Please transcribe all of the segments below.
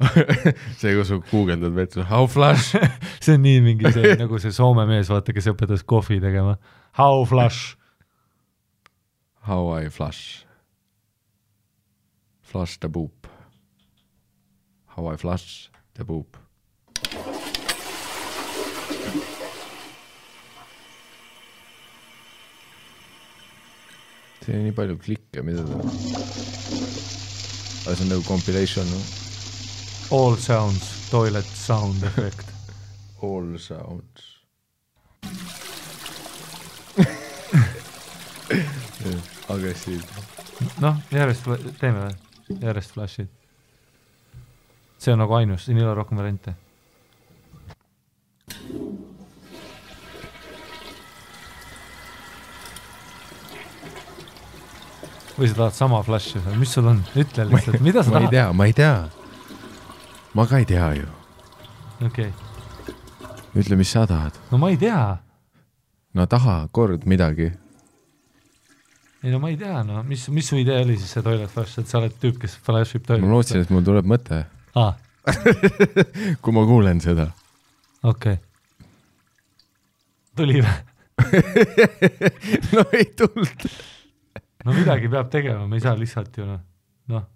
see, kus sa guugeldad vetsu, how flush see on nii mingi see nagu see Soome mees, vaata, kes õpetas kohvi tegema. How flush. How I flush. Flush the poop. How I flush the poop. see on nii palju klikke, mida ta. aga see on nagu compilation no?. All sounds, toilet sound effect. All sounds agressiivne. noh, järjest teeme või, järjest flash'id. see on nagu ainus, siin ei ole rohkem variante või sa tahad sama flash'i või mis sul on, ütle lihtsalt, mida sa ma tahad? ma ei tea, ma ei tea. Ma ka ei tea ju. okei okay.. ütle, mis sa tahad. no ma ei tea. no taha kord midagi. ei no ma ei tea, no mis, mis su idee oli siis see toilet flash, et sa oled tüüp, kes flash ib toilet? ma lootsin, et mul tuleb mõte ah. kui ma kuulen seda. okei okay.. tuli või no ei tulnud no midagi peab tegema, me ei saa lihtsalt ju noh, noh,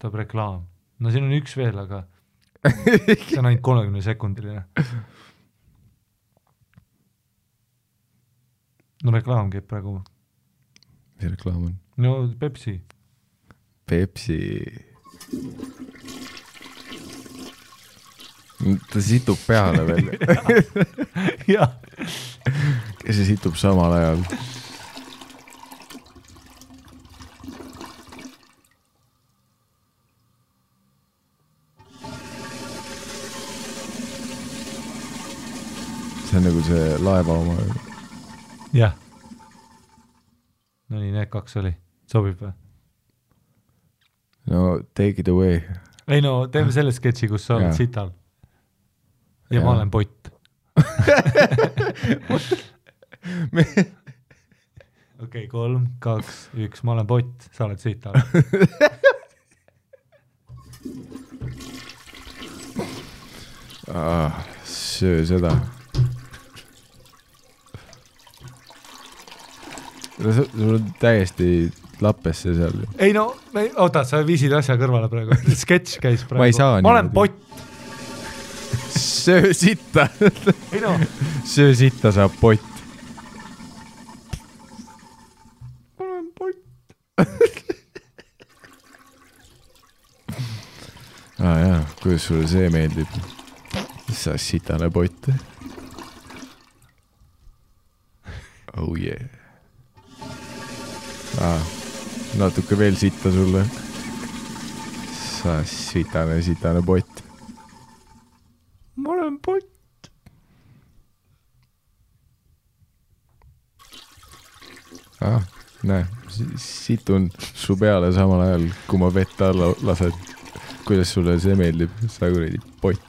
tuleb reklaam. No siin on üks veel, aga see on ainult kolmekümne sekundiline. no reklaam käib praegu. mis reklaam on? no Pepsi. Pepsi. ta situb peale veel. kes see situb samal ajal see on nagu see laeva oma. jah. no nii, need kaks oli, sobib või? no take it away. ei no teeme selle sketši, kus sa oled Ja. sital. Ja. ma olen pott. okei, kolm, kaks, üks, ma olen pott, sa oled sital. ah, söö seda. Sul on täiesti lappesse seal. ei no, oota, sa viisid asja kõrvale praegu, sketš käis praegu. Ma ei saa ma olen pott. söö sitta ei no, söö sitta saab pott. ma olen pott. aa ah, jaa, kuidas sulle see meeldib? sa sitane pott. oh yeah. Ah, natuke veel sitta sulle. sa sitane, sitane pott. ma olen pott. ah, näe, situn su peale samal ajal, kui ma vett alla lasen. kuidas sulle see meeldib, sa kuradi pott.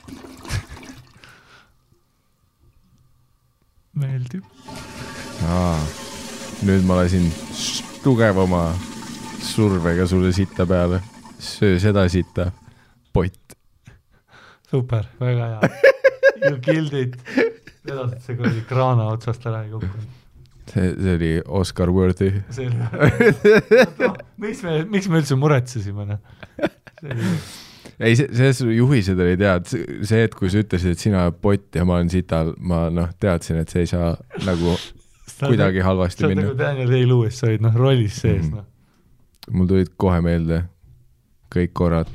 meeldib. nüüd ma lasin tugevama survega sulle sitta peale. söö seda sitta, pott. super, väga hea. You killed it. et see kuradi kraana otsast ära ei kukkunud. see, see oli Oscar worthy. selge. miks me, miks me üldse muretsesime, noh? ei, see, selles juhised olid head, see, et kui sa ütlesid, et sina oled pott ja ma olen sital, ma noh, teadsin, et see ei saa nagu kuidagi halvasti sa oled minna nagu Daniel Day-Lewis, sa olid noh, rollis sees, Mhm. noh. mul tulid kohe meelde kõik korrad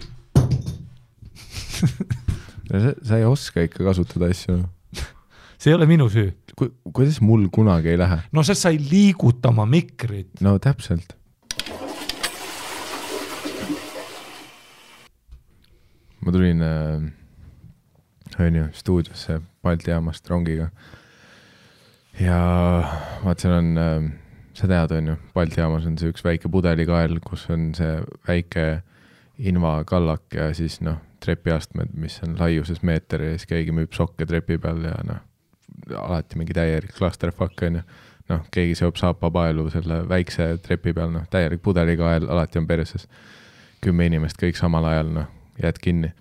sa, sa ei oska ikka kasutada asju no. see ei ole minu süü. Ku,. kuidas mul kunagi ei lähe? no sest sa ei liiguta oma mikrit. no täpselt. ma tulin äh, onju stuudiosse Balti jaamast rongiga ja vaat seal on äh,, sa tead, onju, Balti jaamas on see üks väike pudelikael, kus on see väike invakallak ja siis noh, trepiastmed, mis on laiuses meeter ja siis keegi müüb sokke trepi peal ja noh, alati mingi täielik clusterfuck onju. noh, keegi seob saapapaelu selle väikse trepi peal, noh, täielik pudelikael alati on perses. kümme inimest kõik samal ajal, noh, jääd kinni.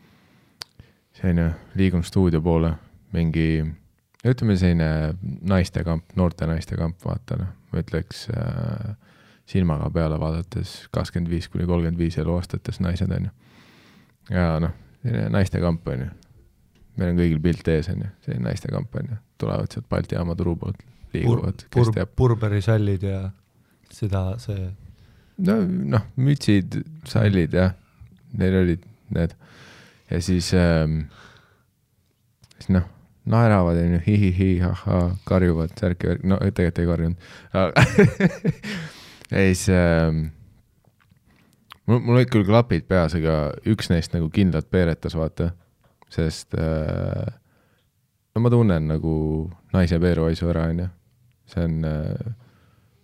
see on ju, liigun stuudio poole, mingi, ütleme selline naistekamp, noorte naiste kamp, vaata noh, ma ütleks äh, silmaga peale vaadates kakskümmend viis kuni kolmkümmend viis eluaastates naised on ju. ja noh, selline naistekamp on ju. meil on kõigil pilt ees on ju, selline naistekamp on ju, tulevad sealt Balti jaama turu poolt, liiguvad Pur, kes teab. Burberi sallid ja seda, see no noh, mütsid, sallid jah, neil olid need ja siis ähm,, siis noh, naeravad onju, hi-hi-hi, ahhaa, karjuvad, särki-värki, no tegelikult ei karjunud ja siis ähm, mul, mul olid küll klapid peas, aga üks neist nagu kindlalt peeretas, vaata, sest äh, no ma tunnen nagu naise peeruhaisu ära, onju. see on äh,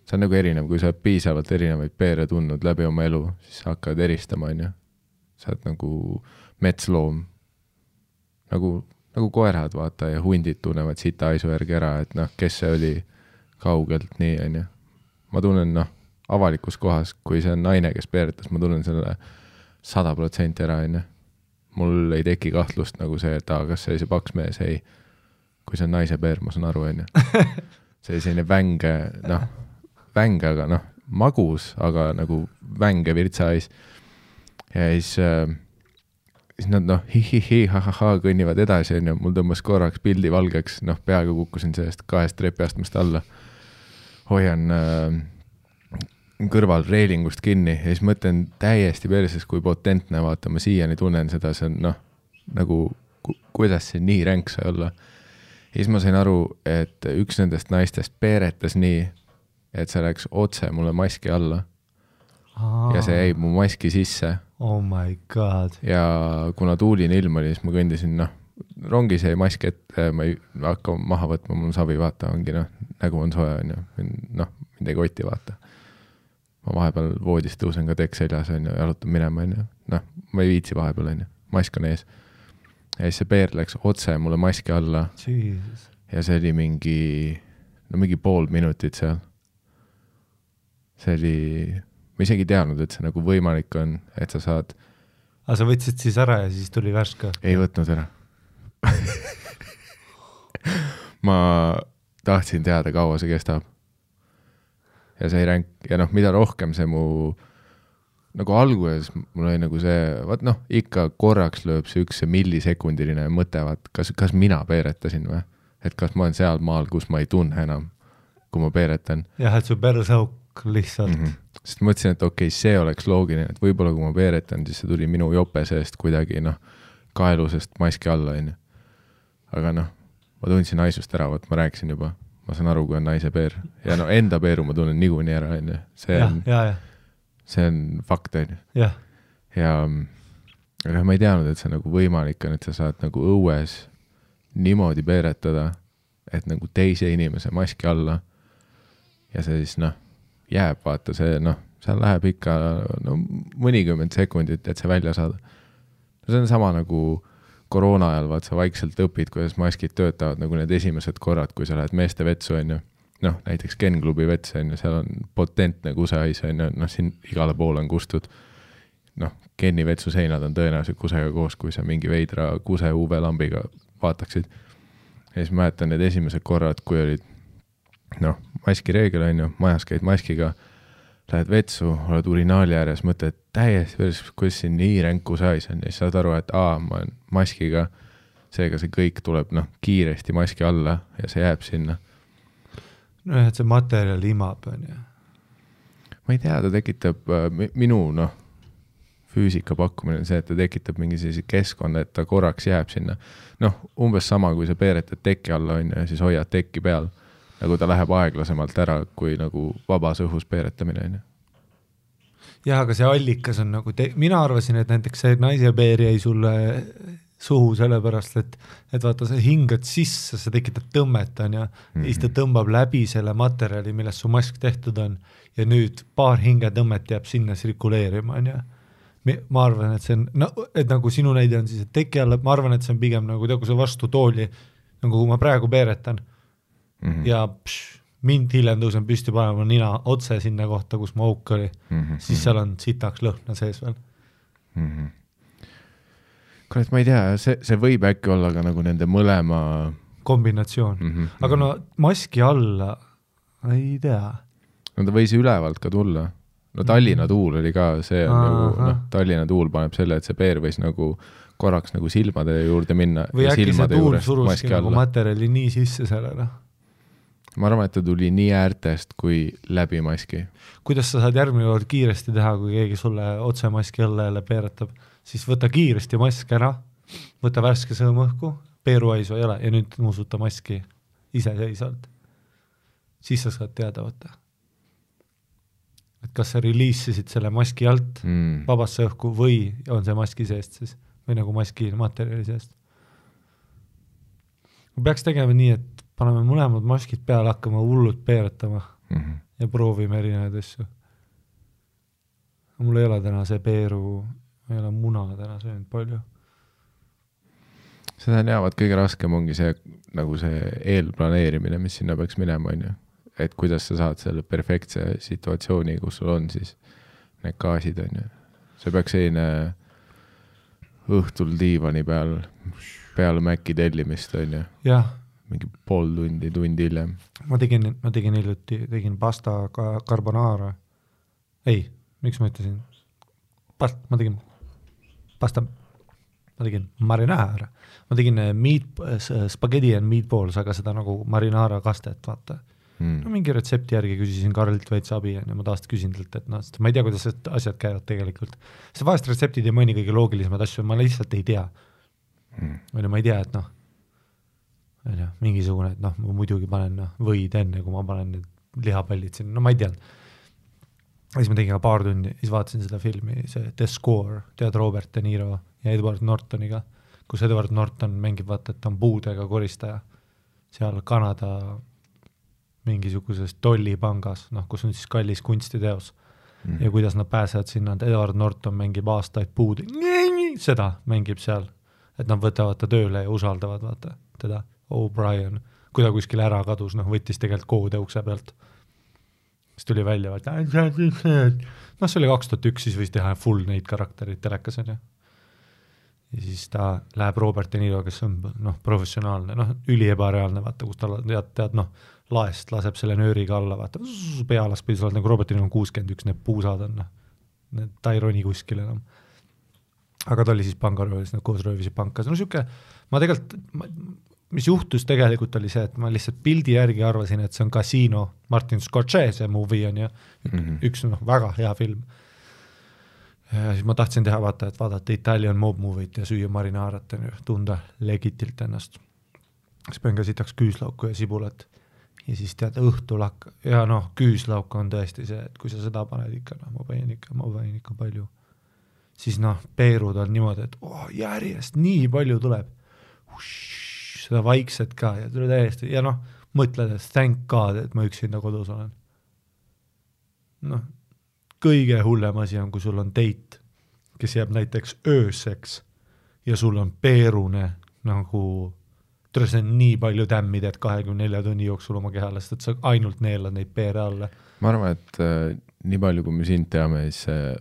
see on nagu erinev, kui sa oled piisavalt erinevaid peere tundnud läbi oma elu, siis sa hakkad eristama, onju. sa oled nagu metsloom. nagu, nagu koerad, vaata, ja hundid tunnevad sita haisu järgi ära, et noh, kes see oli kaugelt, nii, onju. ma tunnen, noh, avalikus kohas, kui see on naine, kes peeretas, ma tunnen selle sada protsenti ära, onju. mul ei teki kahtlust nagu see, et aa, kas see oli see paks mees, ei. kui see on naise peer, ma saan aru, onju. see selline vänge, noh vänge, aga noh, magus, aga nagu vänge virtsahais. ja siis äh,, siis nad noh, hi-hi-hi, ha-ha-ha kõnnivad edasi, onju, mul tõmbas korraks pildi valgeks, noh, peaaegu kukkusin sellest kahest trepiastmest alla. hoian äh, kõrval reelingust kinni ja siis mõtlen täiesti perses, kui potentne, vaata, ma siiani tunnen seda, see on noh, nagu ku, kuidas see nii ränk sai olla. ja siis ma sain aru, et üks nendest naistest peeretas nii, et see läks otse mulle maski alla. Ja see jäi mu maski sisse. oh my god. ja kuna tuuline ilm oli, siis ma kõndisin, noh, rongis jäi mask ette, ma ei hakka maha võtma, mul on savi, vaata, ongi noh, nägu on soe, on ju, noh, mind ei koti, vaata. ma vahepeal voodist tõusen ka tekk seljas, on ju, jalutan minema, on ju, noh, ma ei viitsi vahepeal, on ju, mask on ees. ja siis see peer läks otse mulle maski alla. ja see oli mingi, no mingi pool minutit seal see oli, ma isegi ei teadnud, et see nagu võimalik on, et sa saad. aga sa võtsid siis ära ja siis tuli värske? ei võtnud ära ma tahtsin teada, kaua see kestab. ja see ei ränk ja noh, mida rohkem see mu nagu alguses mul oli nagu see, vaat noh, ikka korraks lööb see üks millisekundiline mõte, vaat kas, kas mina peeretasin või? et kas ma olen seal maal, kus ma ei tunne enam, kui ma peeretan. jah, et su perseauk lihtsalt mm. -hmm. sest mõtlesin, et okei okay,, see oleks loogiline, et võib-olla kui ma peeretan, siis see tuli minu jope seest kuidagi noh, kaelusest maski alla, onju. aga noh, ma tundsin haisust ära, vot ma rääkisin juba, ma saan aru, kui on naise peer ja no enda peeru ma tunnen niikuinii ära, onju, see on, see on fakt, onju. ja, ja, aga ma ei teadnud, et see nagu võimalik on, et sa saad nagu õues niimoodi peeretada, et nagu teise inimese maski alla ja see siis noh jääb, vaata see noh, seal läheb ikka no mõnikümmend sekundit, et see välja saada. no see on sama nagu koroona ajal, vaat sa vaikselt õpid, kuidas maskid töötavad, nagu need esimesed korrad, kui sa lähed meeste vetsu, on ju. noh, näiteks Ken klubi vets, on ju, seal on potentne kusehais, on ju, noh, siin igale poole on kustud. noh, Kenni vetsu seinad on tõenäoliselt kusega koos, kui sa mingi veidra kuse UV-lambiga vaataksid. ja siis mäletan need esimesed korrad, kui olid noh, maski reegel on ju, majas käid maskiga, lähed vetsu, oled urinaali ääres, mõtled täiesti päris, kuidas siin nii ränku sais on ja siis saad aru, et aa, ma olen maskiga, seega see kõik tuleb noh, kiiresti maski alla ja see jääb sinna. nojah, et see materjal imab, on ju. ma ei tea, ta tekitab äh, minu noh, füüsika pakkumine on see, et ta tekitab mingi sellise keskkonna, et ta korraks jääb sinna. noh, umbes sama, kui sa peeretad teki alla, on ju, ja siis hoiad tekki peal nagu ta läheb aeglasemalt ära kui nagu vabas õhus peeretamine, on ju jah, aga see allikas on nagu, mina arvasin, et näiteks see naise peer jäi sulle suhu sellepärast, et, et vaata, sa hingad sisse, see tekitab tõmmet, on ju, ja siis ta tõmbab läbi selle materjali, millest su mask tehtud on ja nüüd paar hingetõmmet jääb sinna tsirkuleerima, on ju. ma arvan, et see on, no et nagu sinu näide on siis, et teki alla, ma arvan, et see on pigem nagu tead, kui sa vastu tooli, nagu kui ma praegu peeretan mm -hmm. ja pš, mind hiljem tõusen püsti panema nina otse sinna kohta, kus mu auk oli mm, -hmm. siis seal on sitaks lõhna sees veel mm. -hmm. kurat, ma ei tea, see, see võib äkki olla ka nagu nende mõlema kombinatsioon mm. -hmm. aga no maski alla, ei tea. no ta võis ülevalt ka tulla. no Tallinna tuul oli ka, see on Ahah. nagu noh, Tallinna tuul paneb selle, et see peer võis nagu korraks nagu silmade juurde minna või äkki see tuul suruski nagu materjali nii sisse sellele. Ma arvan, et ta tuli nii äärtest kui läbi maski. kuidas sa saad järgmine kord kiiresti teha, kui keegi sulle otse maski jälle peeretab, siis võta kiiresti mask ära, võta värske sõõm õhku, peeruhaisu ei ole ja nüüd nuusuta maski iseseisvalt. siis sa saad teada võtta. et kas sa reliisisid selle maski alt Mm. vabasse õhku või on see maski seest siis või nagu maski materjali seest. peaks tegema nii, et paneme mõlemad maskid peale, hakkame hullult peeretama Mm -hmm. ja proovime erinevaid asju. mul ei ole täna see peeru, ma ei ole muna täna söönud palju. seda on hea, vaat kõige raskem ongi see nagu see eelplaneerimine, mis sinna peaks minema, on ju. et kuidas sa saad selle perfektse situatsiooni, kus sul on siis need gaasid, on ju. see peaks selline õhtul diivani peal, peale Maci tellimist, on ju, jah, mingi pool tundi, tund hiljem. ma tegin, ma tegin hiljuti, tegin pasta ka carbonara. ei, miks ma ütlesin past-, ma tegin pasta, ma tegin marinara, ma tegin eh, meat, spaghetti and meatballs, aga seda nagu marinara kastet, vaata no Mm. mingi retsepti järgi küsisin Karlilt veits abi onju, ma tavaliselt küsin talt, et noh, sest ma ei tea, kuidas need asjad käivad tegelikult. sest vahest retseptid ei maini kõige loogilisemaid asju, ma lihtsalt ei tea. Mm. onju, ma ei tea, et noh, onju, mingisugune, et noh, ma muidugi panen noh, võid enne, kui ma panen need lihapallid sinna, no ma ei teadnud. ja siis ma tegin ka paar tundi, siis vaatasin seda filmi, see The Score, tead Robert De Niro ja Edward Nortoniga, kus Edward Norton mängib, vaata, et ta on puudega koristaja. Seal Kanada mingisuguses tollipangas, noh, kus on siis kallis kunstiteos. Mm. ja kuidas nad pääsevad sinna, et Edward Norton mängib aastaid puud, seda mängib seal, et nad võtavad ta tööle ja usaldavad, vaata, teda, O'Brien, kui ta kuskil ära kadus, noh, võttis tegelikult koode ukse pealt. siis tuli välja, vaata, noh, see oli kaks tuhat üks, siis võis teha full neid karaktereid telekas, on ju. ja siis ta läheb Robert De Niro, kes on noh, professionaalne, noh, üliebareaalne, vaata, kus ta tead, tead noh, laest laseb selle nööriga alla, vaata, pealas pidi sa oled nagu Robert De Niro on kuuskümmend üks, need puusad on noh, ta ei roni kuskile enam. aga ta oli siis pangaröövis, nad koos röövisid panka, on niisugune, ma tegelikult, mis juhtus tegelikult oli see, et ma lihtsalt pildi järgi arvasin, et see on Casino, Martin Scorsese movie on ju mm -hmm. üks noh, väga hea film. ja siis ma tahtsin teha vaata, et vaadata Italian mob movie't ja süüa marinaarat on ju, tunda legitilt ennast. siis pean ka sitaks küüslauku ja sibulat ja siis tead õhtul hakka- ja noh, küüslauk on tõesti see, et kui sa seda paned ikka noh, ma panin ikka, ma panin ikka palju. siis noh, peerud on niimoodi, et oh, järjest nii palju tuleb. Seda vaikset ka ja tule täiesti ja noh, mõtled, et thank god, et ma üksinda kodus olen. noh, kõige hullem asi on, kui sul on date, kes jääb näiteks ööseks ja sul on peerune nagu tule, see on nii palju tämmi teed kahekümne nelja tunni jooksul oma kehale, sest et sa ainult neelad neid peere alla. ma arvan, et äh, nii palju, kui me sind teame, siis see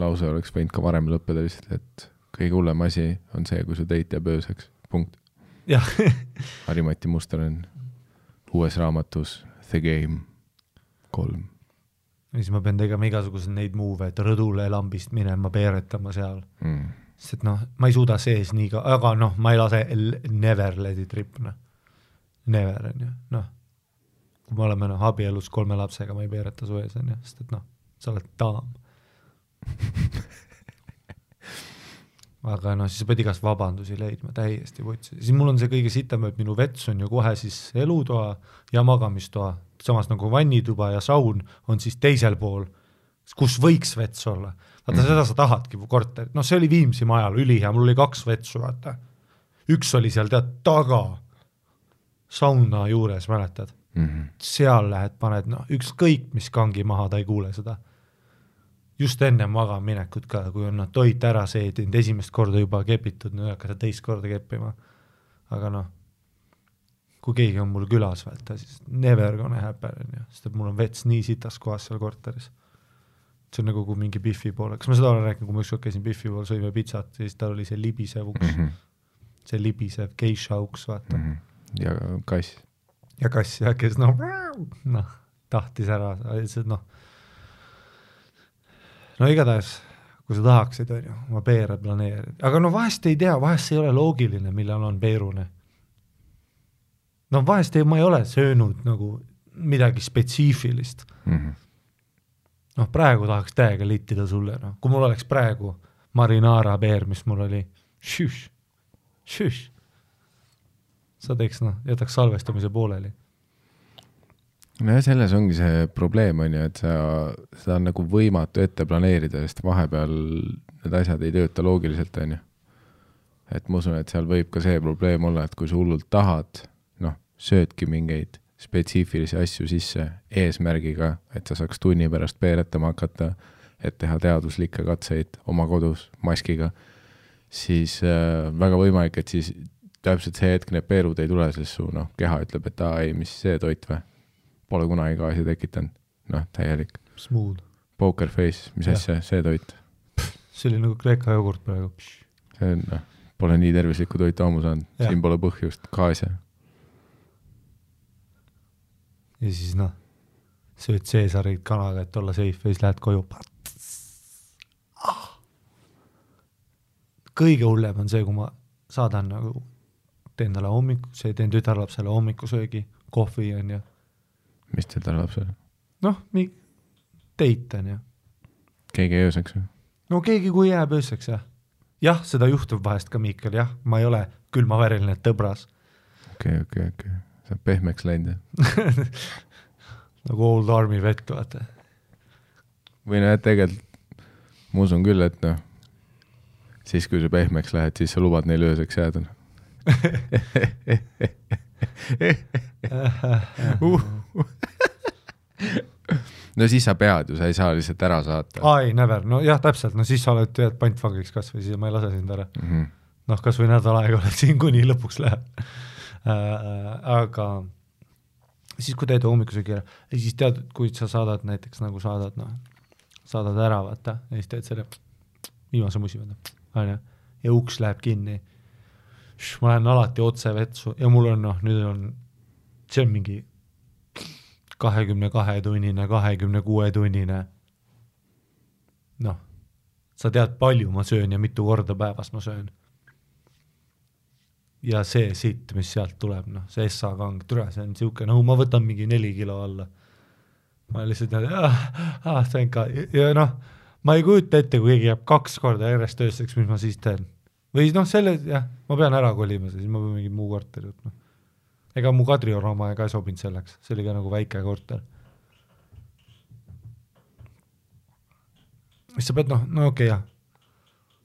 lause oleks võinud ka varem lõppeda lihtsalt, et kõige hullem asi on see, kui su date jääb ööseks, punkt. Harri-Mati Muster on uues raamatus The Game kolm. ja siis ma pean tegema igasuguseid neid move'e, et rõdule lambist minema peeretama seal, Mm. sest et noh, ma ei suuda sees nii ka, aga noh, ma ei lase never let it rip, noh. Never on ju, noh. kui me oleme noh abielus kolme lapsega, ma ei peereta su ees on ju, sest et noh, sa oled daam. aga noh, siis pead igast vabandusi leidma täiesti vutsi, siis mul on see kõige sitem, et minu vets on ju kohe siis elutoa ja magamistoa, samas nagu vannituba ja saun on siis teisel pool, kus võiks vets olla. vaata mm -hmm. seda sa tahadki korterit, noh, see oli Viimsimaa ajal ülihea, mul oli kaks vetsu, vaata. üks oli seal tead taga, sauna juures, mäletad? Mm -hmm. seal lähed, paned noh, ükskõik mis kangi maha, ta ei kuule seda. Just enne magamaminekut ka, kui on noh, toit ära seedinud, esimest korda juba kepitud, ei hakata teist korda keppima. aga noh, kui keegi on mul külas, vaata siis never gonna happen on ju, sest et mul on vets nii sitas kohas seal korteris. see on nagu kui mingi Biffi poole, kas ma seda olen rääkinud, kui ma ükskord käisin Biffi pool, sõime pitsat, siis tal oli see libisev uks mm, -hmm. see libisev geisha uks, vaata mm. Mm -hmm. ja kass ja kass jah, kes noh, noh, tahtis ära, et noh, no igatahes, kui sa tahaksid, on ju, oma peere planeerida, aga no vahest ei tea, vahest ei ole loogiline, millal on peerune. no vahest ei, ma ei ole söönud nagu midagi spetsiifilist mm. -hmm. noh, praegu tahaks täiega littida sulle, noh, kui mul oleks praegu marinara peer, mis mul oli, sa teeks noh, jätaks salvestamise pooleli. Nojah, selles ongi see probleem, on ju, et sa, seda on nagu võimatu ette planeerida, sest vahepeal need asjad ei tööta loogiliselt, on ju. et ma usun, et seal võib ka see probleem olla, et kui sa hullult tahad, noh, söödki mingeid spetsiifilisi asju sisse eesmärgiga, et sa saaks tunni pärast peeretama hakata, et teha teaduslikke katseid oma kodus maskiga, siis äh, väga võimalik, et siis täpselt see hetk need peerud ei tule, sest su noh, keha ütleb, et aa ei, mis see toit või. Pole kunagi gaasi tekitanud, noh, täielik. Smooth. Poker face, mis Jah. asja, see toit. see oli nagu Kreeka jogurt praegu. see on noh, pole nii tervislikku toitu ammu saanud, siin pole põhjust, gaas ja ja siis noh, sööd Caesarit kanaga, et olla safe ja siis lähed koju. kõige hullem on see, kui ma saadan nagu, teen talle hommiku, see, teen tütarlapsele hommikusöögi, kohvi on ju, mis teil tal lapsel, noh, nii, date on ju. keegi ööseks või? no keegi, kui jääb ööseks jah. jah, seda juhtub vahest ka, Miikal, jah, ma ei ole külmaväriline tõbras okei okay,, okei okay,, okei okay., sa oled pehmeks läinud jah? nagu old army vett, vaata. või et tegelikult ma usun küll, et noh, siis kui sa pehmeks lähed, siis sa lubad neil ööseks jääda. no siis sa pead ju, sa ei saa lihtsalt ära saata ai, never, no jah, täpselt, no siis sa oled jääd pantvangiks kas või siis ma ei lase sind ära. mm. -hmm. noh, kas või nädal aega oled siin, kuni lõpuks läheb äh,. aga siis, kui teed hommikusöögi ära, ja siis tead, kui sa saadad näiteks nagu saadad, noh, saadad ära, vaata, ja siis teed selle viimase musi, onju, ja uks läheb kinni. Ma lähen alati otse vetsu ja mul on noh, nüüd on, see on mingi kahekümne kahe tunnine, kahekümne kuue tunnine. noh, sa tead, palju ma söön ja mitu korda päevas ma söön ja see sitt, mis sealt tuleb, noh, see Essa kang, türa, see on niisugune, no ma võtan mingi neli kilo alla. ma lihtsalt tean, ah, thank god, ja noh, ma ei kujuta ette, kui keegi jääb kaks korda järjest ööseks, mis ma siis teen. Või noh, selle, jah, ma pean ära kolima, siis ma pean mingi muu korteri võtma. ega mu Kadrioru oma ka ei sobinud selleks, see oli ka nagu väike korter. siis sa pead noh, no okei okay, jah,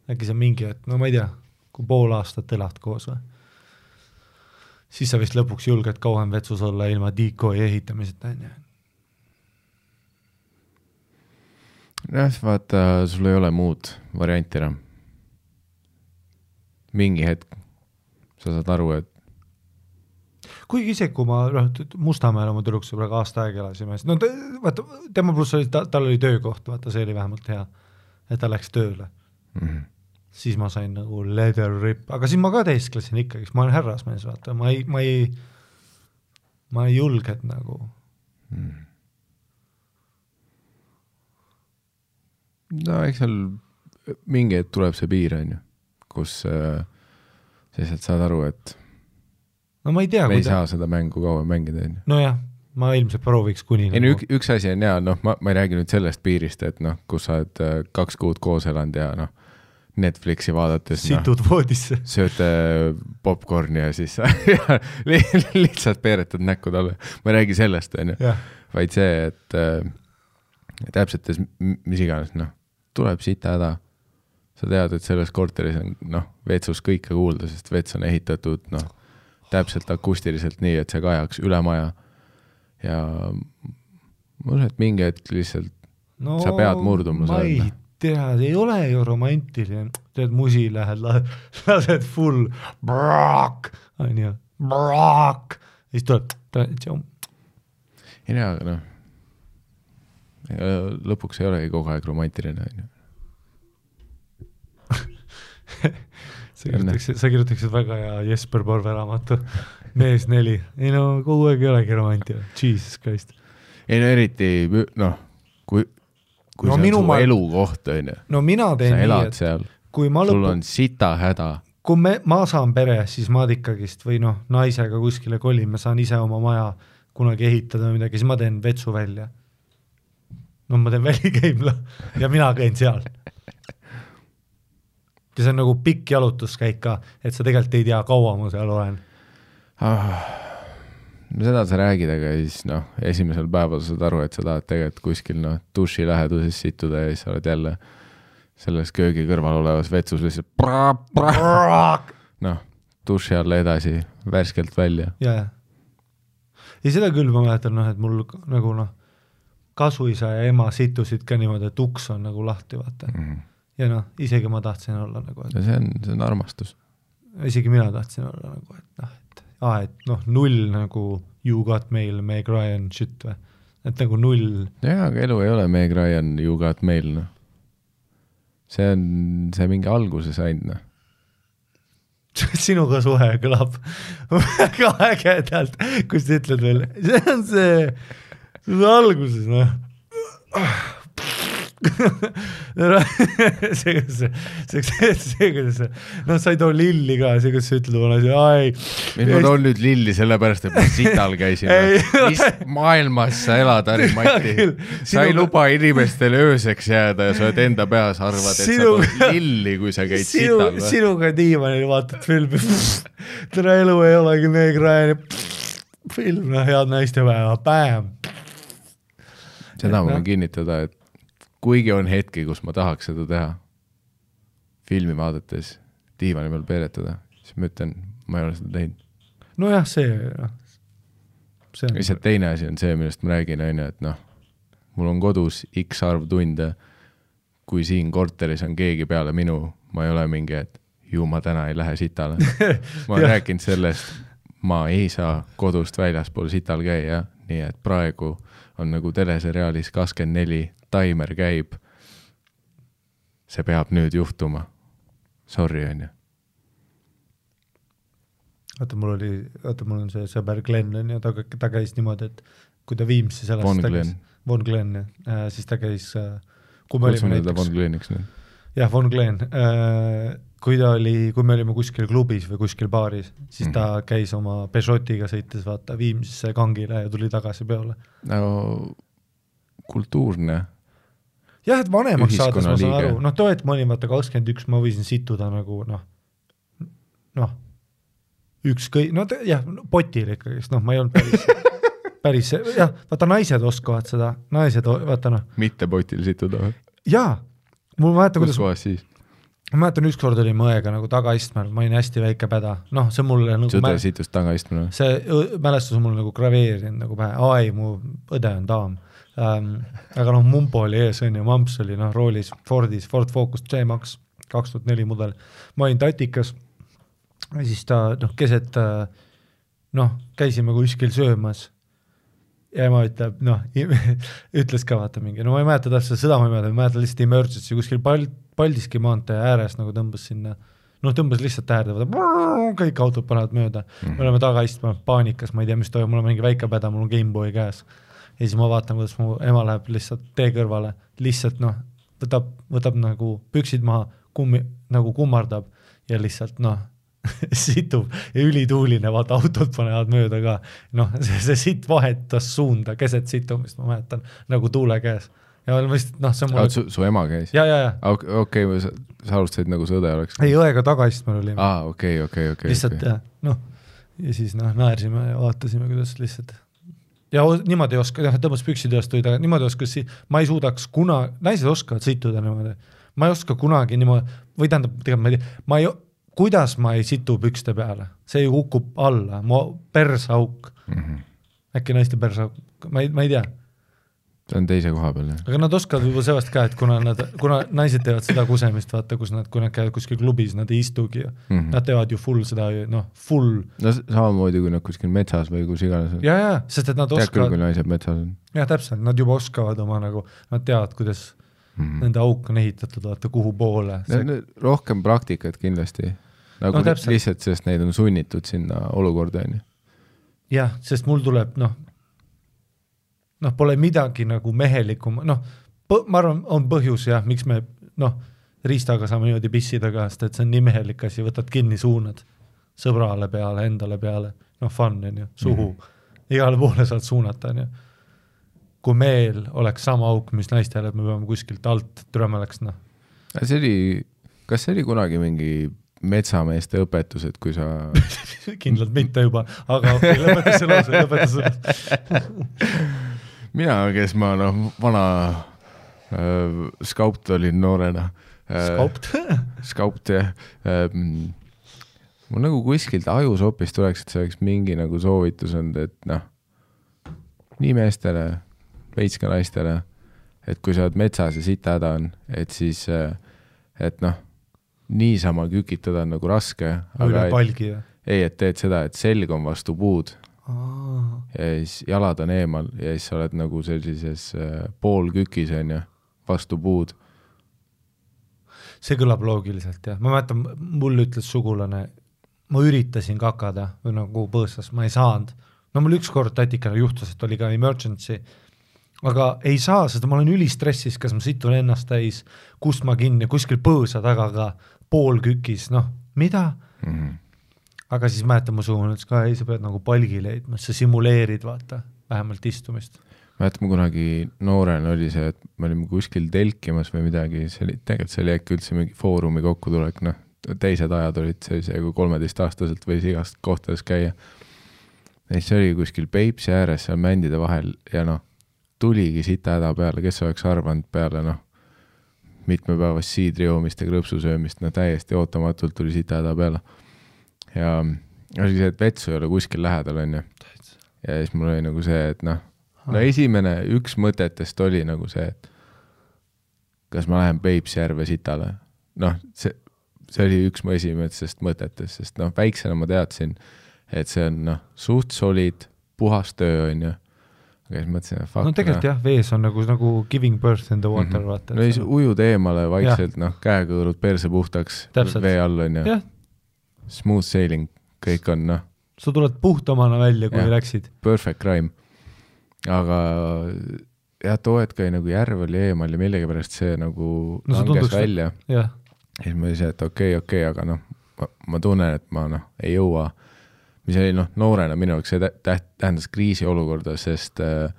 äkki see on mingi, et no ma ei tea, kui pool aastat elad koos või siis sa vist lõpuks julged kauem vetsus olla ilma decoy ehitamiseta, onju. jah, vaata, sul ei ole muud varianti enam. Mingi hetk sa saad aru, et kuigi isegi, kui ma noh, Mustamäel oma tüdruksõbraga aasta aega elasime, siis no ta, vaata, tema pluss oli, ta, tal oli töökoht, vaata, see oli vähemalt hea, et ta läks tööle mm. -hmm. siis ma sain nagu leather rip, aga siis ma ka teesklesin ikkagi, sest ma olen härrasmees, vaata, ma ei, ma ei, ma ei julgenud nagu mm.. no eks seal mingi hetk tuleb see piir, on ju, kus äh, sa lihtsalt saad aru, et no ma ei tea, me ei saa seda mängu kauem mängida, on ju. nojah, ma ilmselt prooviks kuni ei no nagu üks, üks asi on hea, noh, ma, ma ei räägi nüüd sellest piirist, et noh, kus sa oled äh, kaks kuud koos elanud ja noh, Netflixi vaadates noh, situd voodisse. sööte popkorni ja siis li lihtsalt peeretad näkku talle. ma ei räägi sellest, onju, jah, vaid see, et äh, täpselt, mis iganes, noh, tuleb sita häda. Sa tead, et selles korteris on, noh, vetsus kõike kuulda, sest vets on ehitatud, noh, täpselt akustiliselt nii, et see kajaks üle maja. ja ma usun, et mingi hetk lihtsalt no Sa pead murduma ma ei seal. tea, see ei ole ju romantiline, tead musi lähed, lased full onju, siis tuleb, ei tea, aga noh, lõpuks ei olegi kogu aeg romantiline, on ju. Sa kirjutaksid, sa kirjutaksid väga hea Jesper Porve raamatu Mees neli, ei no kogu aeg ei olegi romantiline, jesus christ. ei no eriti noh, kui, kui No see on su ma- elukoht, on ju, no mina teen sa nii, et seal, kui ma sul lõpu, on sita häda, kui me, ma saan pere, siis ma ikkagist või noh, naisega kuskile kolin, ma saan ise oma maja kunagi ehitada või midagi, siis ma teen vetsu välja. no ma teen välikäimla ja mina käin seal. Ja see on nagu pikk jalutuskäik ka, et sa tegelikult ei tea, kaua ma seal olen. ah,. no seda sa räägid, aga siis noh, esimesel päeval saad aru, et sa tahad tegelikult kuskil noh, duši läheduses situda ja siis sa oled jälle selles köögi kõrval olevas vetsus lihtsalt noh, duši alla edasi, värskelt välja. ja, ja. ja seda küll ma mäletan noh, et mul nagu noh, kasuisa ja ema situsid ka niimoodi, et uks on nagu lahti, vaata. Ja noh, isegi ma tahtsin olla nagu, et see on, see on armastus. isegi mina tahtsin olla nagu, et noh, et aa, et noh, null nagu you got mail, Meg Ryan shit või, et nagu null, jaa, aga elu ei ole Meg Ryan, you got mail, noh. see on, see mingi alguse sai, noh. sinuga suhe kõlab väga ägedalt, kus sa ütled veel, see on see, see on alguses noh. see, kuidas see, see, see, kuidas see, noh, sa ei too lilli ka, see, kuidas sa ütled oma naisele, ai. mis ma toon nüüd lilli sellepärast, et ma sital käisin Ei, mis maailmas sa elad, Harri-Mati küll.? sa ei luba inimestele ööseks jääda ja sa oled enda peas, arvad, et Sinuga- sa tood lilli, kui sa käid sinu sital, sinuga diivanil vaatad filmi, tere elu ei olegi Meg Ryan'i film, noh, head naistepäeva, bäm. seda ma Noh. võin kinnitada, et kuigi on hetki, kus ma tahaks seda teha, filmi vaadates diivani peal peeretada, siis ma ütlen, ma ei ole seda teinud. nojah, see, noh, see on lihtsalt teine asi on see, millest ma räägin, on ju, et noh, mul on kodus X arv tunde, kui siin korteris on keegi peale minu, ma ei ole mingi, et ju ma täna ei lähe sitale. ma olen rääkinud sellest, ma ei saa kodust väljaspool sital käia, nii et praegu on nagu teleseriaalis kakskümmend neli, taimer käib. see peab nüüd juhtuma. Sorry, on ju. vaata, mul oli, vaata, mul on see sõber Glen on ju, ta, ta käis niimoodi, et kui ta Viimsis elas, ta käis Von Glen jah äh,, siis ta käis äh,, kui me olime teda Von näiteks, Gleniks nüüd. jah, Von Glen äh,, kui ta oli, kui me olime kuskil klubis või kuskil baaris, siis ta Mhm. käis oma Peugeotiga sõites vaata Viimsisse kangile ja tuli tagasi peole. no kultuurne jah, et vanemaks saades ma saan aru, noh too hetk ma olin vaata kakskümmend üks, ma võisin situda nagu noh, noh, ükskõik, no jah, potil ikkagist, noh, ma ei olnud päris päris, jah, vaata naised oskavad seda, naised, vaata noh, mitte potil situda või? jaa, mul ma mäletan, kus kuidas, kohas siis? ma mäletan, ükskord olime õega nagu tagaistmel, ma olin hästi väike päda, noh, see mulle nagu sõda situs tagaistmele. see õ- mälestus on mul nagu graveerinud nagu pähe, aa ei, mu õde on daam ähm,. aga noh, mumpo oli ees on ju, mamps oli noh roolis Fordis, Ford Focus C-Max kaks tuhat neli mudel, ma olin tatikas siis ta noh, keset äh, noh, käisime kuskil söömas ja ema ütleb noh, ütles ka vaata mingi, no ma ei mäleta täpselt seda, ma ei mäleta, ma mäletan lihtsalt emergency kuskil Pal-, Paldiski maantee ääres nagu tõmbas sinna noh, tõmbas lihtsalt äärde, kõik autod panevad mööda mm, -hmm. me oleme tagaistme paanikas, ma ei tea, mis toimub, mul on mingi väike päda, mul on GameBoy käes. Ja siis ma vaatan, kuidas mu ema läheb lihtsalt tee kõrvale, lihtsalt noh, võtab, võtab nagu püksid maha, kummi, nagu kummardab ja lihtsalt noh, situb ja ülituuline, vaata autod panevad mööda ka. noh, see, see sitt vahetas suunda keset situmist, ma mäletan, nagu tuule käes. ja ma lihtsalt noh, see on mul, su, su ema käis? ja, ja, ja, okei okay,, sa, sa alustasid nagu see õde oleks? ei õega tagaistmel olime ah,, aa, okei, okei, okei. lihtsalt jah, noh, ja siis noh, naersime ja vaatasime, kuidas lihtsalt ja niimoodi ei oska, jah, tõmbas püksid üles, tuli tagasi, niimoodi oskas, ma ei suudaks kuna, naised oskavad situda niimoodi, ma ei oska kunagi niimoodi, või tähendab, tegelikult ma ei tea, ma ei, kuidas ma ei situ pükste peale, see ju kukub alla, mu persauk, mm. -hmm. äkki naiste persauk, ma ei, ma ei tea, ta on teise koha peal, jah. aga nad oskavad juba sellest ka, et kuna nad, kuna naised teevad seda kusemist, vaata, kus nad, kui nad käivad kuskil klubis, nad ei istugi ju mm. -hmm. Nad teevad ju full seda, noh, full no samamoodi, kui nad kuskil metsas või kus iganes on. ja, ja, sest et nad tead küll, kui oskavad, naised metsas on jah, täpselt, nad juba oskavad oma nagu, nad teavad, kuidas mm. -hmm. nende auk on ehitatud, vaata, kuhu poole. rohkem praktikat kindlasti. nagu No no, täpselt. lihtsalt, sest neid on sunnitud sinna olukorda, on ju. jah, sest mul tuleb noh, noh, pole midagi nagu mehelikuma, noh, ma arvan, on põhjus jah, miks me noh, riistaga saame niimoodi pissida ka, sest et see on nii mehelik asi, võtad kinni, suunad sõbrale peale, endale peale, noh, fun on ju, suhu mm, -hmm. igale poole saad suunata, on ju. kui meil oleks sama auk, mis naistel, et me peame kuskilt alt, türa oleks noh, see oli, kas see oli kunagi mingi metsameeste õpetus, et kui sa kindlalt mitte juba, aga okei okay,, lõpeta see lause, lõpeta see lause. Mina, kes ma noh, vana äh, skaupt olin noorena äh,. skaupt skaupt jah ähm,. mul nagu kuskilt ajus hoopis tuleks, et see oleks mingi nagu soovitus olnud, et noh, nii meestele, veits ka naistele, et kui sa oled metsas ja sita häda on, et siis, äh, et noh, niisama kükitada on nagu raske. üle palgi või? ei, et teed seda, et selg on vastu puud. Ja siis jalad on eemal ja siis sa oled nagu sellises äh, poolkükis onju, vastu puud. see kõlab loogiliselt jah, ma mäletan, mul ütles sugulane, ma üritasin kakada või nagu põõsas, ma ei saanud. no mul ükskord tatikene juhtus, et oli ka emergency, aga ei saa, sest ma olen ülistressis, kas ma situn ennast täis, kust ma kinni, kuskil põõsa taga ka, poolkükis, noh, mida Mm -hmm. Aga siis mäletan, mu sugulane ütles ka, ei, sa pead nagu palgi leidma, sa simuleerid, vaata, vähemalt istumist. mäletan, ma kunagi noorena oli see, et me olime kuskil telkimas või midagi, see oli, tegelikult see oli äkki üldse mingi foorumi kokkutulek, noh, teised ajad olid see kui kolmeteistaastaselt võis igast kohtades käia. ja siis oli kuskil Peipsi ääres seal mändide vahel ja noh, tuligi sita häda peale, kes oleks arvanud peale noh, mitmepäevast siidri joomist ja krõpsu söömist, no täiesti ootamatult tuli sita häda peale. Ja oli see, et vetsu ei ole kuskil lähedal, onju. ja siis mul oli nagu see, et noh, no esimene, üks mõtetest oli nagu see, et kas ma lähen Peipsi järve sitale. noh, see, see oli üks mu esimestest mõtetest, sest noh, väiksena ma teadsin, et see on noh, suht solid, puhas töö, onju. aga siis mõtlesin, et fuck. no tegelikult jah, vees on nagu, nagu giving birth in the water mm, -hmm. vaata. no siis ujud eemale vaikselt, noh, käekõõrud perse puhtaks Täpselt. vee all, onju. jah, Smooth sailing, kõik on noh, sa tuled puhtamana välja, kui Jah. läksid. perfect crime. aga jah, too hetk oli nagu järv oli eemal ja millegipärast see nagu No langes tunduks- välja. ja siis ma see, et okei okay,, okei okay,, aga noh, ma tunnen, et ma noh, ei jõua. mis oli noh, noorena minu jaoks see tä- täht- tähendas kriisiolukorda, sest äh,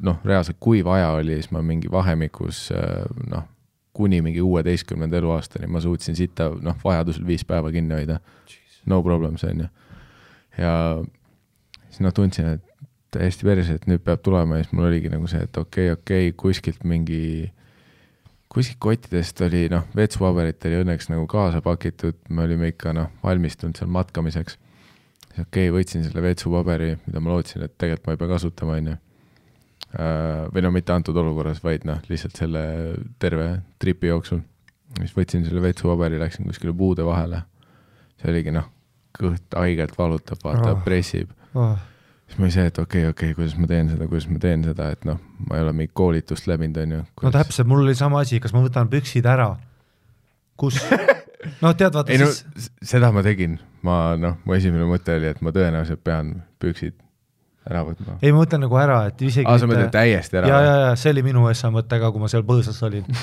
noh, reaalselt kuiv aja oli, siis ma mingi vahemikus äh, noh, kuni mingi kuueteistkümnenda eluaastani ma suutsin sita noh, vajadusel viis päeva kinni hoida. no problems on ju. ja siis noh, tundsin, et täiesti perse, et nüüd peab tulema ja siis mul oligi nagu see, et okei okay,, okei okay,, kuskilt mingi kuskilt kottidest oli noh, vetsupaberit oli õnneks nagu kaasa pakitud, me olime ikka noh, valmistunud seal matkamiseks. siis okei okay,, võtsin selle vetsupaberi, mida ma lootsin, et tegelikult ma ei pea kasutama, onju. Või no mitte antud olukorras, vaid noh, lihtsalt selle terve tripi jooksul. siis võtsin selle vetsupaberi, läksin kuskile puude vahele. see oligi noh, kõht haigelt valutab, vaata oh., pressib oh. siis ma see, et okei okay,, okei okay,, kuidas ma teen seda, kuidas ma teen seda, et noh, ma ei ole mingit koolitust läbinud, onju. no täpselt, mul oli sama asi, kas ma võtan püksid ära. kus? noh, tead, vaata ei no siis s- seda ma tegin, ma noh, mu esimene mõte oli, et ma tõenäoliselt pean püksid ära võtma. ei, ma mõtlen nagu ära, et isegi aa, sa mõtled täiesti ära ja, ja, ja see oli minu SA mõte ka, kui ma seal põõsas olin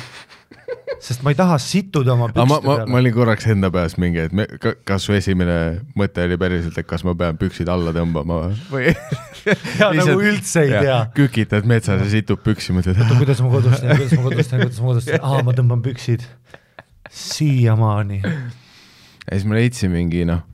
sest ma ei taha sittuda oma aga ma, pükste ma, peale ma olin korraks enda peas mingi, et me, ka- kas su esimene mõte oli päriselt, et kas ma pean püksid alla tõmbama või ja nagu üldse ei tea. kükitad metsas ja situb püksi, mõtled, oota, kuidas ma kodus teen, kuidas ma kodus teen, kuidas ma kodus teen, aa, ma tõmban püksid. siiamaani. ja siis ma leidsin mingi noh,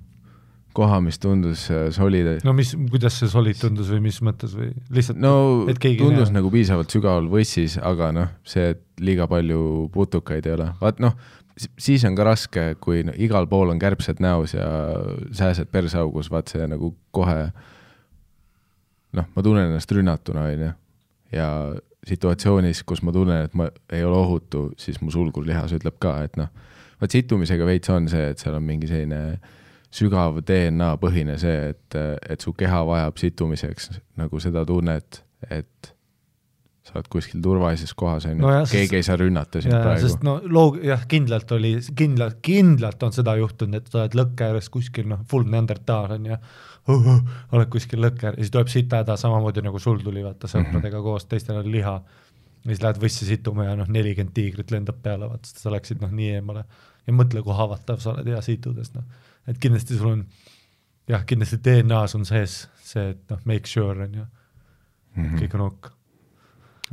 koha, mis tundus äh, solid. No mis, kuidas see solid tundus või mis mõttes või? Lihtsalt no tundus nagu piisavalt sügaval võssis, aga noh, see, et liiga palju putukaid ei ole, vaat noh, siis on ka raske, kui no, igal pool on kärbsed näos ja sääsed perseaugus, vaat see nagu kohe noh, ma tunnen ennast rünnatuna, onju. ja situatsioonis, kus ma tunnen, et ma ei ole ohutu, siis mu sulgurlihas ütleb ka, et noh, vot situmisega veits on see, et seal on mingi selline sügav DNA põhine see, et, et su keha vajab situmiseks nagu seda tunnet, et sa oled kuskil turvalises kohas, on ju. Keegi ei saa rünnata sind ja, praegu. sest. no loog-, jah, kindlalt oli, kindlalt, kindlalt on seda juhtunud, et sa oled lõkke ääres kuskil noh, full neandertaal on ju. Oled kuskil lõkke ääres ja siis tuleb sitahäda samamoodi nagu sul tuli, vaata sõpradega koos, teistel on liha. ja siis lähed võssi situma ja noh, nelikümmend tiigrit lendab peale, vaata, sa läksid noh nii eemale. Ja mõtle, kui haavatav sa oled ja situdes noh, et kindlasti sul on jah, kindlasti DNA-s on sees see, et noh, make sure on ju, Mhm. kõik on ok.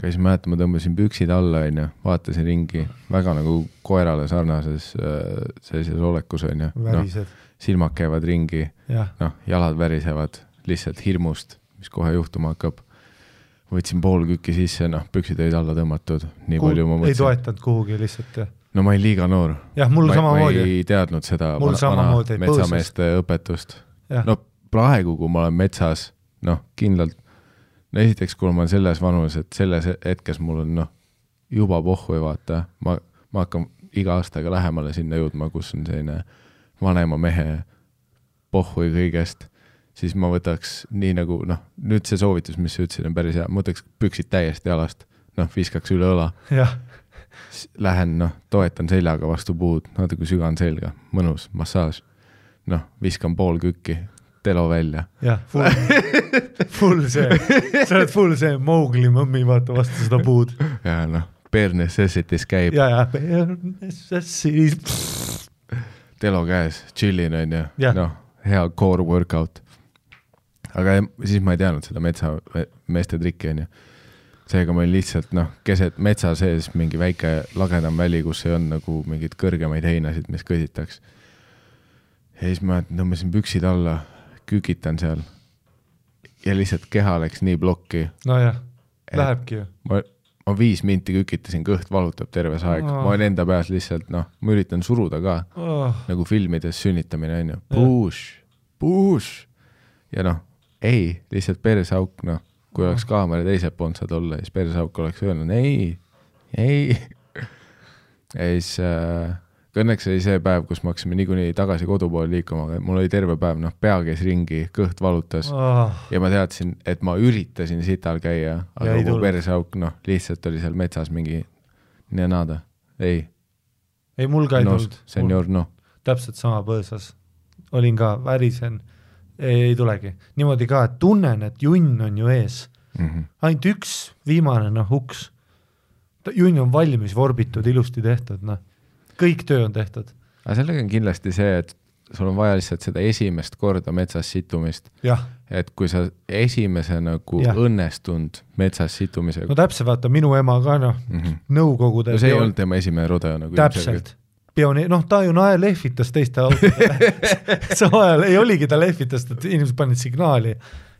ja siis mäletan, ma tõmbasin püksid alla, onju, vaatasin ringi, väga nagu koerale sarnases äh, sellises olekus, onju. noh, värised, silmad käivad ringi, jah, noh, jalad värisevad lihtsalt hirmust, mis kohe juhtuma hakkab. võtsin pool kükki sisse, noh, püksid olid alla tõmmatud, nii Kuhu- palju ma ei mõtlesin. toetanud kuhugi lihtsalt jah, no ma olin liiga noor. jah, mul ma, ma samamoodi, ei teadnud seda Mul vana, metsameeste õpetust. jah. No praegu, kui ma olen metsas, noh, kindlalt, no esiteks, kui ma olen selles vanuses, et selles hetkes mul on noh, juba pohhu ei vaata, ma, ma hakkan iga aastaga lähemale sinna jõudma, kus on selline vanema mehe pohhu ja kõigest, siis ma võtaks nii nagu noh, nüüd see soovitus, mis sa ütlesid, on päris hea, ma võtaks püksid täiesti jalast, noh, viskaks üle õla, lähen noh, toetan seljaga vastu puud, natuke sügan selga, mõnus massaaž. noh, viskan pool kükki, telo välja jah, full, full see, sa oled full see Mowgli mõmmi, vaata vastu seda puud ja noh, bare necessities käib, ja, ja siis telo käes, chillin onju noh, hea core workout. aga siis ma ei teadnud seda metsameeste trikki onju. Seega olin lihtsalt noh, keset metsa sees mingi väike lagedam väli, kus ei olnud nagu mingeid kõrgemaid heinasid, mis kõsitaks. ja siis ma tõmbasin püksid alla, kükitan seal. Ja lihtsalt keha läks nii plokki, nojah, lähebki ju, ma, ma viis minti kükitasin, kõht valutab terve see aeg, ma olen enda peas lihtsalt noh, ma üritan suruda ka. Oh, nagu filmides sünnitamine onju, push, push ja noh, ei, lihtsalt perseauk, noh, kui oleks kaamera teiselt poolt saad olla, siis perseauk oleks öelnud ei, ei. ja siis äh, õnneks oli see päev, kus me hakkasime niikuinii tagasi kodu poole liikuma, aga mul oli terve päev, noh, pea käis ringi, kõht valutas. Oh, ja ma teadsin, et ma üritasin sital käia, aga tulnud. perseauk, noh, lihtsalt oli seal metsas mingi nenada, ei, ei mul ka ei no tulnud, senior noh, täpselt sama põõsas, olin ka, värisen, ei, ei tulegi, niimoodi ka, et tunnen, et junn on ju ees, Mhm. ainult üks viimane noh uks, junn on valmis, vorbitud, ilusti tehtud, noh, kõik töö on tehtud, aga sellega on kindlasti see, et sul on vaja lihtsalt seda esimest korda metsas situmist, et kui sa esimese nagu Jah. õnnestunud metsas situmisega no täpselt, vaata minu ema ka noh, mm, -hmm. Nõukogude no see ei olnud tema esimene rodeo nagu täpselt, pioneer, noh, ta ju nae lehvitas teiste autodele samal ajal ei oligi ta lehvitas, et inimesed panid signaali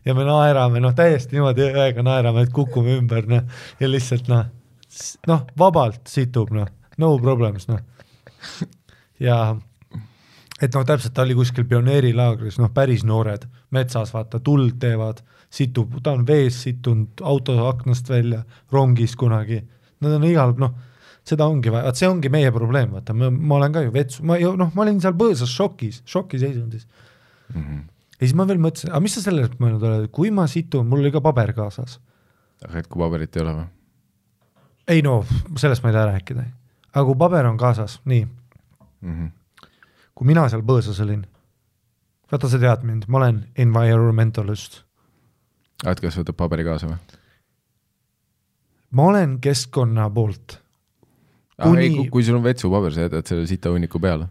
ja me naerame, noh, täiesti niimoodi õega naerame, et kukume ümber, noh, ja lihtsalt noh, noh, vabalt situb, noh, no problems, noh. ja et noh, täpselt ta oli kuskil pioneerilaagris, noh, päris noored, metsas vaata, tuld teevad, situb, ta on vees situnud auto aknast välja, rongis kunagi, nad on igal, noh seda ongi vaja, vot see ongi meie probleem, vaata, ma, olen ka ju vetsu, ma ju noh, ma olin seal põõsas šokis, šokiseisundis. mm. -hmm. ja siis ma veel mõtlesin, aga mis sa selle pealt mõelnud oled, kui ma situn, mul oli ka paber kaasas. aga et kui paberit ei ole või ei no sellest ma ei taha rääkida. aga kui paber on kaasas, nii, mm? -hmm. kui mina seal põõsas olin, vaata sa tead mind, ma olen environmentalist, et kas võtad paberi kaasa või ma olen keskkonna poolt, ah,? Kuni- kui sul on vetsupaber, sa jätad selle sitahunniku peale.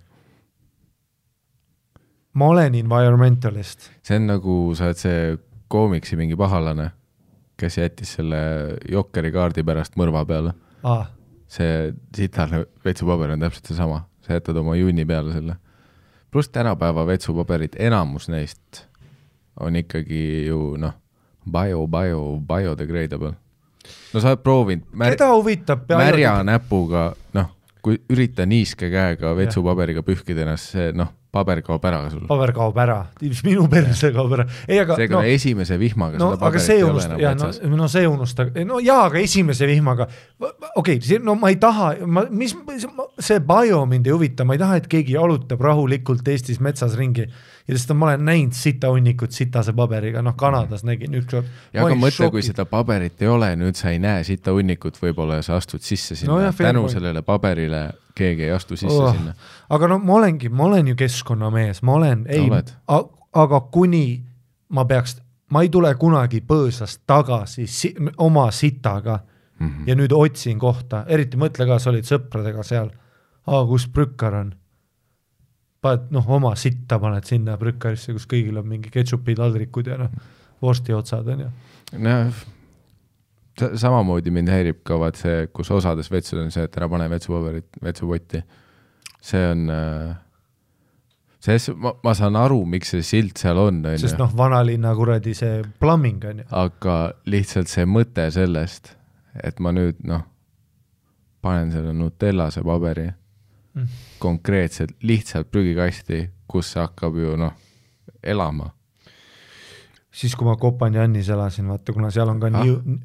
ma olen environmentalist, see on nagu sa oled see koomiksi mingi pahalane, kes jättis selle Jokkeri kaardi pärast mõrva peale. aa, see sitane vetsupaber on täpselt seesama, sa jätad oma junni peale selle. pluss tänapäeva vetsupaberid, enamus neist on ikkagi ju noh, bio, bio, biodegradable. No sa oled proovinud. Mär, keda huvitab märja näpuga, noh, kui ürita niiske käega vetsupaberiga pühkida ennast, see noh, paber kaob ära sul. paber kaob ära, minu perse kaob ära, ei aga seega no, no, esimese vihmaga no seda aga paberit ei ole enam no metsas. no see unustage, no jaa, aga esimese vihmaga, okei okay,, no ma ei taha, ma, mis, see bio mind ei huvita, ma ei taha, et keegi jalutab rahulikult Eestis metsas ringi ja sest ma olen näinud sitahunnikut sitase paberiga, noh Kanadas nägin ükskord. ja aga mõtle, kui seda paberit ei ole, nüüd sa ei näe sita hunnikut võib-olla sa astud sisse sinna No tänu sellele paberile keegi ei astu sisse Oh. sinna. aga no ma olengi, ma olen ju keskkonnamees, ma olen, ei aga kuni ma peaks, ma ei tule kunagi põõsast tagasi si oma sitaga mm. -hmm. ja nüüd otsin kohta, eriti mõtle ka, sa olid sõpradega seal, aa, kus prükkar on? Paned noh, oma sitta paned sinna prükkarisse, kus kõigil on mingi ketšupi taldrikud ja noh, vorsti otsad on ju. noh, samamoodi mind häirib ka vaat see, kus osades vetsud on see, et ära pane vetsupaberit vetsupotti. see on äh,, see, ma, ma saan aru, miks see silt seal on, on sest ju, noh, vanalinna kuradi see plumbing on ju, aga lihtsalt see mõte sellest, et ma nüüd noh, panen selle Nutellase paberi. Konkreetselt lihtsalt prügikasti, kus see hakkab ju noh, elama. siis kui ma Kopanjanis elasin, vaata, kuna seal on ka ah. nii,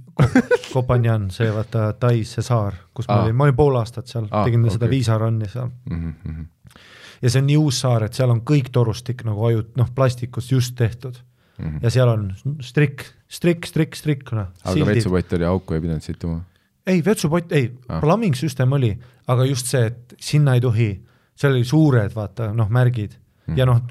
Kopanjan, see vaata Tais see saar, kus ma Ah. olin, ma olin pool aastat seal ah,, tegin okay. seda okei. Viisa run'i seal Mm -hmm. ja see on nii uus saar, et seal on kõik torustik nagu ajut-, noh, plastikust just tehtud Mm -hmm. ja seal on strik, strik, strik, strik, noh, aga vetsupott oli auku, ei pidanud sittuma. ei, vetsupott, ei Ah. plumbing süsteem oli, aga just see, et sinna ei tohi, seal oli suured, vaata, noh, märgid mm. ja noh,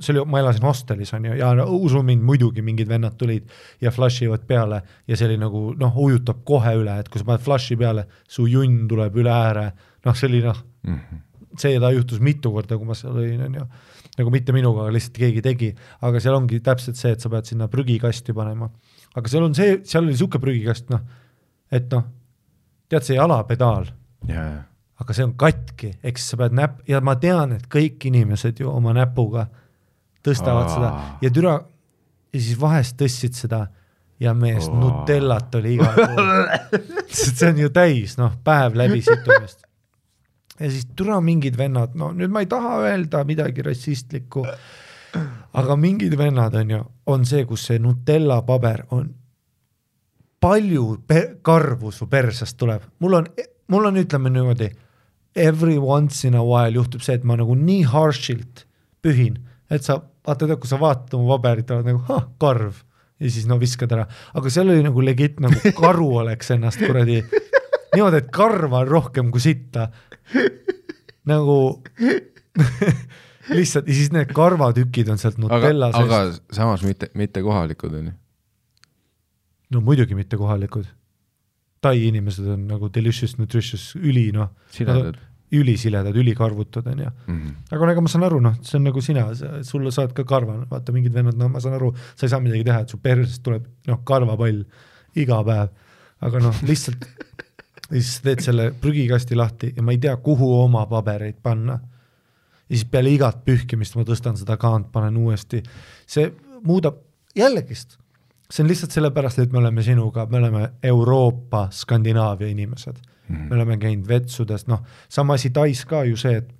see oli, ma elasin hostelis, on ju, ja no, usu mind, muidugi mingid vennad tulid ja flush ivad peale ja see oli nagu noh, ujutab kohe üle, et kui sa paned flash'i peale, su junn tuleb üle ääre, noh, see oli noh, Mm -hmm. seda juhtus mitu korda, kui ma seal olin, on ju, nagu mitte minuga, aga lihtsalt keegi tegi, aga seal ongi täpselt see, et sa pead sinna prügikasti panema. aga seal on see, seal oli niisugune prügikast, noh, et noh, tead see jalapedaal, ja, ja, aga see on katki, eks sa pead näpp- ja ma tean, et kõik inimesed ju oma näpuga tõstavad Aa. seda ja türa ja siis vahest tõstsid seda ja mees Aa. Nutellat oli igal pool. see on ju täis, noh, päev läbi situmist. ja siis türa mingid vennad, no nüüd ma ei taha öelda midagi rassistlikku, aga mingid vennad on ju, on see, kus see Nutella paber on palju karvu su persest tuleb, mul on, mul on, ütleme niimoodi, every once in a while juhtub see, et ma nagu nii harsh'ilt pühin, et sa vaata, tead, kui sa vaatad oma paberit, oled nagu ah, karv. Ja siis no viskad ära, aga seal oli nagu legit nagu karu oleks ennast kuradi. Niimoodi, et karva on rohkem kui sitta. nagu lihtsalt ja siis need karvatükid on sealt aga, Nutella aga seest, samas mitte, mitte kohalikud on ju. No muidugi mitte kohalikud. Tai inimesed on nagu delicious nutritious, üli noh, siledad. ülisiledad, ülikarvutud on ju. Mhm. aga no ega ma saan aru, noh, see on nagu sina, sulle saad ka karva, vaata mingid vennad, no ma saan aru, sa ei saa midagi teha, et su persest tuleb noh, karvapall iga päev, aga noh, lihtsalt siis teed selle prügikasti lahti ja ma ei tea, kuhu oma pabereid panna. ja siis peale igat pühkimist ma tõstan seda kaant, panen uuesti, see muudab jällegist, see on lihtsalt sellepärast, et me oleme sinuga, me oleme Euroopa, Skandinaavia inimesed Mhm. me oleme käinud vetsudes, noh, sama asi Tais ka ju see, et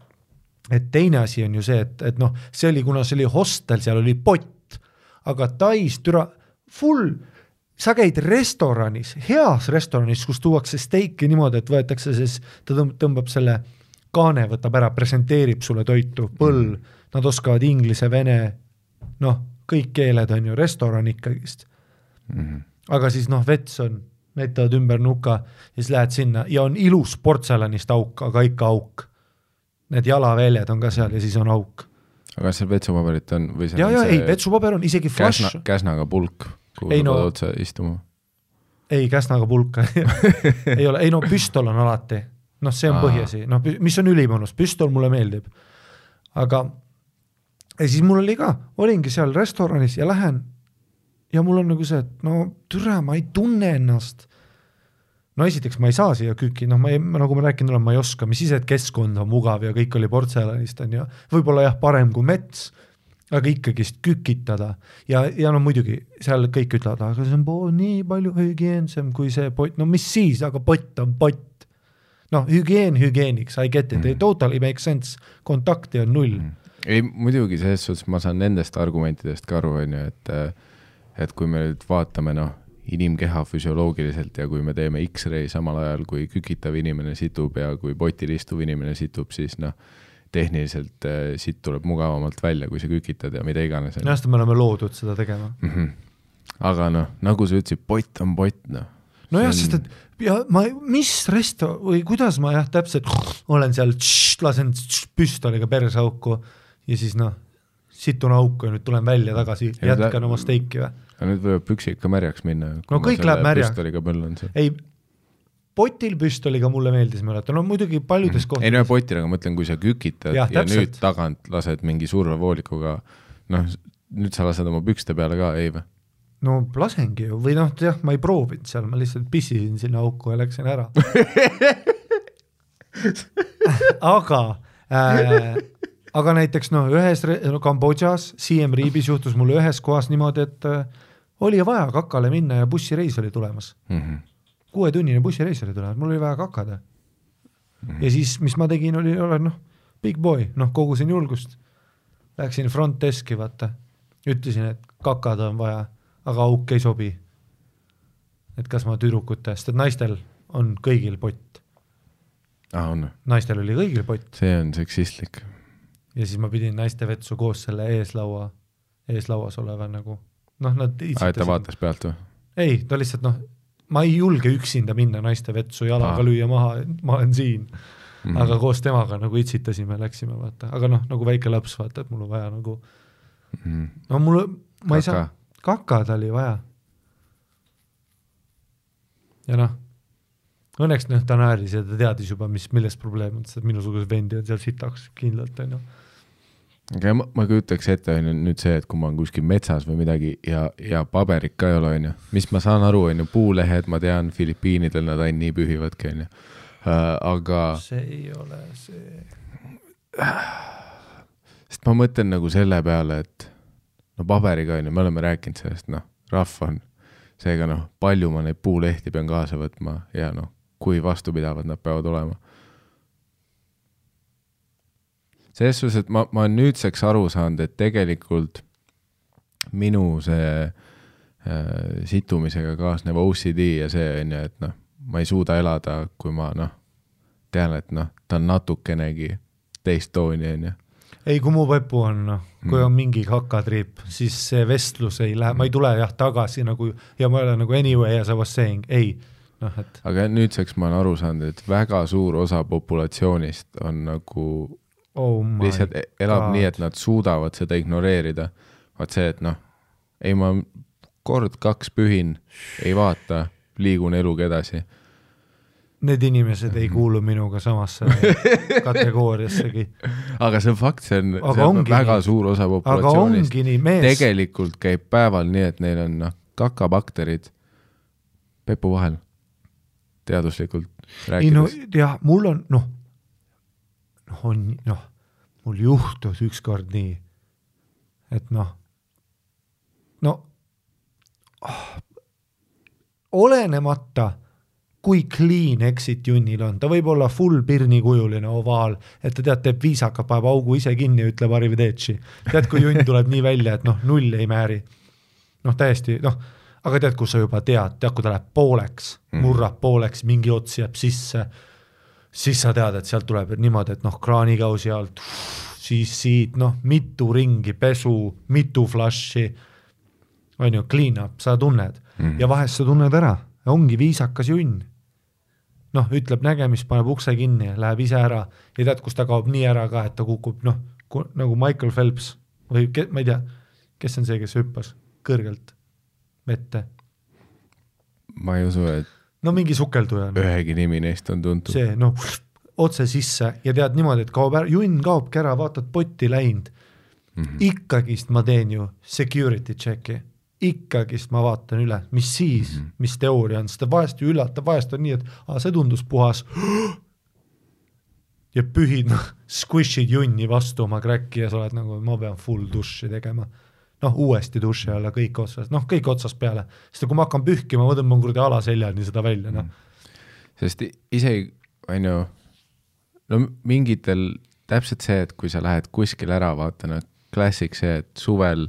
et teine asi on ju see, et, et noh, see oli, kuna see oli hostel, seal oli pott, aga Tais türa full, sa käid restoranis, heas restoranis, kus tuuakse steiki niimoodi, et võetakse siis, ta tõmb- tõmbab selle kaane võtab ära, presenteerib sulle toitu, põll mm., nad oskavad inglise, vene, noh, kõik keeled on ju restoran ikkagist, Mhm. aga siis noh, vets on, näitavad ümber nuka ja siis lähed sinna ja on ilus portselanist auk, aga ikka auk. Need jalaväljad on ka seal ja siis on auk. aga kas seal vetsupaberit on või seal ja, ja ei, vetsupaber on isegi flash käsna, käsnaga pulk, kuhu Ei sa no- pead otse istuma? ei käsnaga pulka ei ole, ei no püstol on alati, noh, see on Aa. põhjasi, noh, mis on ülimõnus, püstol mulle meeldib. aga ja siis mul oli ka, olingi seal restoranis ja lähen ja mul on nagu see, et no türa, ma ei tunne ennast. no esiteks ma ei saa siia küüki, noh, ma ei, nagu ma rääkinud olen, ma ei oska, mis siis, et keskkond on mugav ja kõik oli portselanist on ju, võib-olla jah, parem kui mets aga ikkagist kükitada ja, ja no muidugi seal kõik ütlevad, aga see on pool nii palju hügieensem kui see pott, no mis siis, aga pott on pott. noh, hügieen hügieeniks, I get it mm., totally makes sense, kontakti on null mm., ei muidugi selles suhtes ma saan nendest argumentidest ka aru, on ju, et et kui me nüüd vaatame noh, inimkeha füsioloogiliselt ja kui me teeme X-ray samal ajal, kui kükitav inimene situb ja kui potil istuv inimene situb, siis noh, tehniliselt äh, siit tuleb mugavamalt välja, kui sa kükitad ja mida iganes. jah, sest me oleme loodud seda tegema mm. -hmm. aga noh, nagu sa ütlesid, pott on pott, noh. nojah on..., sest et ja ma, mis resto- või kuidas ma jah, täpselt olen seal, lasen püstoliga perseauku ja siis noh, situn auku ja nüüd tulen välja tagasi, jätkan oma steiki või? Aga nüüd võivad püksid ka märjaks minna. no kõik läheb märjaks. ei, potil püstoliga mulle meeldis mäletan, no muidugi paljudes mm. kohtades. ei no potil, aga ma mõtlen, kui sa kükitad ja, ja nüüd tagant lased mingi survevoolikuga, noh, nüüd sa lased oma pükste peale ka, ei või? no lasengi ju, või noh, jah, ma ei proovinud seal, ma lihtsalt pissisin sinna auku ja läksin ära aga äh, aga näiteks noh, ühes no, Kambodžas, Siem Reapis juhtus mul ühes kohas niimoodi, et äh, oli vaja kakale minna ja bussireis oli tulemas mm. -hmm. kuuetunnine bussireis oli tulemas, mul oli vaja kakada mm. -hmm. ja siis, mis ma tegin, oli, olen noh, big boy, noh, kogusin julgust. Läksin front desk'i, vaata, ütlesin, et kakada on vaja, aga auk ei sobi. et kas ma tüdrukute, sest et naistel on kõigil pott ah,. naistel oli kõigil pott. see on seksistlik ja siis ma pidin naistevetsu koos selle eeslaua, eeslauas oleva nagu noh, nad aa, et ta vaatas pealt või? ei, ta lihtsalt noh, ma ei julge üksinda minna naistevetsu jalaga lüüa maha, ma olen siin mm. -hmm. aga koos temaga nagu itsitasime, läksime vaata, aga noh, nagu väike laps vaata, et mul on vaja nagu mm, -hmm. no mul, ma kaka. ei saa, kakad oli vaja. ja noh, õnneks noh, ta naeris ja ta teadis juba, mis, milles probleem on, sest minusugused vendi on seal sitaks kindlalt, onju aga ma, ma kujutaks ette, on ju, nüüd see, et kui ma olen kuskil metsas või midagi ja, ja paberit ka ei ole, on ju, mis ma saan aru, on ju, puulehed, ma tean, Filipiinidel nad ainult nii pühivadki, on ju, äh, aga. see ei ole see. sest ma mõtlen nagu selle peale, et no paberiga, on ju, me oleme rääkinud sellest, noh, rahv on, seega noh, palju ma neid puulehti pean kaasa võtma ja noh, kui vastupidavad nad peavad olema selles suhtes, et ma, ma olen nüüdseks aru saanud, et tegelikult minu see äh, situmisega kaasnev OCD ja see on ju, et noh, ma ei suuda elada, kui ma noh, tean, et noh, ta on natukenegi teist tooni, on ju ei, kui mu pepu on, noh, kui mm. on mingi kakatriip, siis see vestlus ei lähe ma ei tule jah tagasi nagu ja ma ei ole nagu anyway as I was saying, ei, noh et. aga nüüdseks ma olen aru saanud, et väga suur osa populatsioonist on nagu oh lihtsalt e-, elab God. nii, et nad suudavad seda ignoreerida. vaat see, et noh, ei ma kord-kaks pühin, ei vaata, liigun eluga edasi. Need inimesed ei kuulu minuga samasse kategooriassegi. aga see on fakt, see on, see on väga nii. suur osa populatsioonist. tegelikult käib päeval nii, et neil on noh, kakabakterid pepu vahel, teaduslikult rääkides. ei no jah, mul on noh noh, on noh, mul juhtus ükskord nii, et noh, no oh, olenemata, kui clean exit junnil on, ta võib olla full pirnikujuline ovaal, et ta tead, teeb viisaka, paneb augu ise kinni ja ütleb arrivederci. tead, kui junn tuleb nii välja, et noh, null ei määri. noh, täiesti noh, aga tead, kus sa juba tead, tead, kui ta läheb pooleks, mhm. murrab pooleks, mingi ots jääb sisse siis sa tead, et sealt tuleb niimoodi, et noh, kraanikausi alt, siis siit noh, mitu ringi, pesu, mitu flush'i, on ju, clean up, sa tunned mm -hmm. ja vahest sa tunned ära, ongi viisakas junn. noh, ütleb nägemist, paneb ukse kinni, läheb ise ära ja tead, kus ta kaob nii ära ka, et ta kukub noh, nagu Michael Phelps või ke, ma ei tea, kes on see, kes hüppas kõrgelt vette? ma ei usu, et no mingi sukelduja. ühegi nimi neist on tuntud. see noh, otse sisse ja tead niimoodi, et kaob ära, junn kaobki ära, vaatad potti läinud mm. -hmm. ikkagist ma teen ju security check'i, ikkagist ma vaatan üle, mis siis mm, -hmm. mis teooria on, sest ta vahest ju üllatab, vahest on nii, et aa, see tundus puhas. ja pühid noh, squish'id junni vastu oma kräkki ja sa oled nagu, ma pean full duši tegema noh, uuesti duši alla kõik otsast, noh, kõik otsast peale, sest kui ma hakkan pühkima, ma tõmban kuradi alaseljani seda välja, noh. sest isegi, on ju, no mingitel täpselt see, et kui sa lähed kuskile ära, vaata noh, klassik see, et suvel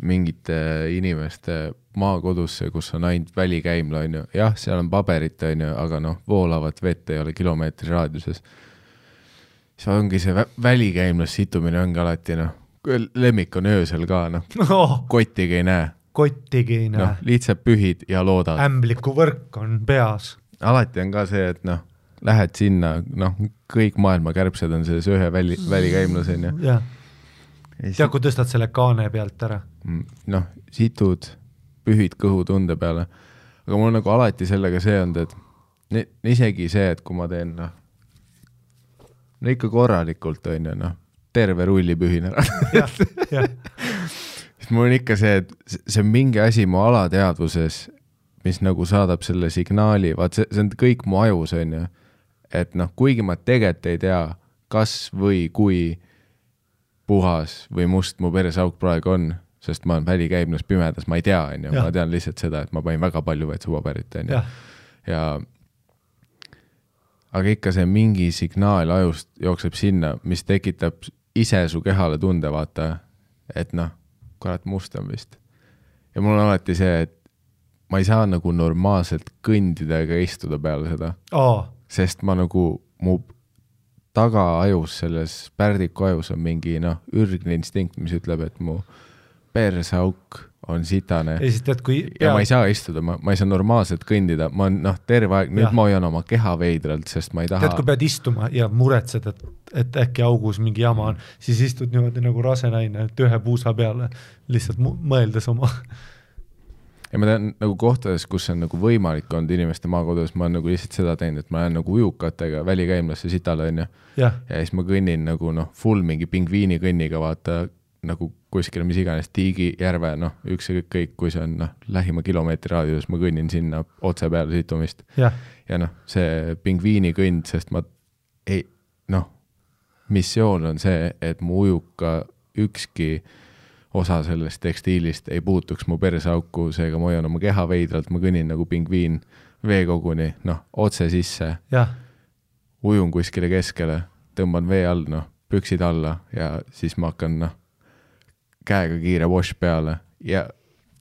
mingite inimeste maakodusse, kus on ainult välikäimla, on ju, jah, seal on paberit, on ju, aga noh, voolavat vett ei ole kilomeetri raadiuses. siis ongi see vä välikäimlas situmine ongi alati noh, lemmik on öösel ka noh oh,, kottigi ei näe, kottigi ei noh näe, lihtsalt pühid ja loodad. ämblikuvõrk on peas. alati on ka see, et noh, lähed sinna, noh, kõik maailma kärbsed on selles ühe väli, välikäimlas on ju. jah, tead, kui tõstad selle kaane pealt ära. noh, situd, pühid kõhutunde peale. aga mul on nagu alati sellega see olnud, et isegi see, et kui ma teen noh, no ikka korralikult on ju noh, terve rulli pühin ära. Siis mul on ikka see, et see on mingi asi mu alateadvuses, mis nagu saadab selle signaali, vaat see, see on kõik mu ajus, on ju. et noh, kuigi ma tegelikult ei tea, kas või kui puhas või must mu perseauk praegu on, sest ma olen välikäimlas pimedas, ma ei tea, on ju, ma tean lihtsalt seda, et ma panin väga palju vetsupaberit, on ju. Ja aga ikka see mingi signaal ajust jookseb sinna, mis tekitab ise su kehale tunde, vaata, et noh, kurat, must on vist. ja mul on alati see, et ma ei saa nagu normaalselt kõndida ega istuda peale seda, aa, sest ma nagu, mu tagaajus, selles pärdiku ajus on mingi noh, ürgne instinkt, mis ütleb, et mu perseauk on sitane ja siis tead, kui ja ma ei saa istuda, ma, ma ei saa normaalselt kõndida, ma olen noh, terve aeg, nüüd Jah. ma hoian oma keha veidralt, sest ma ei taha tead, kui pead istuma ja muretsed, et, et äkki augus mingi jama on, siis istud niimoodi nagu rase naine, et ühe puusa peale lihtsalt mõeldes oma, ja ma tean nagu kohtades, kus on nagu võimalik olnud inimeste maakodus, ma olen nagu lihtsalt seda teinud, et ma lähen nagu ujukatega välikäimlasse sitale onju. ja siis ma kõnnin nagu noh, full mingi pingviini kõnniga vaata nagu kuskile mis iganes Tiigi järve, noh, ükskõik, kui see on noh, lähima kilomeetri raadiuses, ma kõnnin sinna otse peale situmist. jah, ja noh, see pingviini kõnd, sest ma ei, noh, missioon on see, et mu ujuka ükski osa sellest tekstiilist ei puutuks mu perseauku, seega ma hoian oma keha veidralt, ma kõnnin nagu pingviin veekoguni, noh, otse sisse, ujun kuskile keskele, tõmban vee all, noh, püksid alla ja siis ma hakkan, noh, käega kiire wash peale ja,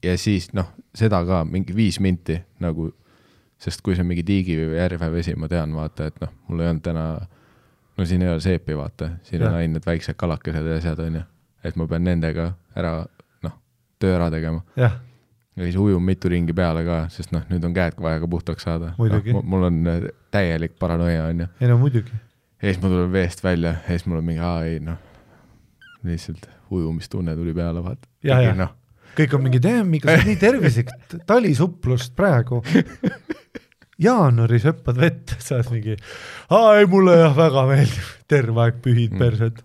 ja siis noh, seda ka mingi viis minti nagu, sest kui see on mingi tiigi või järvevesi, ma tean, vaata, et noh, mul ei olnud täna, no siin ei ole seepi, vaata, siin on Jah. ainult väiksed kalakesed ja asjad, onju, et ma pean nendega ära, noh, töö ära tegema ja siis ujun mitu ringi peale ka, sest noh, nüüd on käed vaja ka puhtaks saada. Muidugi. mul on äh, täielik paranoia, onju. ei no muidugi, ja siis ma tulen veest välja ja siis mul on mingi, aa ei noh, lihtsalt ujumistunne tuli peale, vaata. Jah, jah. noh, kõik on mingi, teeme ikka, nii tervislik, talisuplust praegu. jaanuaris hüppad vette, sa oled mingi, aa ei mulle jah väga meeldib, terve aeg pühid Mm. persed.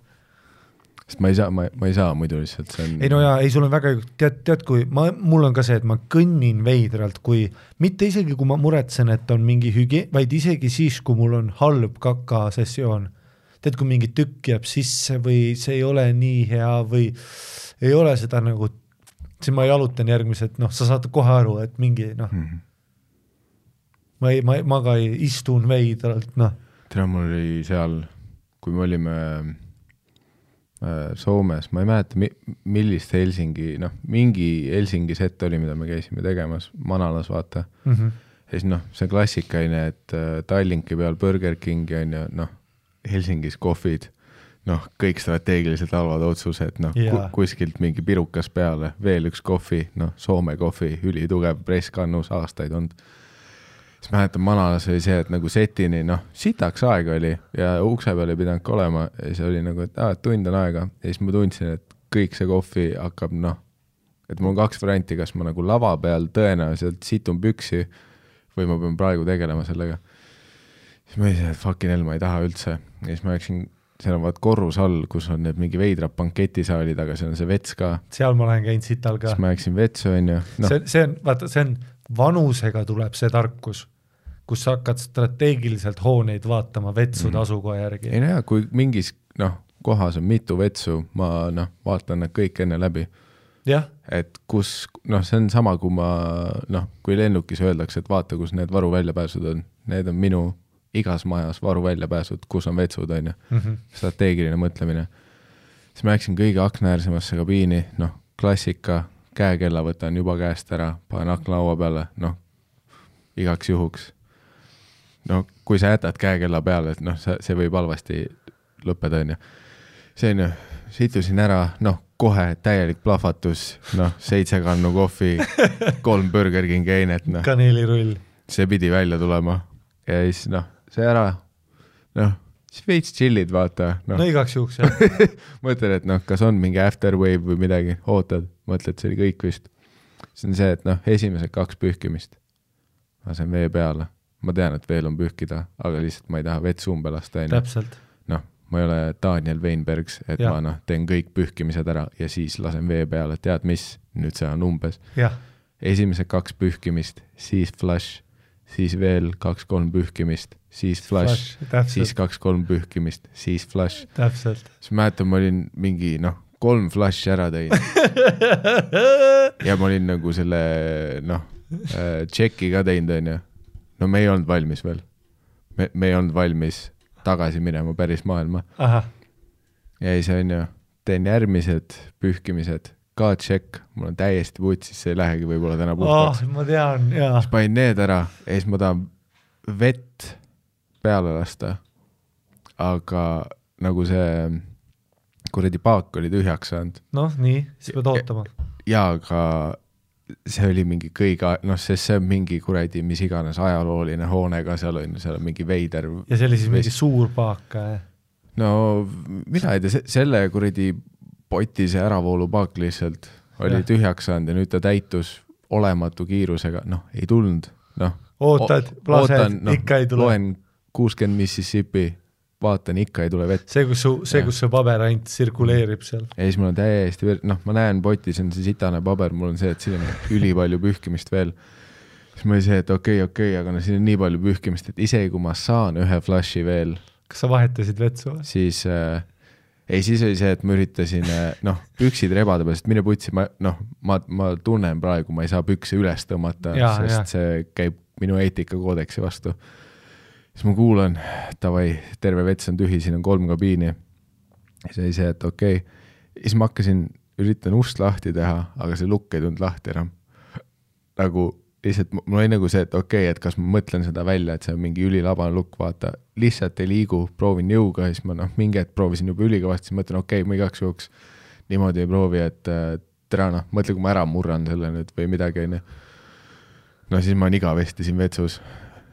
sest ma ei saa, ma, ma ei saa muidu lihtsalt, see on. ei no jaa, ei sul on väga, tead, tead, kui ma, mul on ka see, et ma kõnnin veidralt, kui mitte isegi, kui ma muretsen, et on mingi hügie-, vaid isegi siis, kui mul on halb kakasessioon. tead, kui mingi tükk jääb sisse või see ei ole nii hea või ei ole seda nagu, siis ma jalutan järgmised, noh, sa saad kohe aru, et mingi noh, Mhm. ma ei, ma, ma ka ei, istun veidralt, noh, tere, mul oli seal, kui me olime äh, Soomes, ma ei mäleta, millist Helsingi, noh, mingi Helsingi set oli, mida me käisime tegemas Manalas, vaata. mm -hmm. ja siis noh, see klassikaline, et äh, Tallinki peal Burger Kingi on ju, noh, Helsingis kohvid, noh, kõik strateegiliselt halvad otsused, noh Jaa. ku, kuskilt mingi pirukas peale, veel üks kohvi, noh, Soome kohvi, ülitugev press kannus aastaid olnud. siis mäletan, Manalas oli see, et nagu setini, noh, sitaks aega oli ja ukse peal ei pidanudki olema ja siis oli nagu, et aa, et tund on aega ja siis ma tundsin, et kõik see kohvi hakkab, noh, et mul on kaks varianti, kas ma nagu lava peal tõenäoliselt situn püksi või ma pean praegu tegelema sellega. siis ma ütlesin, et fucking hell, ma ei taha üldse ja siis ma läksin, seal on vaat korrus all, kus on need mingi veidrad banketisaalid, aga seal on see vets ka, seal ma olen käinud sital ka siis. ma läksin vetsu, onju, noh, see, see on, vaata, see on, vanusega tuleb see tarkus, kus sa hakkad strateegiliselt hooneid vaatama vetsude Mhm. asukoha järgi ei. no jaa, kui mingis, noh, kohas on mitu vetsu, ma noh, vaatan need kõik enne läbi et kus, noh, see on sama, kui ma noh, kui lennukis öeldakse, et vaata, kus need varuväljapääsud on, need on minu igas majas varuväljapääsud, kus on vetsud, on ju, Mhm. strateegiline mõtlemine. siis ma läksin kõige aknaäärsemasse kabiini, noh, klassika, käekella võtan juba käest ära, panen aknalaua peale, noh, igaks juhuks. no kui sa jätad käekella peale, et noh, see, see võib halvasti lõppeda, on ju. see on ju, situsin ära, noh, kohe täielik plahvatus, noh, seitse kannu kohvi, kolm Burger Kingi einet, noh, kaneelirull. see pidi välja tulema ja siis noh, see ära, noh, siis veits chill'id, vaata, noh. No igaks juhuks jah. mõtled, et noh, kas on mingi afterwave või midagi, ootad, mõtled, see oli kõik vist. see on see, et noh, esimesed kaks pühkimist. Lasen vee peale, ma tean, et veel on pühkida, aga lihtsalt ma ei taha vett sumbe lasta, onju. noh, ma ei ole Daniel Weinbergs, et ja. ma noh, teen kõik pühkimised ära ja siis lasen vee peale, tead mis, nüüd see on umbes. Esimesed kaks pühkimist, siis flush, siis veel kaks-kolm pühkimist, siis flush, flush, siis kaks-kolm pühkimist, siis täpselt. siis mäletan, ma olin mingi noh, kolm flash'i ära teinud. Ja ma olin nagu selle noh, tšeki ka teinud, onju. no me ei olnud valmis veel. me, me ei olnud valmis tagasi minema päris maailma. Ja siis onju, teen järgmised pühkimised, ka tšekk, mul on täiesti putsis, see ei lähegi võib-olla täna oh puhtaks. ma tean jaa. Siis panin need ära. Ja siis ma tahan vett peale lasta. aga nagu see kuradi paak oli tühjaks saanud noh, nii, siis pead ootama. ja aga see oli mingi kõige, noh, sest see on mingi kuradi mis iganes ajalooline hoone ka seal on ju, seal on mingi veider. ja see oli siis mingi suur paak jah? no mina ei tea, selle kuradi poti see äravoolupaak lihtsalt oli Jah. tühjaks saanud ja nüüd ta täitus olematu kiirusega, noh, ei tulnud, noh. ootad, lased, ikka ei tule. loen kuuskümmend Mississippi, vaatan, ikka ei tule vett. see, kus su, see, kus see paber ainult tsirkuleerib seal. ja siis mul on täiesti, noh, ma näen potis on see sitane paber, mul on see, et siin on ülipalju pühkimist veel. siis mul oli see, et okei okay,, okei okay,, aga no siin on nii palju pühkimist, et isegi kui ma saan ühe flash'i veel, kas sa vahetasid vetsu või? siis äh, ei, siis oli see, et ma üritasin äh, noh, püksid rebade peal, sest mine putsi, ma noh, ma, ma tunnen praegu, ma ei saa pükse üles tõmmata, sest jaa. see käib minu eetikakoodeksi vastu. Siis ma kuulan, davai, terve vets on tühi, siin on kolm kabiini. siis oli see, et okei okay., siis ma hakkasin, üritan ust lahti teha, aga see lukk ei tulnud lahti enam. nagu lihtsalt mul oli nagu see, et okei okay,, et kas ma mõtlen seda välja, et see on mingi ülilabane lukk, vaata, lihtsalt ei liigu, proovin jõuga siis ma noh, mingi hetk proovisin juba ülikõvasti, siis mõtlen, okei okay,, ma igaks juhuks niimoodi ei proovi, et tere noh, mõtle, kui ma ära murran selle nüüd või midagi, onju. no siis ma olen igavesti siin vetsus.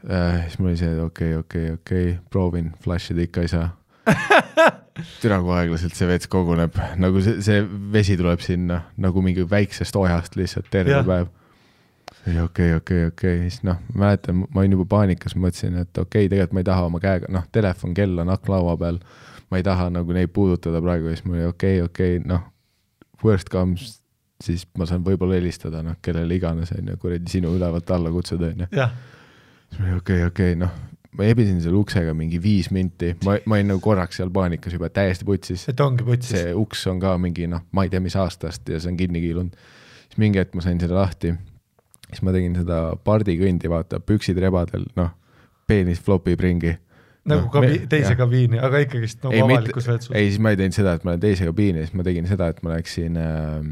Siis mul oli see, et okei okay,, okei okay,, okei okay,, proovin, flash ida ikka ei saa. türa kui aeglaselt see vets koguneb, nagu see, see vesi tuleb sinna nagu mingi väiksest ojast lihtsalt terve Jah. päev. okei, okei, okei, okei, siis noh, mäletan, ma olin juba paanikas, mõtlesin, et okei okay,, tegelikult ma ei taha oma käega, noh, telefon, kell on aknalaua peal. ma ei taha nagu neid puudutada praegu ja siis mul oli okei okay,, okei okay,, noh, worst comes, siis ma saan võib-olla helistada, noh, kellele iganes, on ju, kuradi sinu ülevalt alla kutsuda, on ju. Siis ma olin okei, okei, noh, ma ebisin selle uksega mingi viis minti, ma, ma olin nagu korraks seal paanikas juba täiesti putsis. et ongi putsis. see uks on ka mingi noh, ma ei tea, mis aastast ja see on kinni kiilunud. siis mingi hetk ma sain selle lahti, siis ma tegin seda pardikõndi, vaata, püksid rebadel, noh, peenis flopib ringi. nagu noh, kabi- teise jah. kabiini, aga ikkagist nagu Ei, avalikus vetsus. ei, siis ma ei teinud seda, et ma olen teise kabiini, siis ma tegin seda, et ma läksin äh,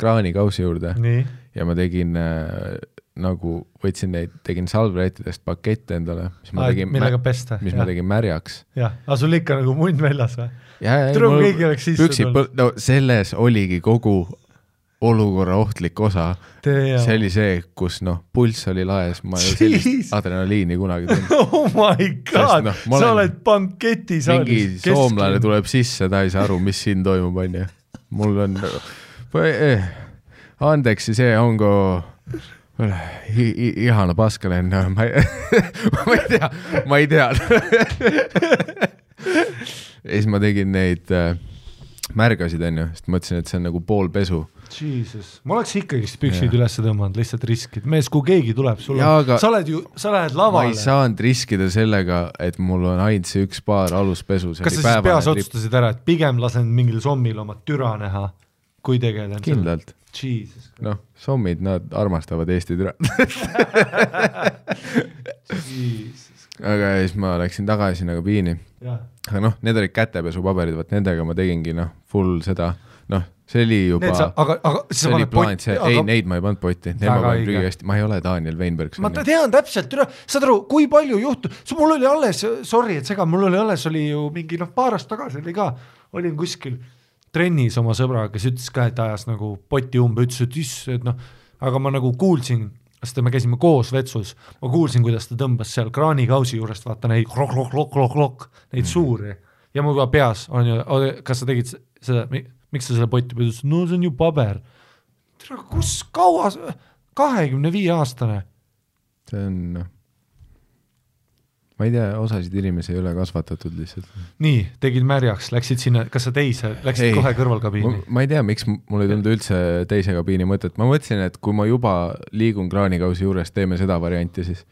kraanikausi juurde nii, ja ma tegin äh, nagu, võtsin neid, tegin salvrättidest pakette endale, mis ma tegin, millega pesta. mis ma tegin märjaks. jah, aga sul ikka nagu munn väljas või? ja, ja, kui keegi oleks sisse tulnud., no selles oligi kogu olukorra ohtlik osa. see oli see, kus noh, pulss oli laes, ma ei ole sellist adrenaliini kunagi tundnud. oh my god ma sa olen- oled banketisaalis. mingi soomlane tuleb sisse, ta ei saa aru, mis siin toimub, onju. mul on eh,, anteeksi, see onko i- i- ihana paskanen, ma ei, ma ei tea, ma ei tea. ja siis ma tegin neid äh, märgasid, onju, sest mõtlesin, et see on nagu pool pesu Jesus, ma oleks ikkagist püksid Jah. üles tõmmanud, lihtsalt riskid, mees, kui keegi tuleb, sul Jaa, on aga-, sa oled ju, sa lähed ma lavale ei. saanud riskida sellega, et mul on ainult see üks paar aluspesu. kas sa siis peas otsustasid ära, et pigem lasen mingil sommil oma türa näha, kui tegelen kindlalt, noh, sommid, nad armastavad Eesti türa. Aga siis ma läksin tagasi nagu jah. Aga noh, need olid kätepesupaberid, vot nendega ma tegingi noh, full seda, noh, see oli juba aga, aga see oli plaan, see, ei aga..., neid ma ei pannud potti, need ma panin prügikasti, ma ei ole Daniel Weinberg. ma tean täpselt, saad aru, kui palju juhtus, mul oli alles, sorry, et segan, mul oli alles, oli ju mingi noh, paar aastat tagasi oli ka, olin kuskil trennis oma sõbraga, kes ütles ka, et ajas nagu poti umbe, ütles, et iss, et noh, aga ma nagu kuulsin, sest me käisime koos vetsus, ma kuulsin, kuidas ta tõmbas seal kraanikausi juurest vaata neid klokk-klokk-klokk-klokk, neid mm. suuri ja mul ka peas on ju, kas sa tegid seda, miks sa selle potti panid, ütles, no see on ju paber. tere, kus kaua, kahekümne viie aastane see on noh, ma ei tea, osasid inimesi ei ole kasvatatud lihtsalt. nii, tegid märjaks, läksid sinna, kas sa teise, läksid Ei. kohe kõrvalkabiini? ma ei tea, miks mul ei tulnud üldse teise kabiini mõtet, ma mõtlesin, et kui ma juba liigun kraanikausi juures, teeme seda varianti siis.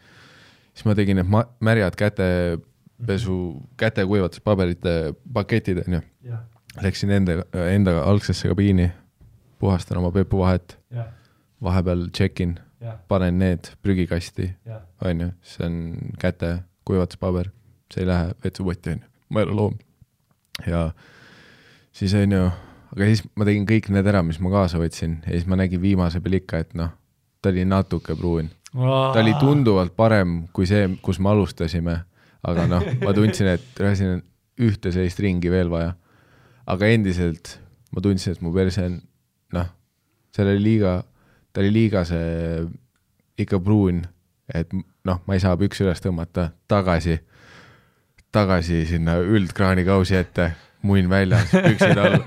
siis ma tegin need ma- märjad kätepesu, kätekuivatuspaberite paketid onju, jah, läksin enda, enda algsesse kabiini, puhastan oma pepuvahet, jah, vahepeal check in, panen need prügikasti, jah. onju, see on käte kuivatuspaber, see ei lähe vetsupotti onju, ma ei ole loom. ja siis onju, aga siis ma tegin kõik need ära, mis ma kaasa võtsin. Ja siis ma nägin viimase peal ikka, et noh, ta oli natuke pruun, ta oli tunduvalt parem kui see, kus me alustasime, aga noh, ma tundsin, et siin on ühte sellist ringi veel vaja. aga endiselt ma tundsin, et mu perse on noh, seal oli liiga, ta oli liiga see ikka pruun, et noh, ma ei saa püksi üles tõmmata, tagasi, tagasi sinna üldkraanikausi ette, munn väljas, püksid all.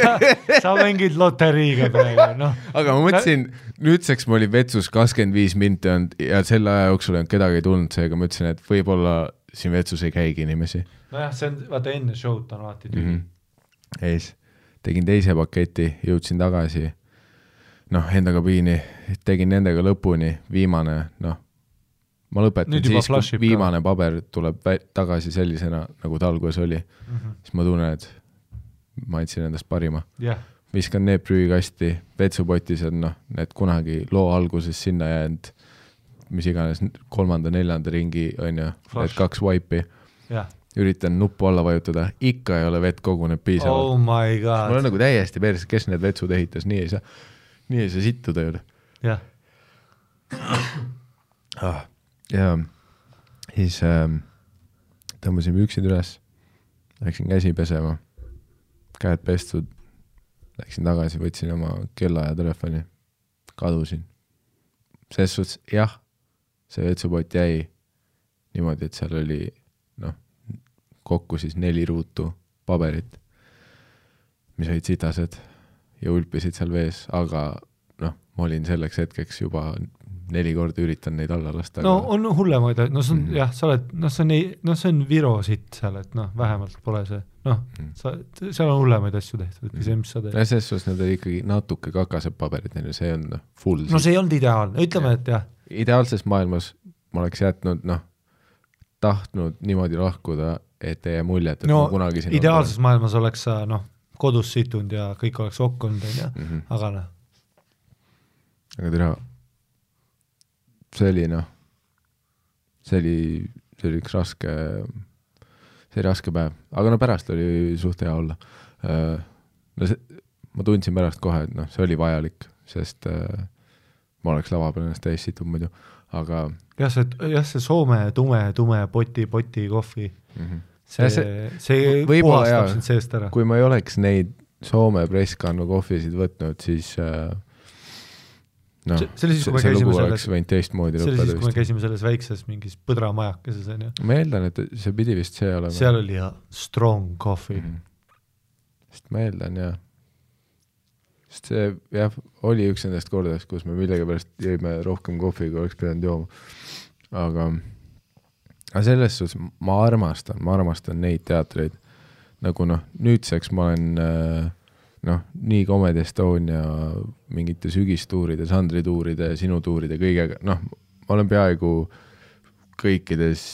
sa mängid loteriiga praegu, noh. aga ma mõtlesin, nüüdseks ma olin vetsus kakskümmend viis minti olnud ja selle aja jooksul ei olnud kedagi tulnud, seega ma ütlesin, et võib-olla siin vetsus ei käigi inimesi nojah, see on, vaata enne show'd on alati tühi mm. -hmm. ja siis tegin teise paketi, jõudsin tagasi, noh, enda kabiini, tegin nendega lõpuni, viimane, noh, ma lõpetan Nüüd siis, kui ka. viimane paber tuleb tagasi sellisena, nagu ta alguses oli, mm. -hmm. siis ma tunnen, et ma andsin endast parima. jah, viskan need prügikasti, vetsupotis on noh, need kunagi loo alguses sinna jäänud, mis iganes kolmanda-neljanda ringi on ju, need kaks wipe'i, jah. üritan nuppu alla vajutada, ikka ei ole vett kogunenud piisavalt oh mul on nagu täiesti perses, kes need vetsud ehitas, nii ei saa, nii ei saa sittuda ju jah, ah,. Ja siis ähm, tõmbasin püksid üles, läksin käsi pesema, käed pestud, läksin tagasi, võtsin oma kella ja telefoni, kadusin. selles suhtes jah, see vetsupott jäi niimoodi, et seal oli noh, kokku siis neli ruutu paberit, mis olid sitased ja ulpisid seal vees, aga noh, ma olin selleks hetkeks juba neli korda üritanud neid alla lasta. no on hullemaid, no see on mm Mhm. -hmm. jah, sa oled, noh, see on ei, noh, see on Viro sitt seal, et noh, vähemalt pole see, noh Mhm., sa, seal on hullemaid asju tehtud kui see, mis sa teed. ja selles suhtes need olid ikkagi natuke kakased paberid, on ju, see on full no see ei olnud ideaalne, ütleme, et jah, ideaalses maailmas ma oleks jätnud noh, tahtnud niimoodi lahkuda, et ei jää muljet, et no ma kunagi siin ideaalses maailmas oleks sa noh, kodus situnud ja kõik oleks okk olnud, onju, mm. -hmm. aga noh, aga tere, see oli noh, see oli, see oli üks raske, see oli raske päev, aga no pärast oli suht hea olla. no see, ma tundsin pärast kohe, et noh, see oli vajalik, sest äh, ma oleks lava peal ennast täis situnud muidu, aga jah, see, jah, see Soome tume, tume poti, poti kohvi, mm -hmm. see see, see puhastab sind seest ära. kui ma ei oleks neid Soome presskannu kohvisid võtnud, siis äh, noh, See- see oli siis, kui me käisime selles- see oli siis, kui me käisime selles väikses mingis põdramajakeses onju, ma eeldan, et see pidi vist see olema. seal oli ja strong coffee mm, Mhm. sest ma eeldan jah, sest see jah, oli üks nendest kordadest, kus me millegipärast jõime rohkem kohvi, kui oleks pidanud jooma. aga, aga selles suhtes ma armastan, ma armastan neid teatreid. nagu noh, nüüdseks ma olen äh, noh, nii Comedy Estonia mingite sügistuuride, Sandri tuuride, sinu tuuride kõigega, noh, ma olen peaaegu kõikides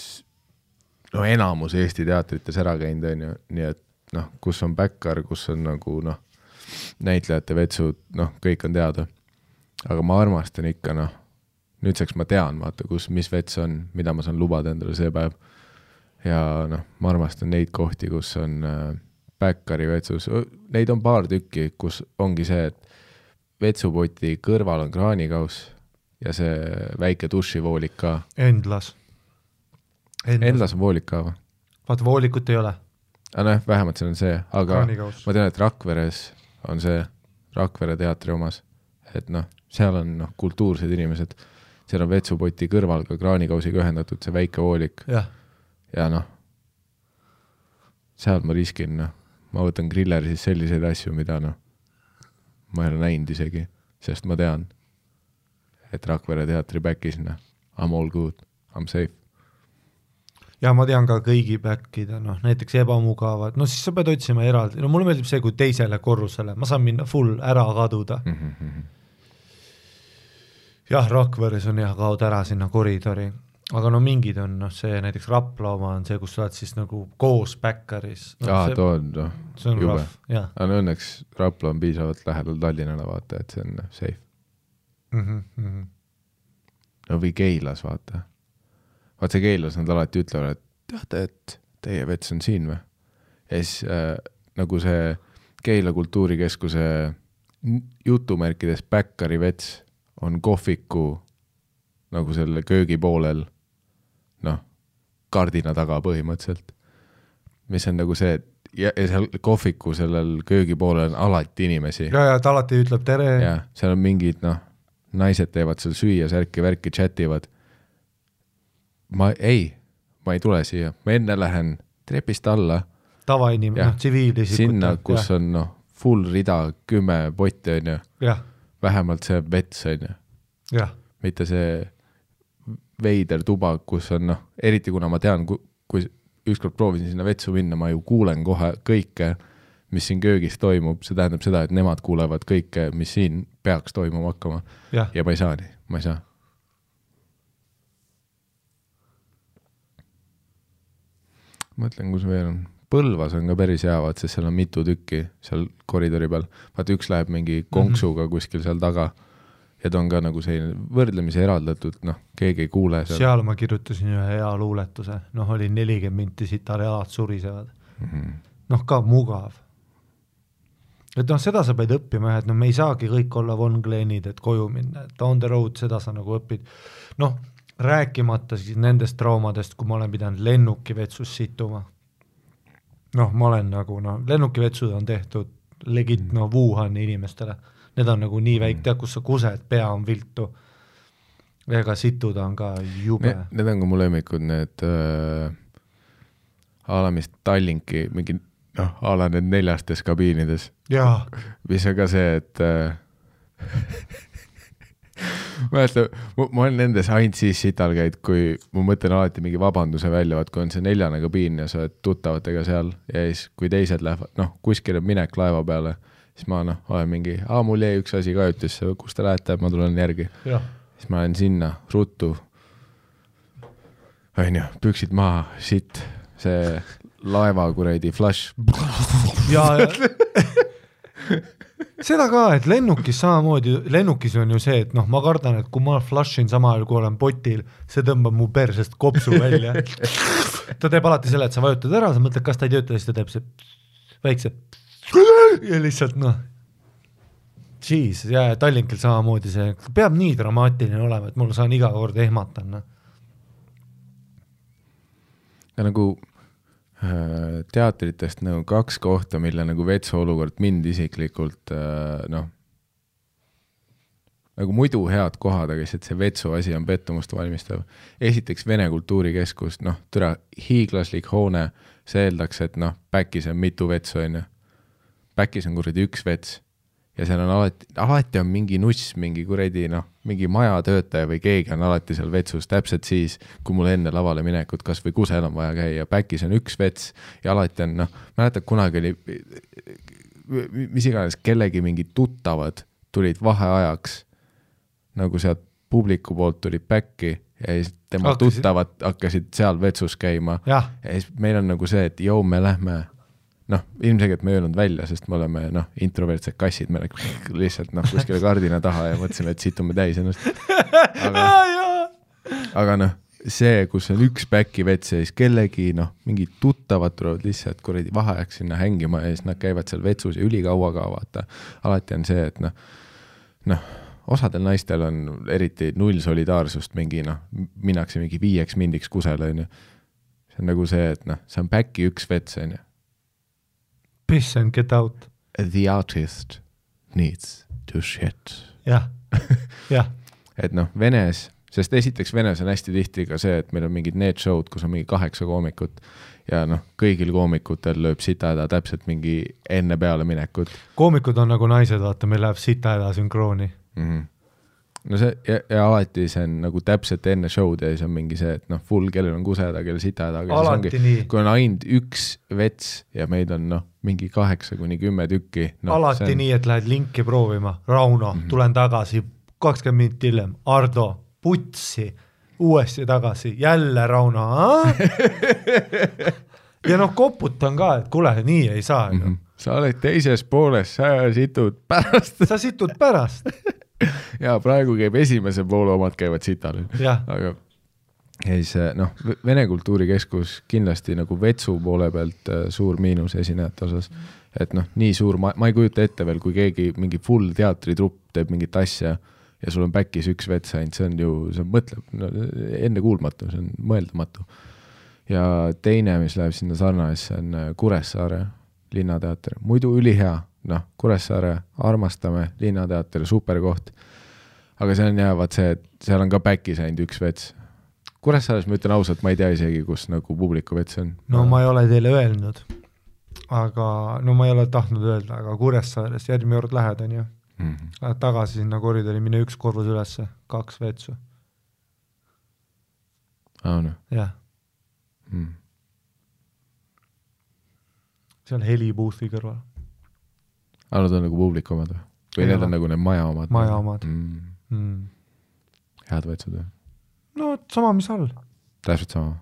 no enamus Eesti teatrites ära käinud, on ju, nii et noh, kus on backar, kus on nagu noh, näitlejate vetsud, noh, kõik on teada. aga ma armastan ikka noh, nüüdseks ma tean, vaata, kus, mis vets on, mida ma saan lubada endale see päev. ja noh, ma armastan neid kohti, kus on äh, Bäkkari vetsus, neid on paar tükki, kus ongi see, et vetsupoti kõrval on kraanikauss ja see väike dušivoolik ka. Endlas. Endlas on voolik ka või? vaata, voolikut ei ole. aga nojah, vähemalt seal on see, aga Kraanikaus. ma tean, et Rakveres on see, Rakvere teatri omas, et noh, seal on noh, kultuursed inimesed, seal on vetsupoti kõrval ka kraanikausiga ühendatud see väike voolik. ja noh, seal ma riskin, noh, ma võtan grilleri siis selliseid asju, mida noh, ma ei ole näinud isegi, sest ma tean, et Rakvere teatri back'is, noh, I m all good, I m safe. Ja ma tean ka kõigi back'ide, noh näiteks ebamugavad, no siis sa pead otsima eraldi, no mulle meeldib see, kui teisele korrusele, ma saan minna full ära kaduda. Mm. -hmm. jah, Rakveres on jah, kaod ära sinna koridori, aga no mingid on noh, see näiteks Rapla oma on see, kus sa oled siis nagu koos backeris no,. aa, too on noh, jube. aga no õnneks Rapla on piisavalt lähedal Tallinnale, vaata, et see on noh, safe mm. -hmm. no või Keilas, vaata vaat see Keilas nad alati ütlevad, et teate, et teie vets on siin või? ja siis äh, nagu see Keila kultuurikeskuse jutumärkides Bäkkari vets on kohviku nagu selle köögi poolel, noh, kardina taga põhimõtteliselt. mis on nagu see, et ja, ja seal kohviku sellel köögi poolel on alati inimesi. ja, ja ta alati ütleb tere. jah, seal on mingid noh, naised teevad seal süüa, särki-värki, chat ivad ma ei, ma ei tule siia, ma enne lähen trepist alla. tavainimene, noh tsiviilisikut. sinna, kus ja. on noh, full rida, kümme potti on ju. vähemalt see vets on ju. mitte see veider tuba, kus on noh, eriti kuna ma tean, kui ükskord proovisin sinna vetsu minna, ma ju kuulen kohe kõike, mis siin köögis toimub, see tähendab seda, et nemad kuulevad kõike, mis siin peaks toimuma hakkama. ja ma ei saa nii, ma ei saa mõtlen, kus veel on. Põlvas on ka päris hea, vaat, sest seal on mitu tükki seal koridori peal. vaata, üks läheb mingi konksuga mm -hmm. kuskil seal taga ja ta on ka nagu selline võrdlemisi eraldatud, noh, keegi ei kuule seal. seal ma kirjutasin ühe hea luuletuse, noh, oli nelikümmend minti, siit jalad surisevad mm -hmm.. noh, ka mugav. et noh, seda sa pead õppima, et noh, me ei saagi kõik olla Von Glenid, et koju minna, et on the road, seda sa nagu õpid. noh rääkimata siis nendest traumadest, kui ma olen pidanud lennukivetsus situma. noh, ma olen nagu noh, lennukivetsud on tehtud legit mm. no Wuhani inimestele, need on nagu nii väike, tead, kus sa kused, pea on viltu. ega situda on ka jube ne,. Need on ka mu lemmikud, need äh, a la mis Tallinki mingi noh, a la need neljastes kabiinides. mis on ka see, et äh, mäletan, ma olen nendes ainult siis sital käinud, kui ma mõtlen alati mingi vabanduse välja, vaat kui on see neljane kabiin ja sa oled tuttavatega seal ja siis, kui teised lähevad, noh, kuskile minek laeva peale, siis ma noh, olen mingi, aa, mul jäi üks asi kajutisse, kus te lähete, ma tulen järgi. siis ma lähen sinna ruttu. onju, püksid maha, sitt, see laeva kuradi flush. ja, ja seda ka, et lennukis samamoodi, lennukis on ju see, et noh, ma kardan, et kui ma flush in samal ajal, kui olen potil, see tõmbab mu persest kopsu välja ta teeb alati selle, et sa vajutad ära, sa mõtled, kas ta ei tööta, siis ta teeb see väikse ja lihtsalt noh, jeez, ja Tallinkil samamoodi see, peab nii dramaatiline olema, et mul saan iga kord ehmata, noh. ja nagu Äh, teatritest nagu kaks kohta, mille nagu vetsu olukord mind isiklikult äh, noh, nagu muidu head kohad, aga lihtsalt see vetsu asi on pettumust valmistav. esiteks Vene Kultuurikeskus, noh, türa hiiglaslik hoone, see eeldaks, et noh, back'is on mitu vetsu, on ju. Back'is on kuradi üks vets ja seal on alati, alati on mingi nuss, mingi kuradi noh, mingi majatöötaja või keegi on alati seal vetsus täpselt siis, kui mul enne lavale minekut kas või kusel on vaja käia, back'is on üks vets ja alati on noh, mäletad kunagi oli, mis iganes, kellegi mingid tuttavad tulid vaheajaks nagu sealt publiku poolt tulid back'i ja siis tema hakkasid. tuttavad hakkasid seal vetsus käima. ja siis meil on nagu see, et jõu, me lähme noh, ilmselgelt me ei öelnud välja, sest me oleme noh, introvertsed kassid, me lihtsalt noh, kuskile kardina taha ja mõtlesime, et situme täis ennast. aga, aga noh, see, kus on üks päki vets ja siis kellegi noh, mingid tuttavad tulevad lihtsalt kuradi vaheajaks sinna hängima ja siis nad käivad seal vetsus ja ülikaua ka vaata. alati on see, et noh, noh, osadel naistel on eriti null solidaarsust mingi noh, minnakse mingi viieks mindiks kusele onju. see on nagu see, et noh, see on päki üks vets onju. Piss and get out, The artist needs to shit. jah, jah, et noh, Venes, sest esiteks Venes on hästi tihti ka see, et meil on mingid need show'd, kus on mingi kaheksa koomikut ja noh, kõigil koomikutel lööb sitahäda täpselt mingi enne pealeminekut koomikud on nagu naised, vaata, meil läheb sita häda sünkrooni. mm. -hmm. No see ja, ja alati see on nagu täpselt enne show'd ja siis on mingi see, et noh, full, kellel on kusehäda, kellel sitahäda, aga siis alati ongi, nii, kui on ainult üks vets ja meid on noh, mingi kaheksa kuni kümme tükki no,. alati nii, et lähed linki proovima, Rauno mm. -hmm. tulen tagasi kakskümmend minutit hiljem, Ardo, putsi, uuesti tagasi, jälle Rauno. ja noh, koputan ka, et kuule, nii ei saa Mm ju -hmm. sa oled teises pooles, sa situd pärast sa situd pärast, ja praegu käib esimese poole omad käivad sital, aga ja siis eh, noh, Vene Kultuurikeskus kindlasti nagu vetsu poole pealt äh, suur miinus esinejate osas. et noh, nii suur, ma, ma ei kujuta ette veel, kui keegi mingi full teatritrupp teeb mingit asja ja sul on back'is üks vets ainult, see on ju, see mõtleb no,, ennekuulmatu, see on mõeldamatu. ja teine, mis läheb sinna sarnasesse, on äh, Kuressaare Linnateater, muidu ülihea, noh, Kuressaare armastame, Linnateater super koht. aga see on jah, vaat see, et seal on ka back'is ainult üks vets. Kuressaares ma ütlen ausalt, ma ei tea isegi, kus nagu publiku vets on. no ma ei ole teile öelnud, aga no ma ei ole tahtnud öelda, aga Kuressaarest järgmine kord lähed, onju, mm. -hmm. lähed tagasi sinna koridori, mine üks korrus ülesse, kaks vetsu, aa noh jah, mm.. seal helibuuthi kõrval, aa, need on nagu publiku omad või? või need on nagu need maja omad? maja omad mm.. mm.. head vetsud või? no sama, mis all, täpselt sama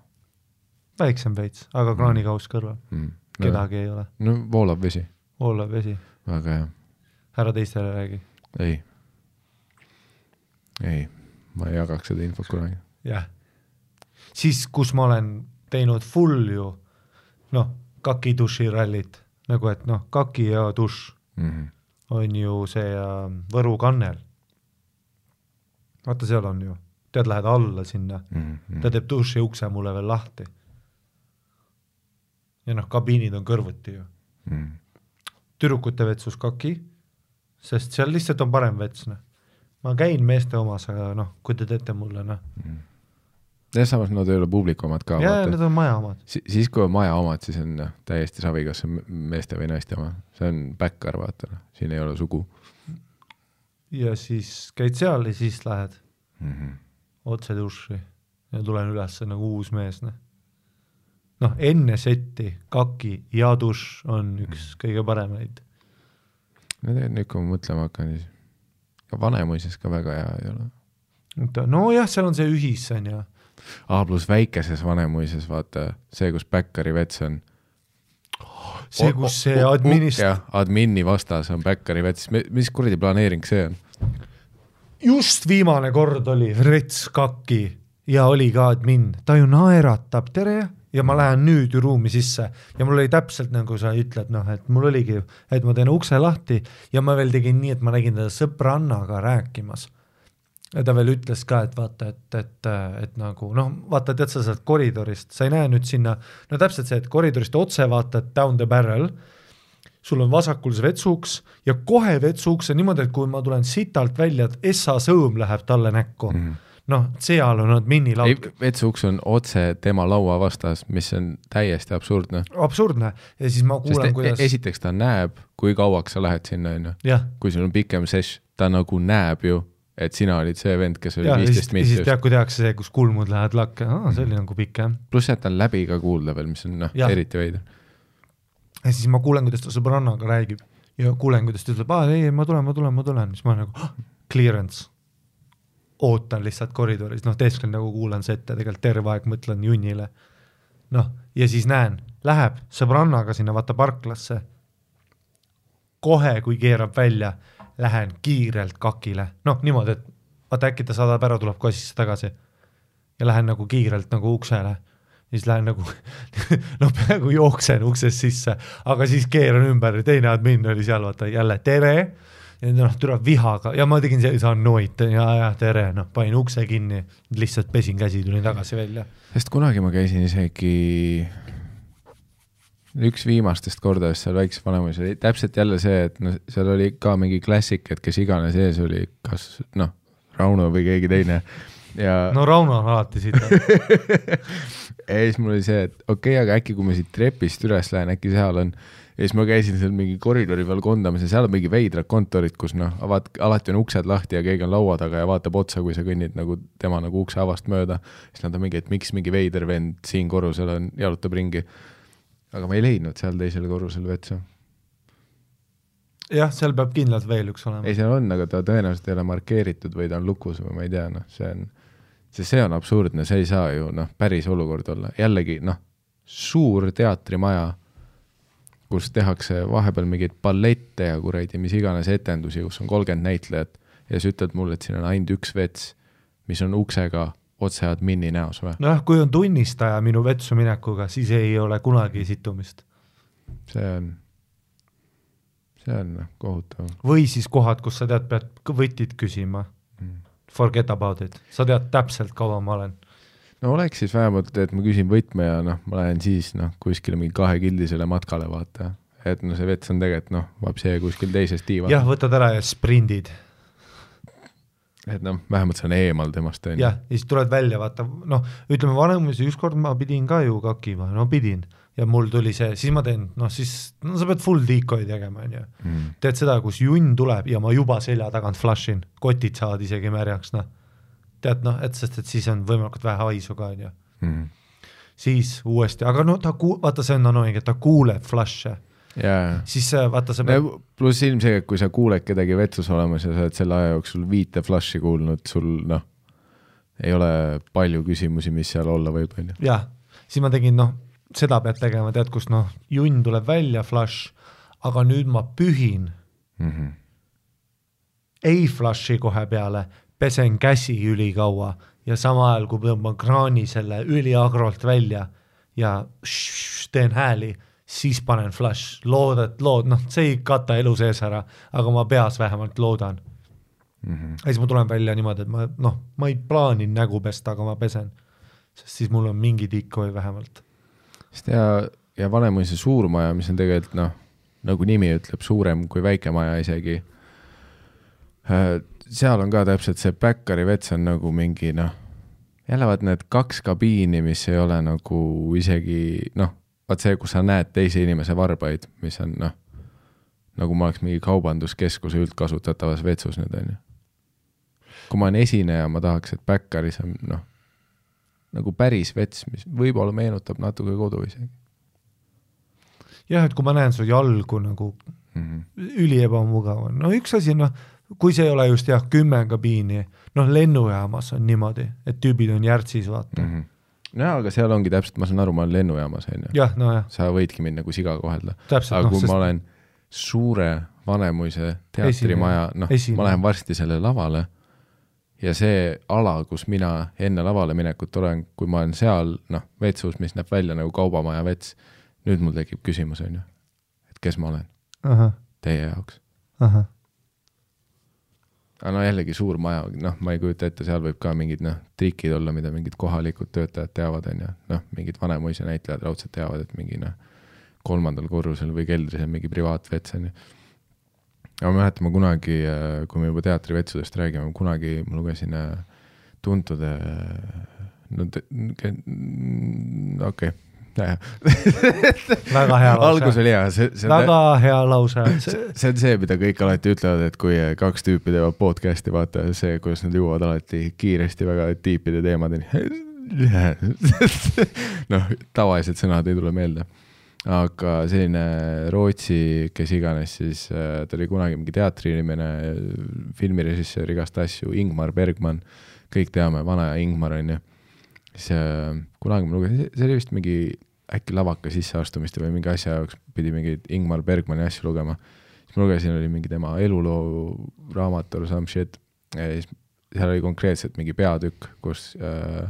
väiksem veits, aga kraanikauss kõrval, mm.. kedagi ei ole, no voolab vesi, voolav vesi, väga hea. ära teistele räägi, ei, ei, ma ei jagaks seda infot kunagi. jah. siis, kus ma olen teinud full ju noh, kaki duširallit, nagu et noh, kaki ja dušš Mm -hmm. on ju see äh, Võru kannel. vaata, seal on ju, tead, lähed alla sinna, Mm ta teeb duši ukse mulle veel lahti. ja noh, kabiinid on kõrvuti ju, -hmm. tüdrukute vetsus kaki, sest seal lihtsalt on parem vets, noh. ma käin meeste omas, aga noh, kui te teete mulle noh, ja samas nad ei ole publiku omad ka, ja need on maja omad, Si siis, kui on maja omad, siis on noh, täiesti savi, kas see on meeste või naiste oma, see on backar, vaata, siin ei ole sugu ja siis käid seal ja siis lähed mm. -hmm. otse duši ja tulen üles nagu uus mees, noh. noh, enne setti kaki ja dušš on üks kõige paremaid no tegelikult nüüd, kui ma mõtlema hakkan, siis ka Vanemuises ka väga hea ei ole. nojah, seal on see ühis, on ju. aa, pluss väikeses Vanemuises, vaata see, kus Backari vets on. see, kus see administ-, jah, admini vastas on Backari vets, mis kuradi planeering see on? just viimane kord oli rets kaki ja oli ka admin, ta ju naeratab, tere, ja ma lähen nüüd ju ruumi sisse ja mul oli täpselt nagu sa ütled, noh, et mul oligi, et ma teen ukse lahti ja ma veel tegin nii, et ma nägin teda sõbrannaga rääkimas. Ja ta veel ütles ka, et vaata, et, et, et nagu noh, vaata, tead sa sealt koridorist, sa ei näe nüüd sinna, no täpselt see, et koridorist otse vaatad down the barrel, sul on vasakul see vetsuuks ja kohe vetsuuks on niimoodi, et kui ma tulen sitalt välja, et Essa sõõm läheb talle näkku mm. -hmm. noh, seal on admini Mhm. ei laud,, vetsuuks on otse tema laua vastas, mis on täiesti absurdne. absurdne ja siis ma kuulen, e kuidas, esiteks ta näeb, kui kauaks sa lähed sinna, onju. jah, kui sul on pikem sess, ta nagu näeb ju, et sina olid see vend, kes oli viisteist ja siis tead, kui tehakse see, kus kulmud lähevad lakke, see oli nagu pikem. pluss, et ta on läbi ka kuulda veel, mis on noh, Jah. eriti veider. ja siis ma kuulen, kuidas ta sõbrannaga räägib ja kuulen, kuidas ta ütleb, aa ei, ei ma tulen, ma tulen, ma tulen, siis ma nagu oh, clearance. ootan lihtsalt koridoris, noh, teesklen nagu kuulan seda ette, tegelikult terve aeg mõtlen junnile. noh, ja siis näen, läheb sõbrannaga sinna vaata parklasse. kohe, kui keerab välja, lähen kiirelt kakile, noh niimoodi, et vaata äkki ta saadab ära, tuleb kohe sisse tagasi. ja lähen nagu kiirelt nagu uksele. Ja siis lähen nagu noh, peaaegu jooksen uksest sisse, aga siis keeran ümber ja teine admin oli seal, vaata jälle tere! Ja noh, tuleb vihaga. Ja ma tegin sellise annoit ja, ja tere, noh, panin ukse kinni, lihtsalt pesin käsi, tulin tagasi välja. sest kunagi ma käisin isegi, üks viimastest kordadest seal väikses vanemas oli täpselt jälle see, et noh, seal oli ka mingi klassik, et kes iganes ees oli, kas noh, Rauno või keegi teine ja no Rauno on alati siit. ja siis mul oli see, et okei okay,, aga äkki kui ma siit trepist üles lähen, äkki seal on. ja siis ma käisin seal mingi koridori peal kondamas ja seal on mingi veidrad kontorid, kus noh, avad, alati on uksed lahti ja keegi on laua taga ja vaatab otsa, kui sa kõnnid nagu tema nagu ukse avast mööda. siis nad on mingi, et miks mingi veider vend siin korrusel on, jalutab ringi. Aga ma ei leidnud seal teisel korrusel vetsu. jah, seal peab kindlalt veel üks olema ei, seal on, aga ta tõenäoliselt ei ole markeeritud või ta on lukus või ma ei tea, noh, see on, sest see on absurdne, see ei saa ju noh, päris olukord olla, jällegi noh, suur teatrimaja, kus tehakse vahepeal mingeid ballette ja kuradi mis iganes etendusi, kus on kolmkümmend näitlejat ja sa ütled mulle, et siin on ainult üks vets, mis on uksega otse admini näos või? nojah, kui on tunnistaja minu vetsu minekuga, siis ei ole kunagi situmist. see on, see on noh, kohutav või siis kohad, kus sa tead, pead võtid küsima. mm.. Forget about it, sa tead täpselt, kaua ma olen. no oleks siis vähemalt, et ma küsin võtme ja noh, ma lähen siis noh, kuskile mingi kahekildisele matkale vaata, et no see vets on tegelikult noh, vapsee kuskil teises tiivas. jah, võtad ära ja sprindid. Et noh, vähemalt see on eemal temast onju. jah, ja siis tuled välja, vaata noh, ütleme Vanemuise ükskord ma pidin ka ju kakima, no pidin ja mul tuli see, siis ma teen, noh siis, no sa pead full decoy tegema, onju. mm.. teed seda, kus junn tuleb ja ma juba selja tagant flush in, kotid saavad isegi märjaks, noh. tead noh, et sest, et siis on võimalikult vähe haisu ka, onju. Mm. siis uuesti, aga no ta ku-, vaata, see on annoying, et ta kuuleb flash'e, jaa, siis vaata sa pead, pluss ilmselgelt, kui sa kuuled kedagi vetsus olemas ja sa oled selle aja jooksul viite flash'i kuulnud, sul noh, ei ole palju küsimusi, mis seal olla võib, onju. jah, siis ma tegin noh, seda pead tegema, tead, kus noh, junn tuleb välja, flush, aga nüüd ma pühin, Mhm. ei flush'i kohe peale, pesen käsi ülikaua ja samal ajal, kui tõmban kraani selle üliagrolt välja ja teen hääli, siis panen flush, loodad, lood, noh, see ei kata elu sees ära, aga ma peas vähemalt loodan. Mhm. ja siis ma tulen välja niimoodi, et ma noh, ma ei plaani nägu pesta, aga ma pesen. sest siis mul on mingi decoy vähemalt. sest ja, ja Vanemuise suurmaja, mis on tegelikult noh, nagu nimi ütleb, suurem kui väike maja isegi. seal on ka täpselt see Backari vets on nagu mingi noh, jälle vaat need kaks kabiini, mis ei ole nagu isegi noh, vaat see, kus sa näed teise inimese varbaid, mis on noh, nagu ma oleks mingi kaubanduskeskuse üldkasutatavas vetsus nüüd onju. kui ma olen esineja, ma tahaks, et Backaris on noh, nagu päris vets, mis võib-olla meenutab natuke kodu isegi jah, et kui ma näen su jalgu nagu mm. -hmm. üliebamugav on, no üks asi noh, kui see ei ole just jah, kümme kabiini, noh lennujaamas on niimoodi, et tüübid on järtsis, vaata. Mm -hmm. No aga seal ongi täpselt, ma saan aru, ma olen lennujaamas onju, jah, nojah, sa võidki mind nagu siga kohelda, aga noh, kui sest ma olen suure Vanemuise teatrimaja, noh, ma lähen varsti sellele lavale ja see ala, kus mina enne lavale minekut olen, kui ma olen seal noh, vetsus, mis näeb välja nagu kaubamaja vets, nüüd mul tekib küsimus onju, et kes ma olen ahah, teie jaoks aga no jällegi suur maja, noh, ma ei kujuta ette, seal võib ka mingid noh, trikid olla, mida mingid kohalikud töötajad teavad, on ju, noh, mingid Vanemuise näitlejad raudselt teavad, et mingi noh, kolmandal korrusel või keldris on mingi privaatvets, on ju. aga ma mäletan, ma kunagi, kui me juba teatrivetsudest räägime, kunagi ma lugesin äh, tuntud, no te- mm, okei okay., väga hea algus lause, oli hea, see, see on väga hea lause, see on see, mida kõik alati ütlevad, et kui kaks tüüpi teevad podcast'i, vaata see, kuidas nad jõuavad alati kiiresti väga tiipide teemadeni. noh, tavalised sõnad ei tule meelde. aga selline Rootsi, kes iganes siis, ta oli kunagi mingi teatriinimene, filmirežissöör, igast asju, Ingmar Bergman, kõik teame, vana Ingmar on ju. siis äh, kunagi ma lugesin, see oli vist mingi äkki lavaka sisseastumiste või mingi asja jaoks pidi mingeid Ingmar Bergmani asju lugema. siis ma lugesin, oli mingi tema eluloo raamat or some shit ja siis seal oli konkreetselt mingi peatükk, kus äh,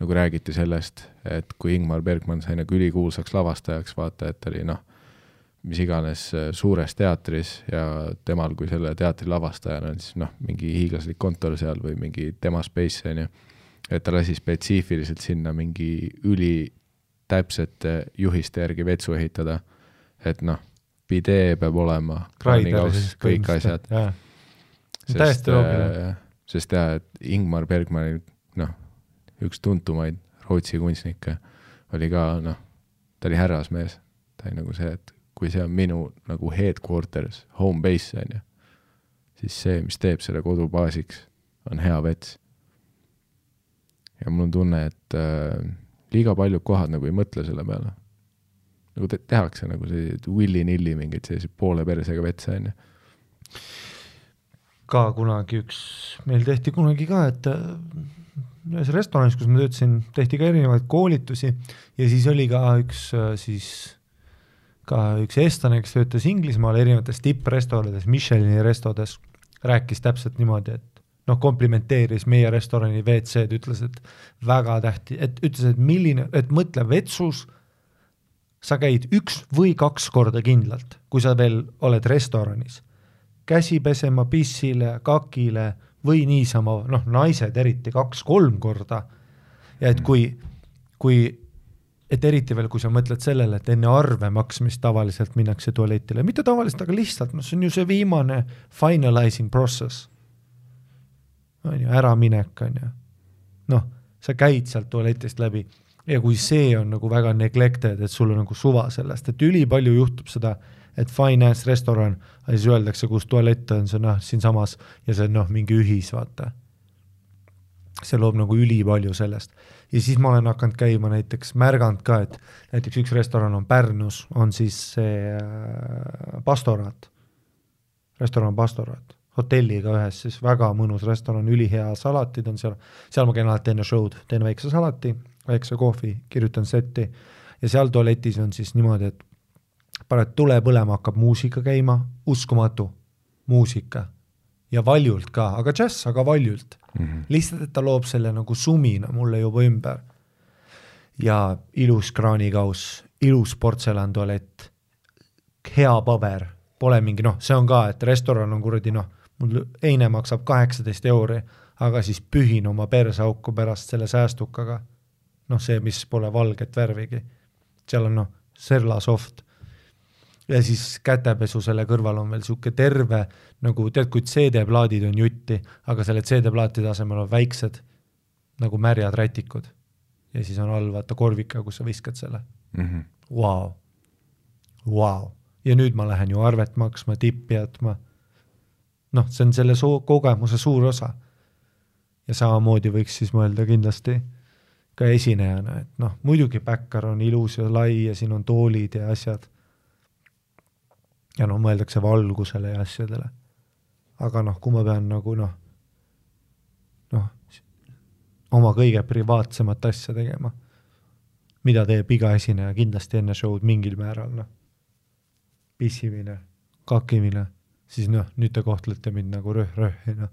nagu räägiti sellest, et kui Ingmar Bergman sai nagu ülikuulsaks lavastajaks, vaata, et oli noh, mis iganes äh, suures teatris ja temal kui selle teatri lavastajana on siis noh, mingi hiiglaslik kontor seal või mingi tema space on ju, et ta lasi spetsiifiliselt sinna mingi ülitäpsete juhiste järgi vetsu ehitada, et noh, bidee peab olema, kraanikaus, kõik asjad, sest äh, sest jaa, et Ingmar Bergmani noh, üks tuntumaid Rootsi kunstnikke oli ka noh, ta oli härrasmees, ta oli nagu see, et kui see on minu nagu headquarters, home base on ju, siis see, mis teeb selle kodu baasiks, on hea vets. ja mul on tunne, et äh, liiga paljud kohad nagu ei mõtle selle peale. nagu te tehakse nagu selliseid willy-nilly mingeid selliseid poole persega vetse on ju ka kunagi üks, meil tehti kunagi ka, et ühes restoranis, kus ma töötasin, tehti ka erinevaid koolitusi ja siis oli ka üks siis ka üks eestlane, kes töötas Inglismaal erinevates tipprestoranides, Michelini restodes, rääkis täpselt niimoodi, et noh, komplimenteeris meie restorani WC-d, ütles, et väga tähtis, et ütles, et milline, et mõtle vetsus, sa käid üks või kaks korda kindlalt, kui sa veel oled restoranis käsi pesema pissile, kakile või niisama, noh, naised eriti kaks-kolm korda. ja et kui, kui, et eriti veel, kui sa mõtled sellele, et enne arve maksmist tavaliselt minnakse tualetile, mitte tavaliselt, aga lihtsalt, noh, see on ju see viimane finalizing process. On ju, äraminek on ju. noh, sa käid sealt tualetist läbi ja kui see on nagu väga neglected, et sul on nagu suva sellest, et ülipalju juhtub seda, et finance restoran, siis öeldakse, kus tualett on, see on noh, siinsamas ja see on noh, mingi ühis, vaata. see loob nagu ülipalju sellest ja siis ma olen hakanud käima näiteks, märganud ka, et näiteks üks restoran on Pärnus, on siis see äh, pastoraat, restoran Pastoraat, hotelliga ühes siis väga mõnus restoran, ülihea salatid on seal, seal ma käin alati enne show'd, teen väikse salati, väikse kohvi, kirjutan setti ja seal tualetis on siis niimoodi, et paned tule põlema, hakkab muusika käima, uskumatu muusika ja valjult ka, aga džäss, aga valjult mm. -hmm. lihtsalt, et ta loob selle nagu sumina mulle juba ümber. ja ilus kraanikauss, ilus portselantualett, hea paber, pole mingi noh, see on ka, et restoran on kuradi noh, mul eine maksab kaheksateist euri, aga siis pühin oma perseauku pärast selle säästukaga. noh, see, mis pole valget värvigi, seal on noh, Serla soft ja siis kätepesu selle kõrval on veel niisugune terve nagu tead, kui CD-plaadid on jutti, aga selle CD-plaatide asemel on väiksed nagu märjad rätikud. ja siis on all vaata korvika, kus sa viskad selle. -hmm. Vau, vau. ja nüüd ma lähen ju arvet maksma, tippi jätma. noh, see on selle soo-, kogemuse suur osa. ja samamoodi võiks siis mõelda kindlasti ka esinejana, et noh, muidugi Bäkkar on ilus ja lai ja siin on toolid ja asjad ja noh, mõeldakse valgusele ja asjadele. aga noh, kui ma pean nagu noh, noh, oma kõige privaatsemat asja tegema, mida teeb iga esineja kindlasti enne show'd mingil määral, noh, pissimine, kakimine, siis noh, nüüd te kohtlete mind nagu röh-röhhi, noh,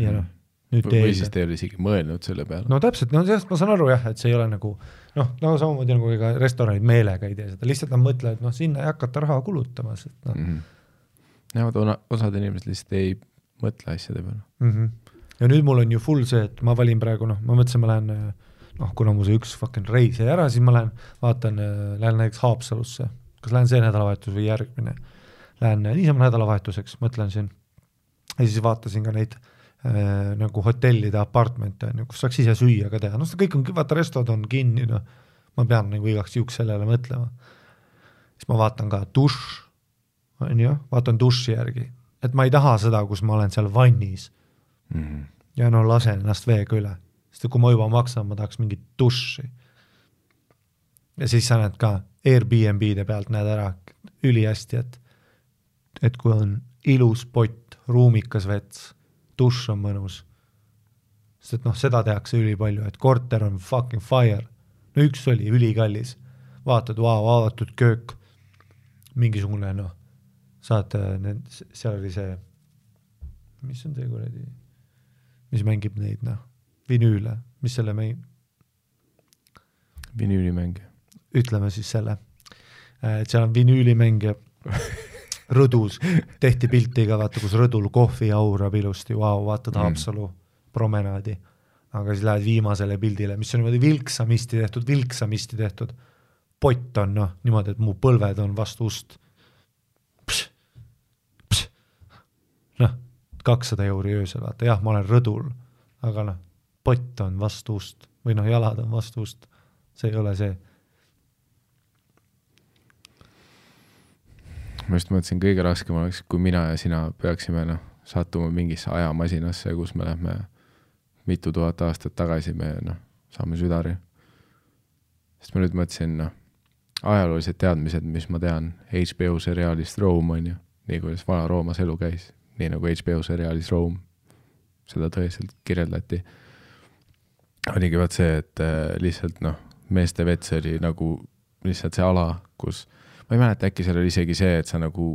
ja noh, nüüd või, või siis teie te ei ole isegi mõelnud selle peale no täpselt, no sellest ma saan aru jah, et see ei ole nagu noh, no samamoodi nagu ega restoranid meelega ei tee seda, lihtsalt nad mõtlevad, noh, sinna ei hakata raha kulutama, sest noh mm. -hmm. ona- osad inimesed lihtsalt ei mõtle asjade peale mm. -hmm. ja nüüd mul on ju full see, et ma valin praegu noh, ma mõtlesin, ma lähen noh, kuna mul see üks fucking reis jäi ära, siis ma lähen vaatan, lähen näiteks Haapsalusse, kas lähen see nädalavahetus või järgmine. Lähen niisama nädalavahetuseks, mõtlen siin ja siis vaatasin ka neid äh, nagu hotellide apartmente on ju, kus saaks ise süüa ka teha, noh, see kõik on, vaata restod on kinni, noh, ma pean nagu igaks juhuks sellele mõtlema. siis ma vaatan ka dušš, on ju, vaatan duši järgi, et ma ei taha seda, kus ma olen seal vannis mm. -hmm. ja no lasen ennast veega üle, sest kui ma juba maksan, ma tahaks mingit duši. ja siis sa näed ka Airbnb-de pealt näed ära ülihästi, et, et kui on ilus pott, ruumikas vets, dušš on mõnus, sest et noh, seda tehakse ülipalju, et korter on fucking fire. no üks oli ülikallis, vaatad, vau, avatud köök, mingisugune noh, saad äh, seal oli see, mis on see kuradi, mis mängib neid noh, vinüüle, mis selle mängib, vinüülimäng. ütleme siis selle, et seal on vinüülimäng ja rõdus tehti pilti ka, vaata, kus rõdul kohvi aurab ilusti, vau, vaatad Mm. Haapsalu promenaadi. aga siis lähed viimasele pildile, mis on niimoodi vilksamisti tehtud, vilksamisti tehtud. pott on noh, niimoodi, et mu põlved on vastu ust. noh, kakssada euri öösel, vaata jah, ma olen rõdul, aga noh, pott on vastu ust või noh, jalad on vastu ust. see ei ole see ma just mõtlesin, kõige raskem oleks, kui mina ja sina peaksime noh, sattuma mingisse ajamasinasse, kus me lähme mitu tuhat aastat tagasi, me noh, saame südari. sest ma nüüd mõtlesin, noh, ajaloolised teadmised, mis ma tean HBO seriaalist Rome on ju, nii kuidas Vana-Roomas elu käis, nii nagu HBO seriaalis Rome, seda tõeliselt kirjeldati. oligi vaat see, et äh, lihtsalt noh, meeste vets oli nagu lihtsalt see ala, kus ma ei mäleta, äkki seal oli isegi see, et sa nagu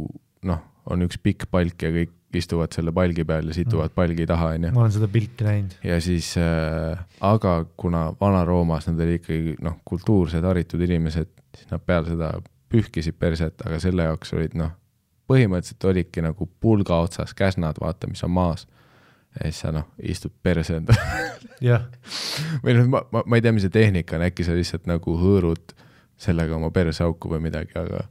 noh, on üks pikk palk ja kõik istuvad selle palgi peal ja situvad palgi taha, onju. ma olen seda pilti näinud. ja siis äh,, aga kuna Vana-Roomas nad olid ikkagi noh, kultuursed, haritud inimesed, siis nad peale seda pühkisid perset, aga selle jaoks olid noh, põhimõtteliselt olidki nagu pulga otsas käsnad, vaata, mis on maas. ja siis sa noh, istud perse enda jah, või noh, ma, ma, ma ei tea, mis see tehnika on, äkki sa lihtsalt nagu hõõrud sellega oma perseauku või midagi, aga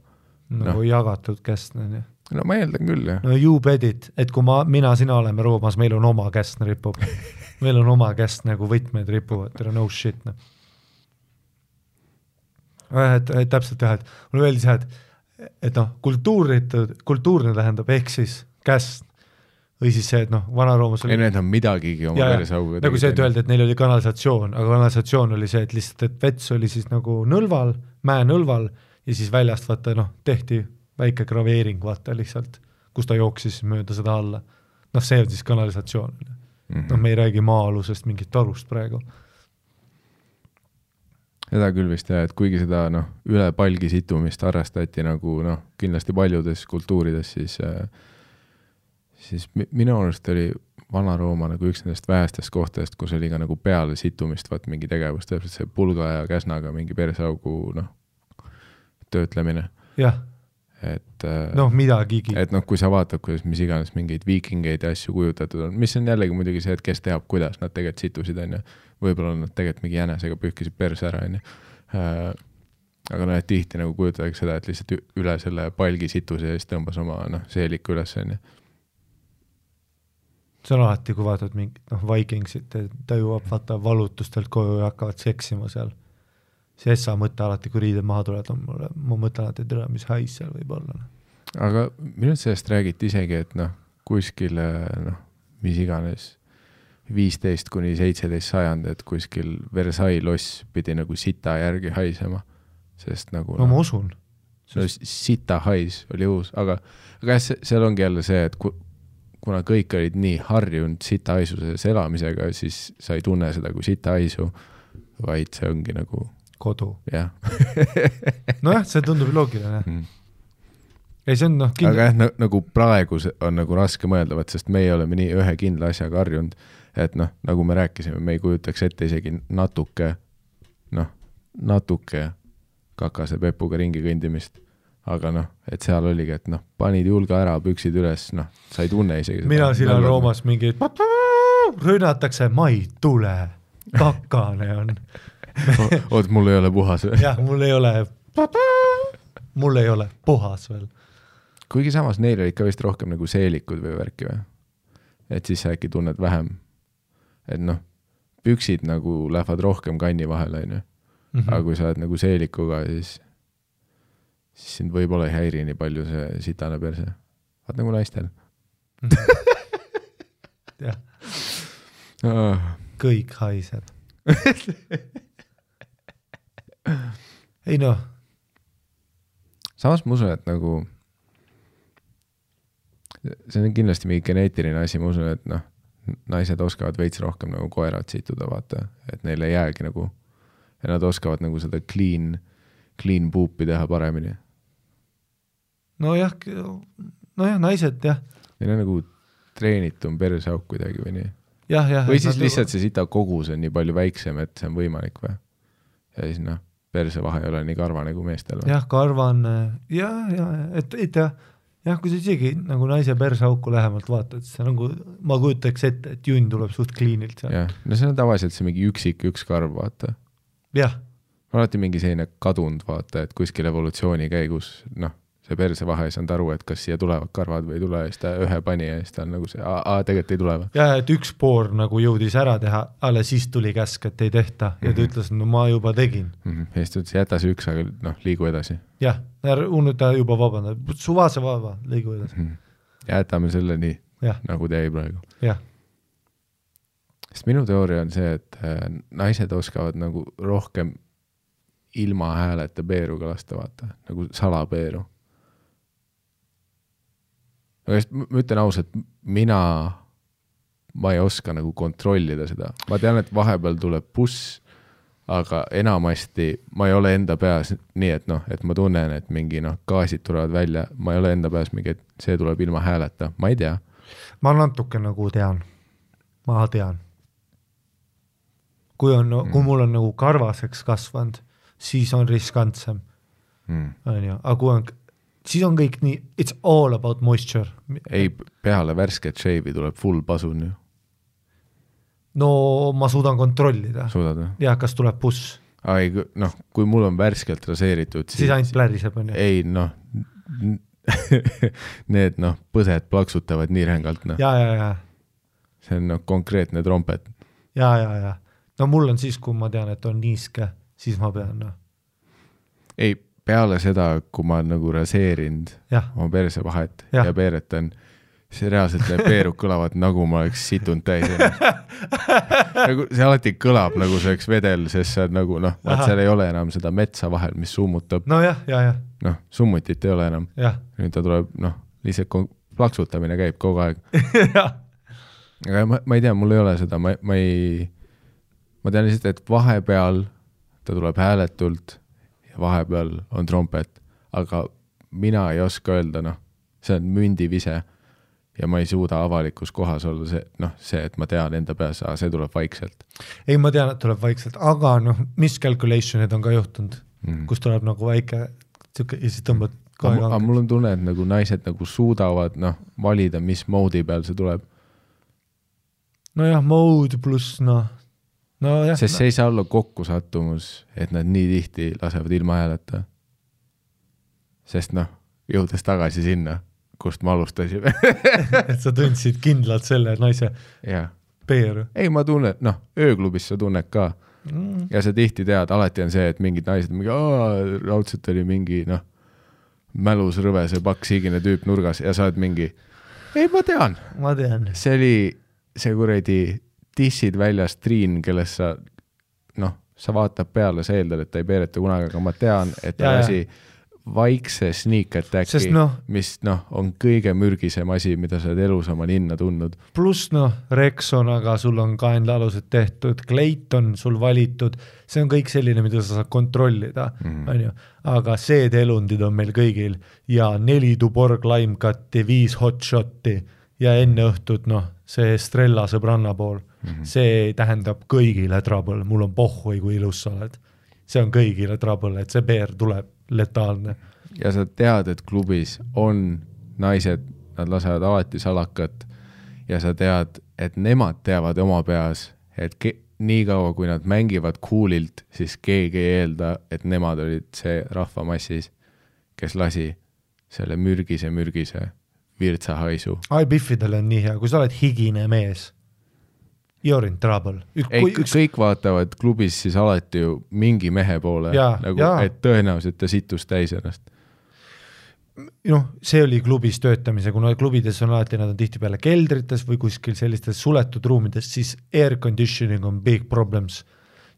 nagu no. jagatud käsn on ju. no ma eeldan küll, jah. no you bet it, et kui ma, mina, sina oleme Roomas, meil on oma käsn ripub meil on oma käsn nagu võtmed ripuvad, tere no shit noh. et, et täpselt jah, et mulle meeldis jah, et, et noh, kultuuritud, kultuurne tähendab ehk siis käsn või siis see, et noh, Vana-Roomas ei, need on midagigi oma perseauguga nagu see, et öelda, et neil oli kanalisatsioon, aga kanalisatsioon oli see, et lihtsalt, et vets oli siis nagu nõlval, mäenõlval ja siis väljast vaata noh, tehti väike graveering, vaata lihtsalt, kus ta jooksis mööda seda alla. noh, see on siis kanalisatsioon, Mhm. noh, me ei räägi maa-alusest mingit talust praegu. seda küll vist jah, et kuigi seda noh, üle palgi situmist harrastati nagu noh, kindlasti paljudes kultuurides, siis äh, siis mi- minu arust oli Vana-Rooma nagu üks nendest vähestest kohtadest, kus oli ka nagu peale situmist vaat mingi tegevus, täpselt see pulga ja käsnaga mingi perseaugu noh, töötlemine, jah, et äh, noh, midagigi. et noh, kui sa vaatad, kuidas mis iganes mingeid viikingeid ja asju kujutatud on, mis on jällegi muidugi see, et kes teab, kuidas nad tegelikult situsid, on ju. võib-olla nad tegelikult mingi jänesega pühkisid perse ära, on ju. aga noh, et tihti nagu kujutatakse seda, et lihtsalt üle selle palgi situs ja siis tõmbas oma noh, seeliku üles, on ju. See on alati, kui vaatad mingit noh, Vikingsit, ta jõuab vaata valutustelt koju ja hakkavad seksima seal. see Essa mõte alati, kui riided maha tulevad, on mulle, ma mõtlen alati, et tere, mis hais seal võib olla. noh. aga minu arust sellest räägiti isegi, et noh, kuskil noh, mis iganes viisteist kuni seitseteist sajand, et kuskil Versailles loss pidi nagu sita järgi haisema, sest nagu no ma usun. no s- sita hais oli uus, aga, aga jah, seal ongi jälle see, et kuna kõik olid nii harjunud sita haisuses elamisega, siis sa ei tunne seda kui sita haisu, vaid see ongi nagu kodu. jah nojah, see tundub loogiline. mm. ei, see on noh, aga kindlasti, jah, nagu praegu on nagu raske mõelda, vot sest meie oleme nii ühe kindla asjaga harjunud, et noh, nagu me rääkisime, me ei kujutaks ette isegi natuke, noh, natuke kakase pepuga ringi kõndimist. Aga noh, et seal oligi, et noh, panid julge ära, püksid üles, noh, sa ei tunne isegi mina siin olen Roomas mingi, rünnatakse, ma ei tule, kakane on. oot, mul ei ole puhas või? jah, mul ei ole, mul ei ole puhas veel. kuigi samas neil olid ka vist rohkem nagu seelikud või värki või? et siis sa äkki tunned vähem. et noh, püksid nagu lähevad rohkem kanni vahele, onju. Mhm. aga kui sa oled nagu seelikuga, siis, siis sind võib-olla ei häiri nii palju see sitane perse. vaat nagu naistel jah, oh.. kõik haiseb ei noh, samas ma usun, et nagu see on kindlasti mingi geneetiline asi, ma usun, et noh, naised oskavad veits rohkem nagu koerad situda, vaata, et neil ei jäägi nagu ja nad oskavad nagu seda clean, clean poop'i teha paremini. nojah, nojah, naised jah, Neil on nagu treenitum perseauk kuidagi või nii. või siis lihtsalt see sita kogus on nii palju väiksem, et see on võimalik või? ja siis noh, persevahe ei ole nii karvane kui meestel või? jah, karvane ja, ja, et, et jah, jah, kui sa isegi nagu naise perseauku lähemalt vaatad, siis see nagu, ma kujutaks ette, et junn tuleb suht clean'ilt seal. jah, no see on tavaliselt see mingi üksik üks karv, vaata. jah, alati mingi selline kadunud, vaata, et kuskil evolutsiooni käigus noh, see persevahe ei saanud aru, et kas siia tulevad karvad või ei tule ja siis ta ühe pani ja siis ta on nagu see, aa, tegelikult ei tule või? ja et üks poor nagu jõudis ära teha, alles siis tuli käsk, et ei tehta ja ta Mhm. ütles, no ma juba tegin. ja siis ta ütles, jäta see üks, aga noh, liigu edasi. jah, unusta juba vabandada, suvase vaba, liigu edasi, jätame selle nii, nagu ta jäi praegu. jah, sest minu teooria on see, et äh, naised oskavad nagu rohkem ilma hääleta peeruga lasta, vaata, nagu salapeeru. Aga sest ma ütlen ausalt, mina, ma ei oska nagu kontrollida seda, ma tean, et vahepeal tuleb buss, aga enamasti ma ei ole enda peas nii, et noh, et ma tunnen, et mingi noh, gaasid tulevad välja, ma ei ole enda peas mingi, et see tuleb ilma hääleta, ma ei tea. ma natuke nagu tean, ma tean. kui on, kui mul on nagu karvaseks kasvanud, siis on riskantsem, Mm. onju, aga kui on, siis on kõik nii, it's all about moisture. ei, peale värsket shave'i tuleb full pasun ju, no ma suudan kontrollida, jah, kas tuleb buss, aa ei, noh, kui mul on värskelt raseeritud, siis ainult pläriseb, onju. ei noh, need noh, põsed plaksutavad nii rängalt, noh, ja, ja, ja, see on noh, konkreetne trompet. ja, ja, ja no mul on siis, kui ma tean, et on niiske, siis ma pean, noh, ei, peale seda, kui ma olen nagu raseerinud oma persevahet ja, ja peeretan, siis reaalselt need peerud kõlavad nagu ma oleks situnud täis nagu see alati kõlab nagu see oleks vedel, sest see on nagu noh, vaat seal ei ole enam seda metsa vahel, mis summutab, nojah, ja, ja, noh, summutit ei ole enam, nüüd ta tuleb noh, lihtsalt plaksutamine käib kogu aeg. aga ma, ma ei tea, mul ei ole seda, ma, ma ei, ma tean lihtsalt, et vahepeal ta tuleb hääletult vahepeal on trompet, aga mina ei oska öelda, noh, see on mündivise ja ma ei suuda avalikus kohas olla see, noh, see, et ma tean enda peas, see tuleb vaikselt ei, ma tean, et tuleb vaikselt, aga noh, miscalculation'id on ka juhtunud, mm.. kus tuleb nagu väike sihuke ja siis tõmbad kohe aga mul on tunne, et nagu naised nagu suudavad, noh, valida, mis moodi peal see tuleb, nojah, mode pluss noh, nojah, sest see ei saa olla kokkusattumus, et nad nii tihti lasevad ilma hääleta. sest noh, jõudes tagasi sinna, kust me alustasime. Et sa tundsid kindlalt selle naise peeru. Ei, ma tunnen, noh, ööklubis sa tunned ka. Mm.. ja sa tihti tead, alati on see, et mingid naised mingi, raudselt oli mingi noh, mälus rõves ja paks higine tüüp nurgas. Ja sa oled mingi, ei, ma tean, ma tean, see oli see kuradi dissid väljas Triin, kellest sa noh, sa vaatad peale, sa eeldad, et ta ei peereta kunagi, aga ma tean, et ta lasi vaikse sneak attack'i noh-, mis noh, on kõige mürgisem asi, mida sa oled elus oma ninna tundnud. pluss noh, Rexonaga sul on kaenlaalused tehtud, Clayton sul valitud, see on kõik selline, mida sa saad kontrollida, Mhm. on ju, aga seedelundid on meil kõigil ja neli Tuborg lime cut'i, viis hot shot'i ja enne õhtut noh, see Estrella sõbranna pool mm, -hmm. see tähendab kõigile trouble, mul on pohhui, kui ilus sa oled. see on kõigile trouble, et see peer tuleb letaalne. ja sa tead, et klubis on naised, nad lasevad alati salakat ja sa tead, et nemad teavad oma peas, et niikaua, kui nad mängivad cool'ilt, siis keegi ei eelda, et nemad olid see rahvamassis, kes lasi selle mürgise, mürgise virtsahaisu. ai, Biffidel on nii hea, kui sa oled higine mees, you are in trouble. ei, kõik vaatavad klubis siis alati ju mingi mehe poole nagu, et tõenäoliselt ta situs täis ennast. noh, see oli klubis töötamise, kuna klubides on alati, nad on tihtipeale keldrites või kuskil sellistes suletud ruumides, siis air conditioning on big problems.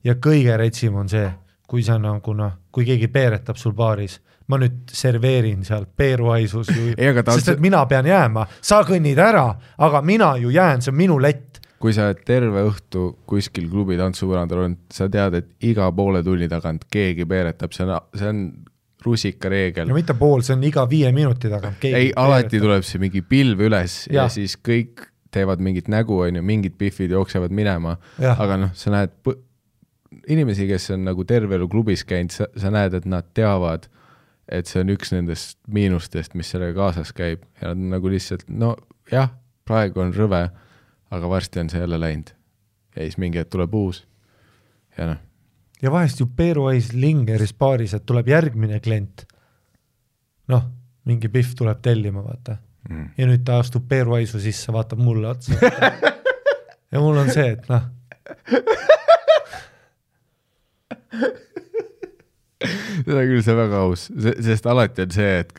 ja kõige retsim on see, kui sa nagu noh, kui keegi peeretab sul baaris, ma nüüd serveerin seal peeruhaisus ju sest et mina pean jääma, sa kõnnid ära, aga mina ju jään, see on minu lett kui sa oled terve õhtu kuskil klubi tantsupõrandal olnud, sa tead, et iga poole tunni tagant keegi peeretab, see on, see on rusikareegel no. mitte pool, see on iga viie minuti tagant. ei, alati tuleb see mingi pilv üles ja, Jah. ja siis kõik teevad mingit nägu, onju, mingid pihvid jooksevad minema, Jah. aga noh, sa näed inimesi, kes on nagu terve elu klubis käinud, sa, sa näed, et nad teavad, et see on üks nendest miinustest, mis sellega kaasas käib ja nad on nagu lihtsalt nojah, praegu on rõve, aga varsti on see jälle läinud. ja siis mingi hetk tuleb uus ja noh, ja vahest ju Peeruais Lingeris baaris, et tuleb järgmine klient. noh, mingi Pihv tuleb tellima, vaata mm. ja nüüd ta astub Peeruaisu sisse, vaatab mulle otsa. ja mul on see, et noh, seda küll, see väga aus, sest alati on see, et,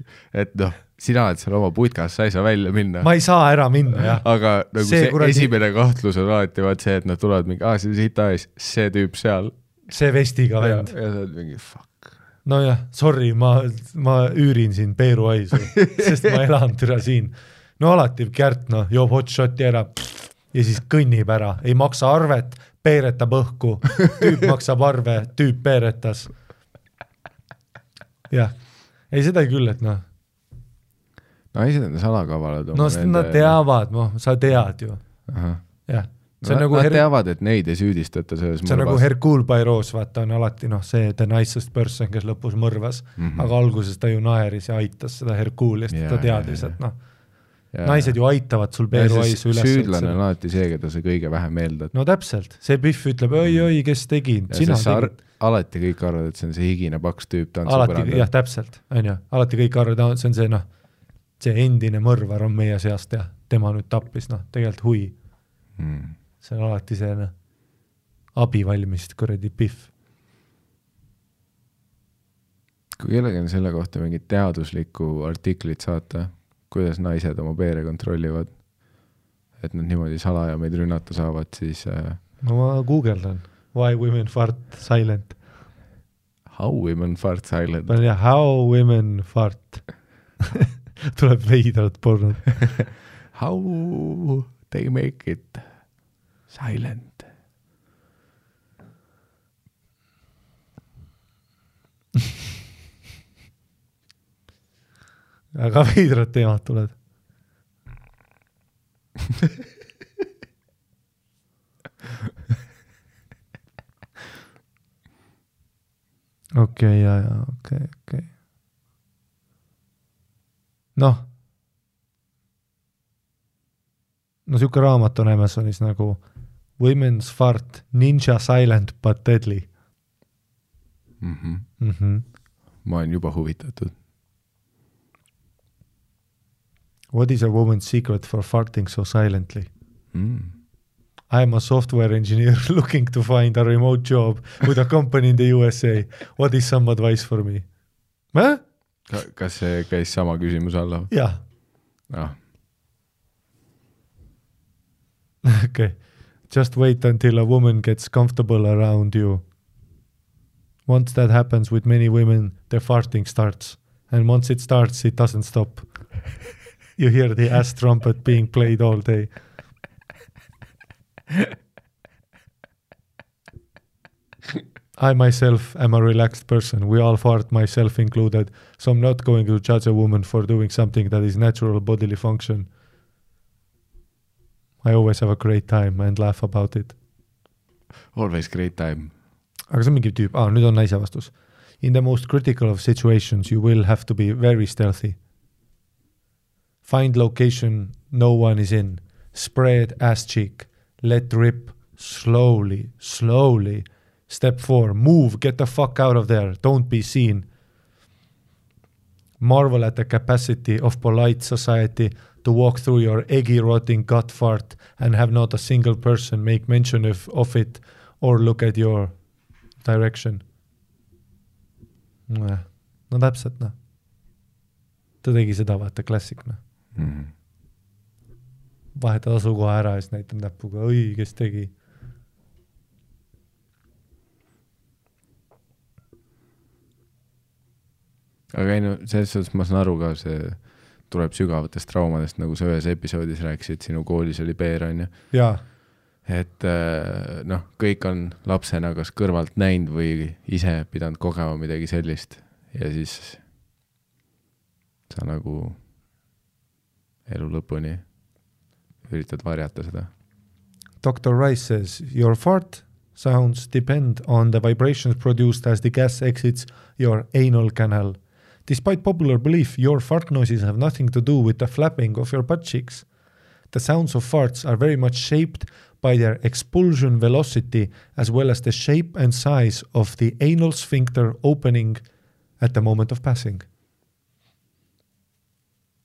et noh, sina oled seal oma putkas, sa ei saa välja minna. ma ei saa ära minna, jah. aga nagu See see, kuradi- esimene kahtlus on alati vaat see, et nad tulevad mingi, aa, see siit ees, see tüüp seal. see vestiga vend. ja sa oled mingi fuck. nojah, sorry, ma, ma üürin siin Peeruaisu, sest ma elan türa siin. no alati Kärt, noh, joob hot shot'i ära ja siis kõnnib ära, ei maksa arvet, peeretab õhku, tüüp maksab arve, tüüp peeretas. jah, ei seda küll, et noh, naised on salakavalad. no sest nad. teavad, noh, sa tead ju, jah, see on nad, nagu nad Her- teavad, et neid ei süüdistata selles see on nagu Hercule Poirot, vaata on alati noh, see the nicest person, kes lõpus mõrvas mm. -hmm. aga alguses ta ju naeris ja aitas seda Hercule'i, sest Jaa, ta teadis, et noh, naised ju aitavad sul Ja Peeruais üles süüdlane on alati see, keda sa kõige vähem eeldad. no täpselt, see Pihv ütleb oi-oi, kes tegi, sina tegid, alati kõik arvavad, et see on see higine paks tüüp alati, tantsupõrandal jah,. täpselt, on ju, alati kõik arvavad, see on see noh, see endine mõrvar on meie seast ja tema nüüd tappis, noh, tegelikult hui, Mm. see on alati see noh, abivalmis kuradi Pihv. kui kellelgi on selle kohta mingit teaduslikku artiklit saata, kuidas naised oma peere kontrollivad, et nad niimoodi salaja meid rünnata saavad, siis äh, no ma guugeldan, why women fart silent how women fart silent. jah, how women fart tuleb veidralt pornot. How they make it silent. väga veidrad teemad tulevad. okei, ja, ja okei, okei. noh. no sihuke raamat on Amazonis nagu Women's fart ninja silent but deadly Mm -hmm. mm. -hmm. ma olen juba huvitatud. What is a woman's secret for farting so silently? Mm. I am a software engineer looking to find a remote job with a company in the USA. What is some advice for me? Mä? Kas see käis sama küsimuse alla? jah, ah. okei. Just wait until a woman gets comfortable around you. Once that happens with many women, the farting starts. And once it starts, it doesn't stop. you hear the ass trumpet being played all day. I myself am a relaxed person. We all fart, myself included. So I'm not going to judge a woman for doing something that is natural bodily function. I always have a great time and laugh about it. Always great time. aga see on mingi tüüp, aa nüüd on naise vastus. In the most critical of situations you will have to be very stealthy. Find location no one is in. Spread ass cheek. Let rip slowly, slowly. Step four, move, get the fuck out of there, don't be seen. Marvel at the capacity of polite society to walk through your eggy rotting gut fart and have not a single person make mention of, of it or look at your direction. no täpselt noh. ta tegi seda, vaata klassik noh, Mm. vahetad asukoha ära ja siis näitab näpuga, oi, kes tegi. Aga ei no selles suhtes ma saan aru ka, see tuleb sügavatest traumadest, nagu sa ühes episoodis rääkisid, sinu koolis oli peer onju. jaa, et äh, noh, kõik on lapsena kas kõrvalt näinud või ise pidanud kogema midagi sellist ja siis sa nagu elu lõpuni üritad varjata seda. Dr Rice says your fart sounds depend on the vibrations produced as the gas exits your anal canal. Despite popular belief, your fart noises have nothing to do with the flapping of your butt cheeks. The sounds of farts are very much shaped by their expulsion velocity as well as the shape and size of the anal sphincter opening at the moment of passing.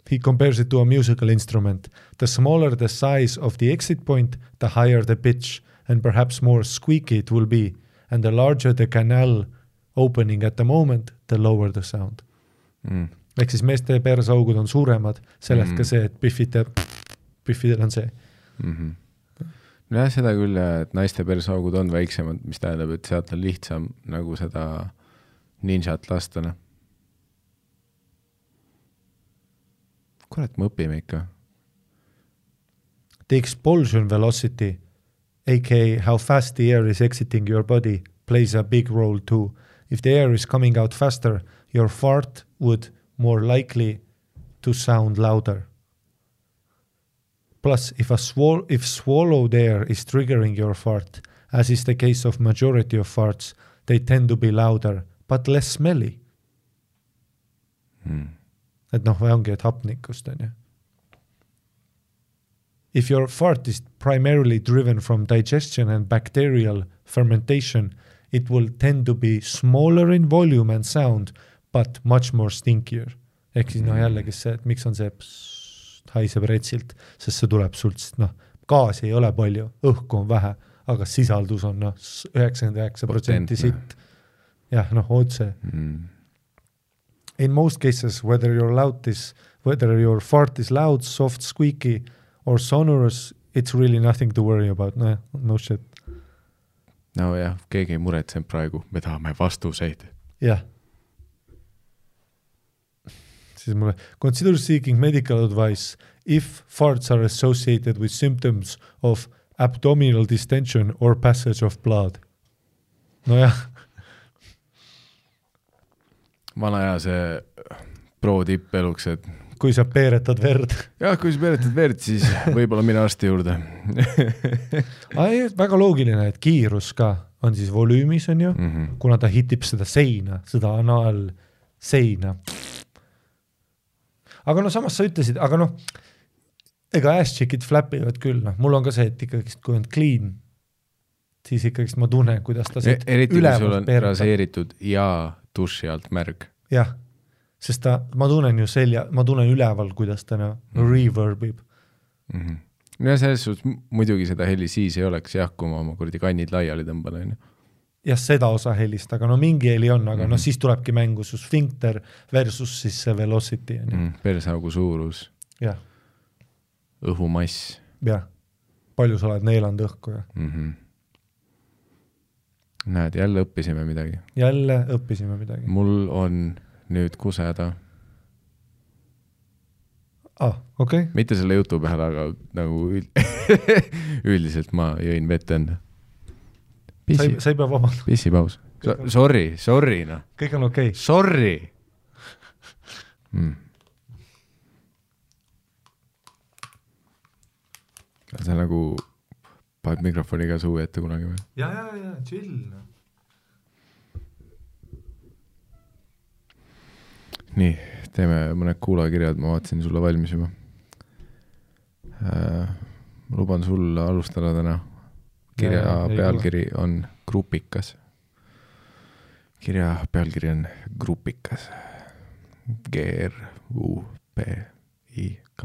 He compares it to a musical instrument. The smaller the size of the exit point, the higher the pitch, and perhaps more squeaky it will be. And the larger the canal opening at the moment, the lower the sound mm.. ehk siis meeste persaugud on suuremad, sellest Mm. ka see, et Biffide, Biffidel on see. mm. -hmm. nojah, seda küll, et naiste persaugud on väiksemad, mis tähendab, et sealt on lihtsam nagu seda ninjat lasta, noh. kurat, me õpime ikka. The expulsion velocity, aka how fast the air is exiting your body, plays a big role too. If the air is coming out faster, your fart would more likely to sound louder. Plus, if a swall- if swallowed air is triggering your fart, as is the case of majority of farts, they tend to be louder but less smelly. mm. et noh, või ongi, et hapnikust on ju. If your fart is primarily driven from digestion and bacterial fermentation, it will tend to be smaller in volume and sound, but much more stinkier. ehk siis noh, jällegi see, et miks on see pssst, haiseb retsilt, sest see tuleb sult, sest noh, gaasi ei ole palju, õhku on vähe, aga sisaldus on noh, üheksakümmend üheksa protsenti sitt. jah, noh, otse Mm. In most cases, whether your loud is whether your fart is loud, soft, squeaky or sonorous, it's really nothing to worry about, no, no shit. nojah, keegi ei muretsenud praegu, me tahame vastuseid. jah. Siis mulle, consider seeking medical advice if farts are associated with symptoms of abdominal distension or passage of blood. nojah, vana hea see pro tipp eluks, et kui sa peeretad verd jah, kui sa veeretad verd, siis võib-olla mine arsti juurde väga loogiline, et kiirus ka on siis volüümis, on ju mm. -hmm. kuna ta hitib seda seina, seda anaalseina. Aga no samas sa ütlesid, aga noh, ega ass check'id flap ivad küll, noh, mul on ka see, et ikkagist, kui on clean, siis ikkagist ma tunnen, kuidas ta siit E-, eriti kui sul on peeretab. raseeritud ja duši alt märg. jah, sest ta, ma tunnen ju selja, ma tunnen üleval, kuidas ta noh Mhm. reverb ib. mm. -hmm. no selles suhtes muidugi seda heli siis ei oleks jah, kui ma oma kuradi kannid laiali tõmban, onju. Jah, seda osa helist, aga no mingi heli on, aga mm -hmm. Noh, siis tulebki mängu su sfinkter versus siis see velocity on ju, Mm, persaugu suurus, jah, õhumass jah. palju sa oled neelanud õhku ja mm. -hmm. näed, jälle õppisime midagi. jälle õppisime midagi. mul on nüüd kuseda, ah, okei okay., mitte selle jutu peale, aga nagu üld... üldiselt ma jõin vett enne. Sa ei, sa ei pea vabandama, pissipaus. Sorry, sorry noh, kõik on okei okay.. sorry mm.. sa nagu paned mikrofoni ka suu ette kunagi või? ja, ja, ja chill. nii, teeme mõned kuulajakirjad, ma vaatasin sulle valmis juba äh,. ma luban sul alustada täna. Kirja pealkiri on Grupikas. kirja pealkiri on Grupikas. G R U P I K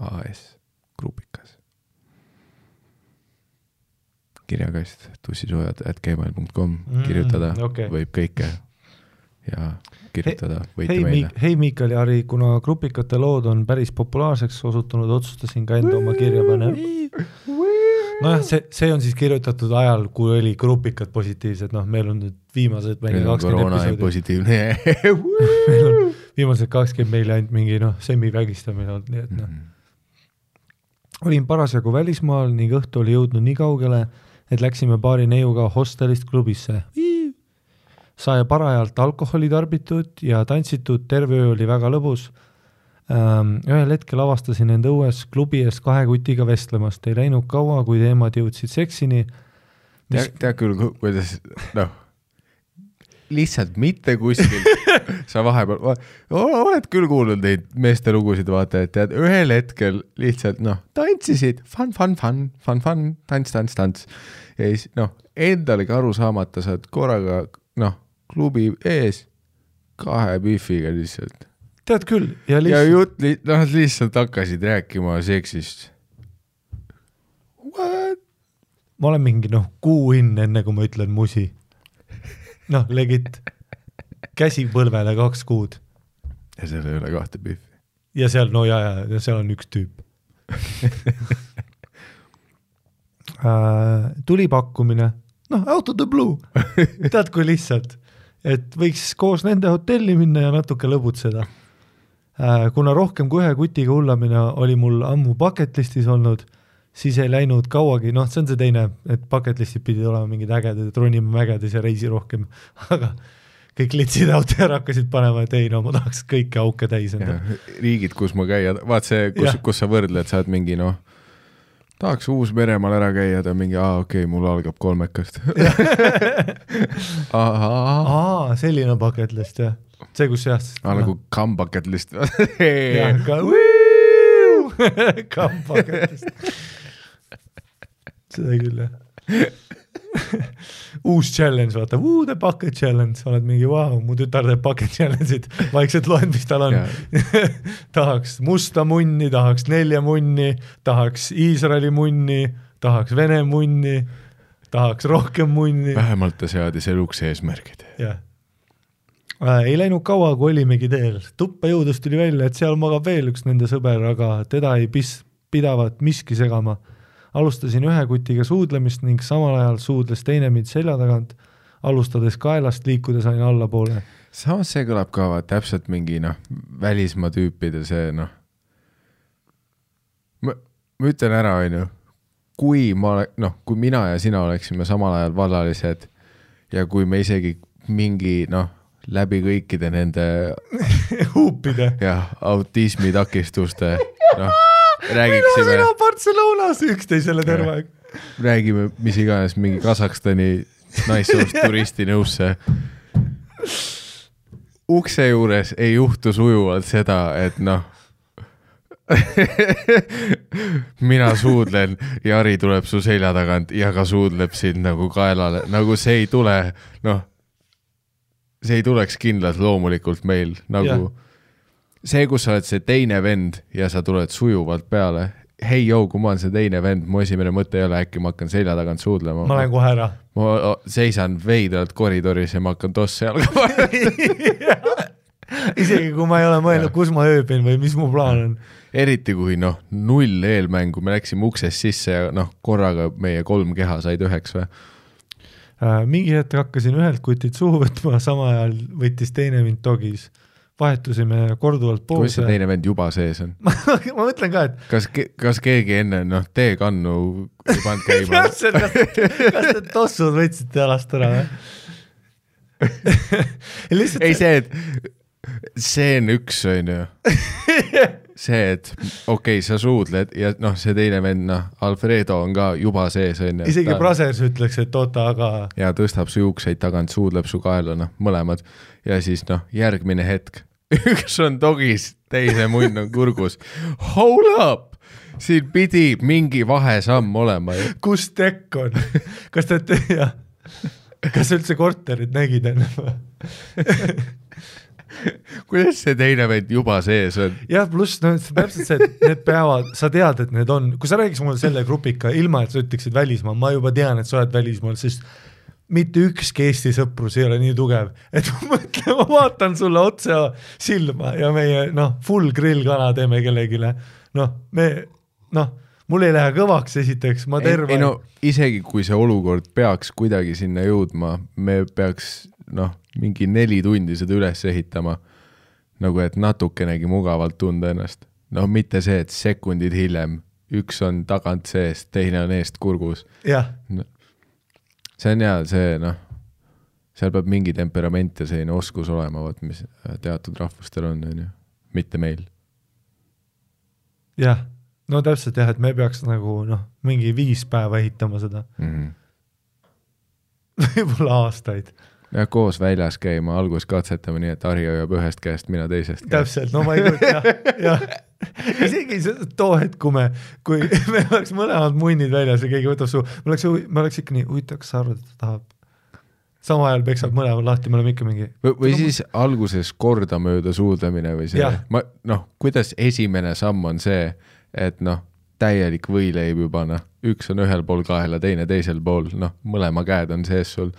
A S, Grupikas. kirjakast tussisoojad at gmail.com Mm, kirjutada okei. võib kõike ja kirjutada võite hei meile hei Miikal ja Harri, kuna grupikate lood on päris populaarseks osutunud, otsustasin ka enda oma kirja panna. nojah, see, see on siis kirjutatud ajal, kui oli grupikad positiivsed, noh, meil on nüüd viimased nüüd on kakskümmend episoodi, positiivne. Meil on viimased kakskümmend meili ainult mingi noh, semivägistamine olnud, nii et noh, olin parasjagu välismaal ning õhtu oli jõudnud nii kaugele, et läksime paari neiuga hostelist klubisse. sai parajalt alkoholi tarbitud ja tantsitud, terve öö oli väga lõbus ühel hetkel avastasin end õues klubi ees kahe kutiga vestlemast, ei läinud kaua, kui teemad jõudsid seksini. tead, tead küll, kuidas, noh, lihtsalt mitte kuskil sa vahepeal, oled küll kuulnud neid meeste lugusid, vaata, et tead, ühel hetkel lihtsalt noh, tantsisid fun, fun, fun, fun, fun, tants, tants, tants. ja siis noh, endalegi aru saamata saad korraga noh, klubi ees kahe Biffiga lihtsalt. Tead küll ja lihtsalt. ja jutt li-, noh, lihtsalt hakkasid rääkima seksist. What? ma olen mingi noh, kuu enne, enne kui ma ütlen musi. noh, legit. käsi põlvele kaks kuud. ja seal ei ole kahte Biffi. ja seal, no ja, ja, ja seal on üks tüüp äh, tuli pakkumine, noh, out of the blue tead, kui lihtsalt et võiks koos nende hotelli minna ja natuke lõbutseda. Äh, kuna rohkem kui ühe kutiga hullamine oli mul ammu bucket list'is olnud, siis ei läinud kauagi, noh, see on see teine, et bucket list'id pidid olema mingid ägedad, et ronime mägedes ja reisi rohkem, aga kõik litsid auto ära hakkasid panema, et ei no ma tahaks kõiki auke täis enda. riigid, kus ma käia, vaat see, kus, kus sa võrdled, sa oled mingi noh tahaks Uus-Meremaal ära käia, ta mingi, aa okei okay,, mul algab kolmekast. Aa, selline bucket list jah, see, kus jah. aa nagu bucket list jah, ka bucket list. seda küll jah uus challenge, vaata, the bucket challenge, oled mingi vau wow,, mu tütar teeb bucket challenge'id, vaikselt loen, mis tal on tahaks musta munni, tahaks nelja munni, tahaks Iisraeli munni, tahaks Vene munni, tahaks rohkem munni. vähemalt ta seadis eluks eesmärgid. jah. Ei läinud kaua, kui olimegi teel, tuppa jõudes tuli välja, et seal magab veel üks nende sõber, aga teda ei pis-, pidavat miski segama. Alustasin ühe kutiga suudlemist ning samal ajal suudles teine mind selja tagant, alustades kaelast, liikudes aina allapoole. samas see kõlab ka vaat täpselt mingi noh, välismaa tüüpide see noh, ma, ma ütlen ära, onju, kui ma noh, kui mina ja sina oleksime samal ajal vallalised ja kui me isegi mingi noh, läbi kõikide nende huupide. jah, autismitakistuste, noh räägiksime. sina Barcelonas üksteisele terve aeg. räägime mis iganes mingi Kasahstani naissoost turisti nõusse. ukse juures ei juhtu sujuvalt seda, et noh mina suudlen, Jari tuleb su selja tagant ja ka suudleb sind nagu kaelale, nagu see ei tule, noh, see ei tuleks kindlalt loomulikult meil nagu yeah see, kus sa oled see teine vend ja sa tuled sujuvalt peale, hei joo, kui ma olen see teine vend, mu esimene mõte ei ole äkki ma hakkan selja tagant suudlema. ma lähen kohe ära. ma seisan veidralt koridoris ja ma hakkan tosse jalga panema isegi kui ma ei ole mõelnud, kus ma ööbin või mis mu plaan on. eriti kui noh, null eelmängu, me läksime uksest sisse ja noh, korraga meie kolm keha said üheks või? Mingi hetk hakkasin ühelt kutilt suhu võtma, samal ajal võttis teine mind dogis vahetusime korduvalt poose. kuidas see teine vend juba sees on ma mõtlen ka, et kas, kas keegi enne noh, teekannu ei pannud käima kas, kas te tossud võtsite jalast ära või lihtsalt ei see, et see on üks, onju. See, et okei okay,, sa suudled ja noh, see teine vend, noh, Alfredo on ka juba sees, onju. isegi ta... Brothers ütleks, et oota, aga. ja tõstab su juukseid tagant, suudleb su kaela, noh, mõlemad. ja siis noh, järgmine hetk üks on dogis, teise munn on kurgus. Hold up, siin pidi mingi vahesamm olema ju. kus tekk on? kas te, jah, kas üldse korterit nägid enne või? kuidas see teine vend juba sees on? jah, pluss noh, täpselt see, et need peavad, sa tead, et need on, kui sa räägiks mulle selle grupiga, ilma et sa ütleksid välismaa, ma juba tean, et sa oled välismaal, sest mitte ükski Eesti sõprus ei ole nii tugev, et ma mõtlen, ma vaatan sulle otse silma ja meie noh, full grillkana teeme kellelegi, noh, me noh, mul ei lähe kõvaks, esiteks, ma terve. ei no isegi kui see olukord peaks kuidagi sinna jõudma, me peaks noh, mingi neli tundi seda üles ehitama. nagu et natukenegi mugavalt tunda ennast, noh, mitte see, et sekundid hiljem üks on tagant seest, teine on eest kurgus. jah, see on hea, see noh, seal peab mingi temperament ja selline oskus olema, vot mis äh, teatud rahvustel on, on ju, mitte meil jah, no täpselt jah, et me peaks nagu noh, mingi viis päeva ehitama seda, mm. -hmm. võib-olla aastaid. Ja koos väljas käima, alguses katsetame nii, et Harri hoiab ühest käest, mina teisest käest. täpselt, no ma ei kujuta, jah, jah. isegi too hetk, kui me, kui me oleks mõlemad munnid väljas ja keegi võtab su, ma oleks, ma oleks ikka nii, huvitav, kas sa arvad, et ta tahab samal ajal peksab mõlemad lahti, me oleme ikka mingi. või, või siis alguses kordamööda suudlemine või see Jah., ma noh, kuidas esimene samm on see, et noh, täielik võileib juba noh, üks on ühel pool kaela, teine teisel pool, noh, mõlema käed on sees sul.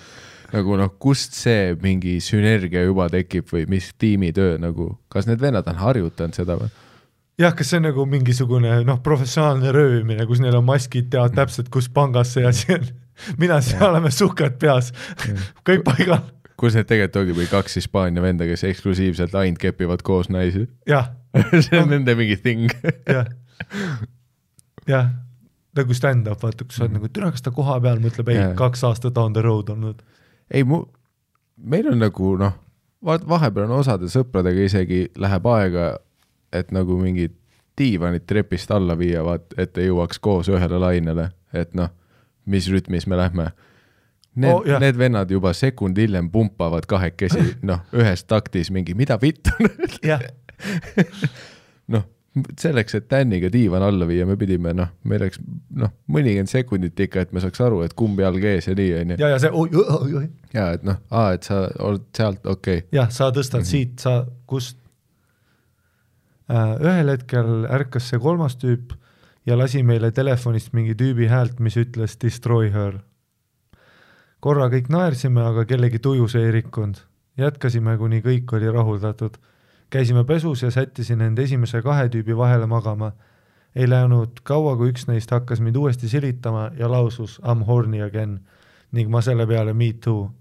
Nagu noh, kust see mingi sünergia juba tekib või mis tiimitöö nagu, kas need vennad on harjutanud seda või? jah, kas see on nagu mingisugune noh, professionaalne röövimine, kus neil on maskid, teavad täpselt, kus pangas see asi on. mina siin oleme sukad peas, kõik paigal, kus need tegelikult ongi või kaks Hispaania venda, kes eksklusiivselt ainult kepivad koos naisi. see on nende mingi thing. jah, jah, nagu stand-up, vaata, kus sa oled nagu, türa, kas ta koha peal? Mõtleb, ei kaks aastat on the road olnud. Ei mu, meil on nagu noh, vaat vahepeal on osade sõpradega isegi läheb aega, et nagu mingid diivanid trepist alla viia, vaat et ei jõuaks koos ühele lainele, et noh, mis rütmis me lähme. Need Oh, jah. need vennad juba sekund hiljem pumpavad kahekesi, noh, ühes taktis mingi, mida vittu jah, noh, selleks, et Daniga diivan alla viia, me pidime noh, meil läks noh, mõnikümmend sekundit ikka, et me saaks aru, et kumb jalg ees ja nii onju. ja, ja see oi, oi, oi, ja et noh, aa, et sa oled sealt, okei okay.. jah, sa tõstad mm. -hmm. siit, sa, kust äh,. ühel hetkel ärkas see kolmas tüüp ja lasi meile telefonist mingi tüübi häält, mis ütles destroy her. korra kõik naersime, aga kellegi tuju see ei rikkunud. jätkasime, kuni kõik oli rahuldatud. Käisime pesus ja sättisin end esimese kahe tüübi vahele magama. ei läinud kaua, kui üks neist hakkas mind uuesti silitama ja lausus I m horny again ning ma selle peale me too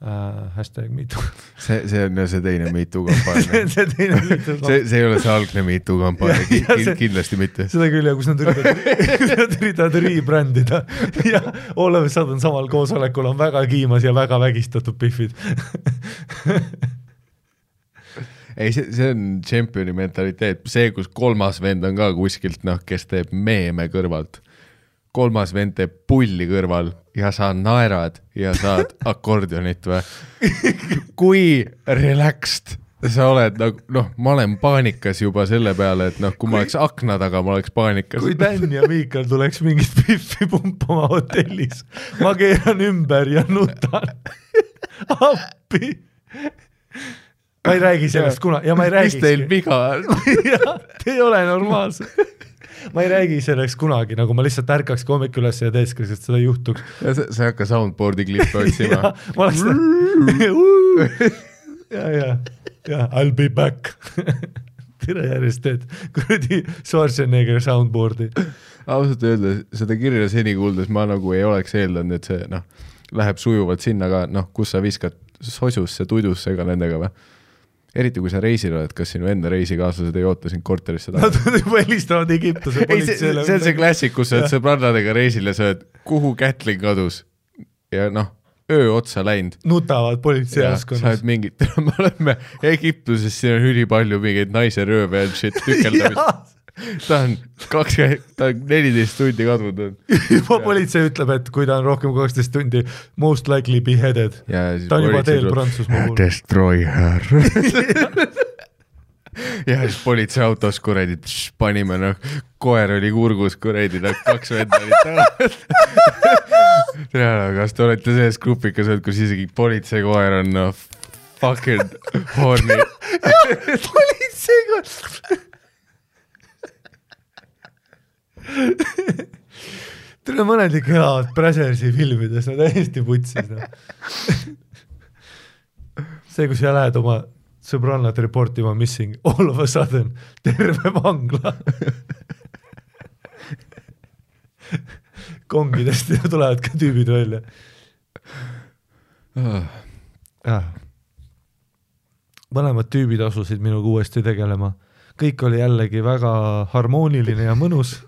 äh,. hashtag me too see, see on see teine MeToo kampaania. see see, see ei ole see algne MeToo kampaania kindlasti mitte. seda küll ja kus nad üritavad, üritavad rebrand ida ja of a sudden samal koosolekul on väga kiimas ja väga vägistatud Biffid. ei, see, see on tšempioni mentaliteet, see, kus kolmas vend on ka kuskilt noh, kes teeb meeme kõrvalt. kolmas vend teeb pulli kõrval ja sa naerad ja saad akordionit või? kui relaxed sa oled nagu noh, ma olen paanikas juba selle peale, et noh, kui ma oleks akna taga, ma oleks paanikas. kui Dan ja Miikal tuleks mingit Biffi pumpama hotellis, ma keeran ümber ja nutan. appi. Ma ei räägi sellest kuna ja ma ei mis teil räägi. viga on? te ei ole normaalsed. ma ei räägi selleks kunagi, nagu ma lihtsalt ärkakski hommikul üles ja teeskaks, et seda ei juhtuks. sa ei hakka soundboard'i klippe otsima. ma oleks ja, ja, ja I will be back. tere järjest teed kuradi Schwarzenegger soundboard'i. ausalt öeldes seda kirja seni kuuldes ma nagu ei oleks eeldanud, et see noh, läheb sujuvalt sinna ka, noh, kus sa viskad sosusse, tudusse ka nendega või? Eriti kui sa reisil oled, kas sinu enda reisikaaslased ei oota sind korterisse Nad taga? juba helistavad Egiptuse ei, see, on see. klassik, kus sa oled sõbrannadega reisil ja sa oled, kuhu Kätlin kadus ja noh, öö otsa läinud. nutavad sa politseijaoskonnas oled. mingit, me oleme Egiptuses, siin on ülipalju mingeid naiserööve ja shit tükeldamist. ta on kakskümmend, ta on neliteist tundi kadunud olnud. juba politsei ütleb, et kui ta on rohkem kui kaksteist tundi, most likely beheaded. ja siis ta on juba teel Prantsusmaa poole. Destroy her. ja siis politseiautos kuradi panime noh, koer oli kurgus kuradi, noh kaks venda olid taga. tea, kas te olete selles grupikas olnud, kus isegi politseikoer on noh fucking horny. politseiga. tere, mõned ikka elavad Brazzersi filmides, no täiesti putsis noh. see, kus sa lähed oma sõbrannat report ima missing, all of a sudden terve vangla. kongidest tulevad ka tüübid välja. mõlemad tüübid asusid minuga uuesti tegelema, kõik oli jällegi väga harmooniline ja mõnus.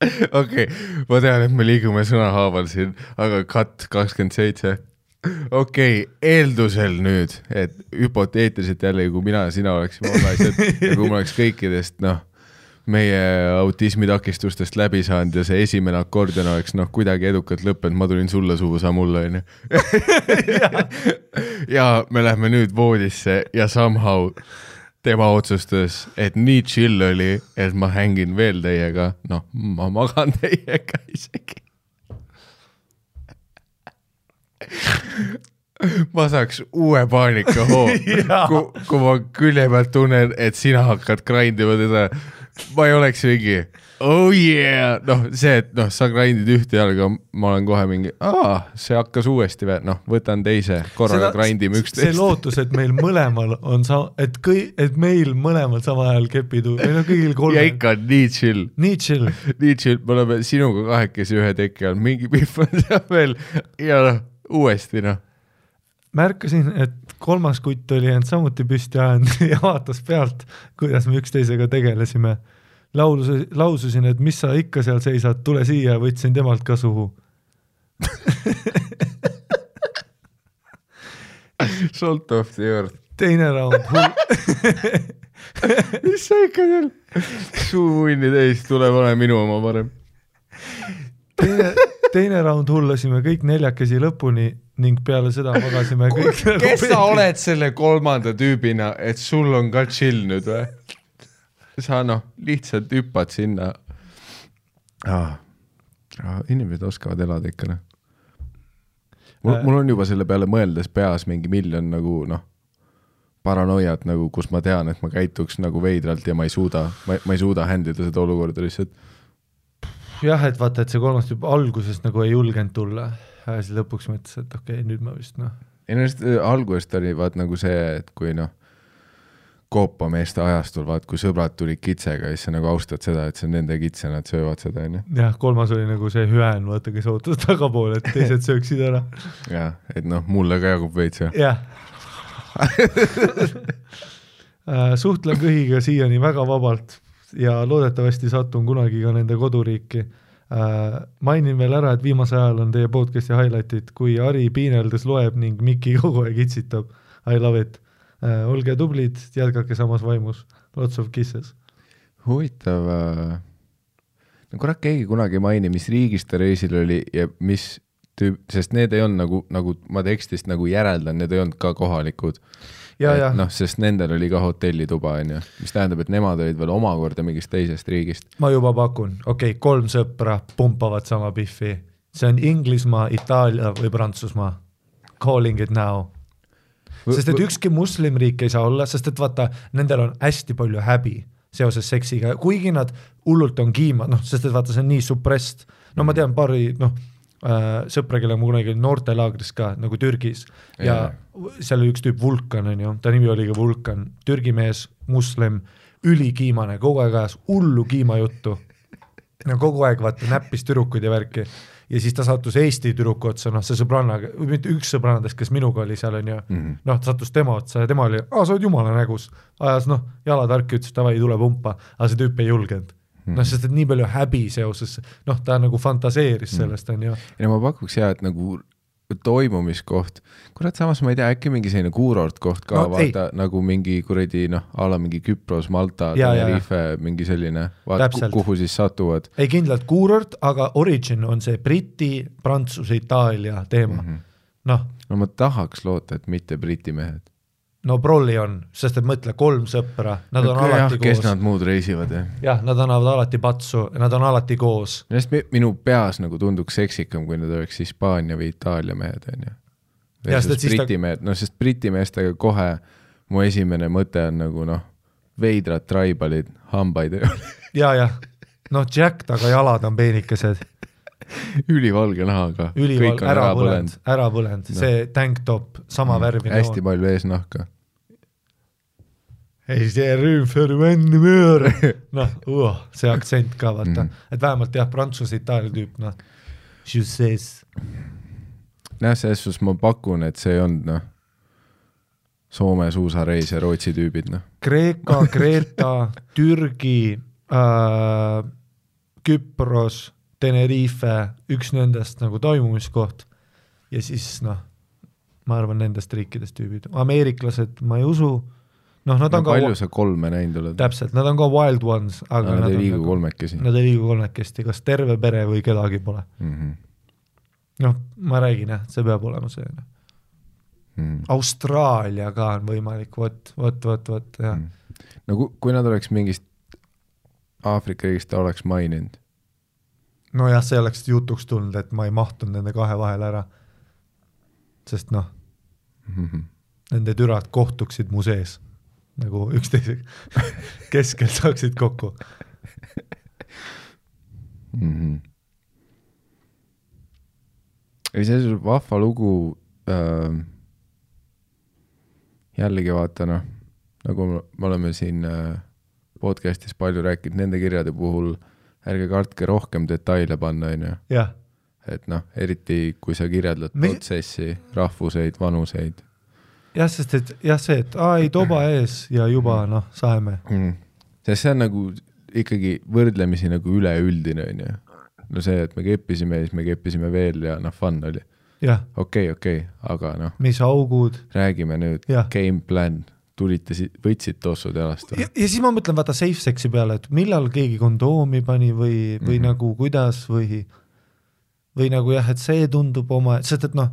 okei okay,, ma tean, et me liigume sõnahaaval siin, aga cut kakskümmend seitse. okei okay,, eeldusel nüüd, et hüpoteetiliselt jällegi, kui mina ja sina oleksime naised ja kui ma oleks kõikidest, noh, meie autismitakistustest läbi saanud ja see esimene akordion oleks noh, kuidagi edukalt lõppenud, ma tulin sulle suhu, sa mulle onju. ja me lähme nüüd voodisse ja somehow tema otsustas, et nii chill oli, et ma hängin veel teiega, noh, ma magan teiega isegi. ma saaks uue paanikahoo, kui, kui ma külje pealt tunnen, et sina hakkad grind ima teda. ma ei oleks mingi oh yeah, noh, see, et noh, sa grind'id ühte jalga, ma olen kohe mingi, aa, see hakkas uuesti või, noh, võtan teise, korraga grind ime see üksteist. lootus, et meil mõlemal on sa-, et kõi-, et meil mõlemal samal ajal kepid, meil on kõigil ja kolmel. ikka on nii chill, nii chill, nii chill, me oleme sinuga kahekesi ühe teki all, mingi pihv on seal veel ja noh, uuesti noh. märkasin, et kolmas kutt oli end samuti püsti ajanud ja vaatas pealt, kuidas me üksteisega tegelesime. laulus, laususin, et mis sa ikka seal seisad, tule siia, võtsin temalt ka suhu. Salt of the earth. teine raund, mis sa ikka seal, suumunni täis, tule pane minu oma parem. teine, teine raund hullasime kõik neljakesi lõpuni ning peale seda magasime kõik kes sa oled selle kolmanda tüübina, et sul on ka chill nüüd või? Sa noh, lihtsalt hüppad sinna ah.. inimesed oskavad elada ikka noh. mul Äh., mul on juba selle peale mõeldes peas mingi miljon nagu noh, paranoiat nagu, kus ma tean, et ma käituks nagu veidralt ja ma ei suuda, ma, ei suuda handle ida seda olukorda lihtsalt. jah, et vaata, et see kolmas tüüp alguses nagu ei julgenud tulla ja siis lõpuks mõtles, et okei okay,, nüüd ma vist noh, ei no sest äh, algusest oli vaat nagu see, et kui noh, koopameeste ajastul vaat kui sõbrad tulid kitsega, siis sa nagu austad seda, et see on nende kits ja nad söövad seda onju. jah, kolmas oli nagu see hüään, vaata, kes ootas tagapoole, et teised sööksid ära. jah, et noh, mulle ka jagub veits ja jah. suhtlen kõhiga siiani väga vabalt ja loodetavasti satun kunagi ka nende koduriiki. mainin veel ära, et viimasel ajal on teie podcast'i highlight'id, kui Ari piineldes loeb ning Miki kogu aeg itsitab. I love it. Olge tublid, jätkake samas vaimus. Lots of kisses. huvitav äh.... no kurat, keegi kunagi ei maini, mis riigis ta reisil oli ja mis tüüp, sest need ei olnud nagu, nagu ma tekstist nagu järeldan, need ei olnud ka kohalikud. noh, sest nendel oli ka hotellituba onju, mis tähendab, et nemad olid veel omakorda mingist teisest riigist. ma juba pakun, okei okay,, kolm sõpra pumpavad sama Biffi, see on Inglismaa, Itaalia või Prantsusmaa. Calling it now. Sest et ükski moslemriik ei saa olla, sest et vaata, nendel on hästi palju häbi seoses seksiga, kuigi nad hullult on kiima, noh, sest et vaata, see on nii suppressed, no ma tean paari noh äh, sõpra, kellega ma kunagi olin noortelaagris ka nagu Türgis ja seal oli üks tüüp Vulkan onju, ta nimi oli ka Vulkan, Türgi mees, moslem, ülikiimane, kogu aeg ajas hullu kiimajuttu. no kogu aeg vaata näppis tüdrukuid ja värki ja siis ta sattus Eesti tüdruku otsa, noh see sõbranna, mitte üks sõbrannadest, kes minuga oli seal onju mm -hmm., noh sattus tema otsa ja tema oli, aa sa oled jumala nägus, ajas noh jalad harki, ütles davai tule pumpa, aga see tüüp ei julgenud mm. -hmm. noh, sest et nii palju häbi seoses, noh ta nagu fantaseeris sellest onju, ja no ma pakuks ja, et nagu toimumiskoht, kurat, samas ma ei tea, äkki mingi selline kuurortkoht ka No no,, ei. vaata nagu mingi kuradi noh, a la mingi Küpros, Malta. Tenerife, mingi selline, vaata kuhu siis satuvad ei kindlalt kuurort, aga origin on see Briti, Prantsuse, Itaalia teema mm. -hmm. noh, no ma tahaks loota, et mitte Briti mehed. No prolli on, sest et mõtle, kolm sõpra, nad on alati kes koos, nad muud reisivad jah. jah, nad annavad alati patsu, nad on alati koos. Sest mi- minu peas nagu tunduks seksikam, kui need oleks Hispaania või Itaalia mehed. Ja, sest et siis ta- Briti mehed, no sest Briti meestega kohe mu esimene mõte on nagu noh, veidrad tribalid, hambaid ei ole, ja, jah, noh, Jack taga jalad on peenikesed, ülivalge nahaga, ülival- kõik, on ära põlenud. ära põlenud. No., see tanktop, sama mm, värvi hästi palju eesnahka. noh see aktsent ka vaata. Mm. Et vähemalt jah, prantsuse, itaalia tüüp, noh, jah, selles suhtes ma pakun, et see ei olnud noh, Soome suusareis ja Rootsi tüübid noh. Kreeka, Kreeta, Türgi äh,, Küpros, Tenerife, üks nendest nagu toimumiskoht ja siis noh, ma arvan nendest riikidest tüübid, ameeriklased ma ei usu, noh, nad on no, ka palju sa kolme näinud oled? täpselt, nad on ka wild ones, aga nad nad ei liigu nagu, kolmekesi Nad ei liigu kolmekesti, kas terve pere või kedagi pole. mm. -hmm. noh, ma räägin jah, see peab olema see. Mm Austraalia ka on võimalik, vot, vot, vot, vot jah mm.. no kui, kui nad oleks mingist Aafrika riigist oleks maininud, nojah, see oleks jutuks tulnud, et ma ei mahtunud nende kahe vahele ära. sest noh, mm -hmm. nende türad kohtuksid mu sees nagu üksteise keskel saaksid kokku. mm. -hmm. ei, see on vahva lugu äh,. jällegi vaata noh, nagu me- me oleme siin äh, podcast'is palju rääkinud, nende kirjade puhul ärge kartke rohkem detaile panna, onju. jah, et noh, eriti kui sa kirjeldad Me- protsessi, rahvuseid, vanuseid jah, sest et jah, see, et aa ei toba ees ja juba noh, saeme. mm.. sest see on nagu ikkagi võrdlemisi nagu üleüldine, onju. no see, et me keppisime ja siis me keppisime veel ja noh, fun oli. okei okei aga noh, mis augud räägime nüüd game plan, tulite, võtsid tossud jalast ja, või? ja siis ma mõtlen vaata safe sex'i peale, et millal keegi kondoomi pani või, või mm. -hmm. nagu kuidas või, või nagu jah, et see tundub oma, sest et noh,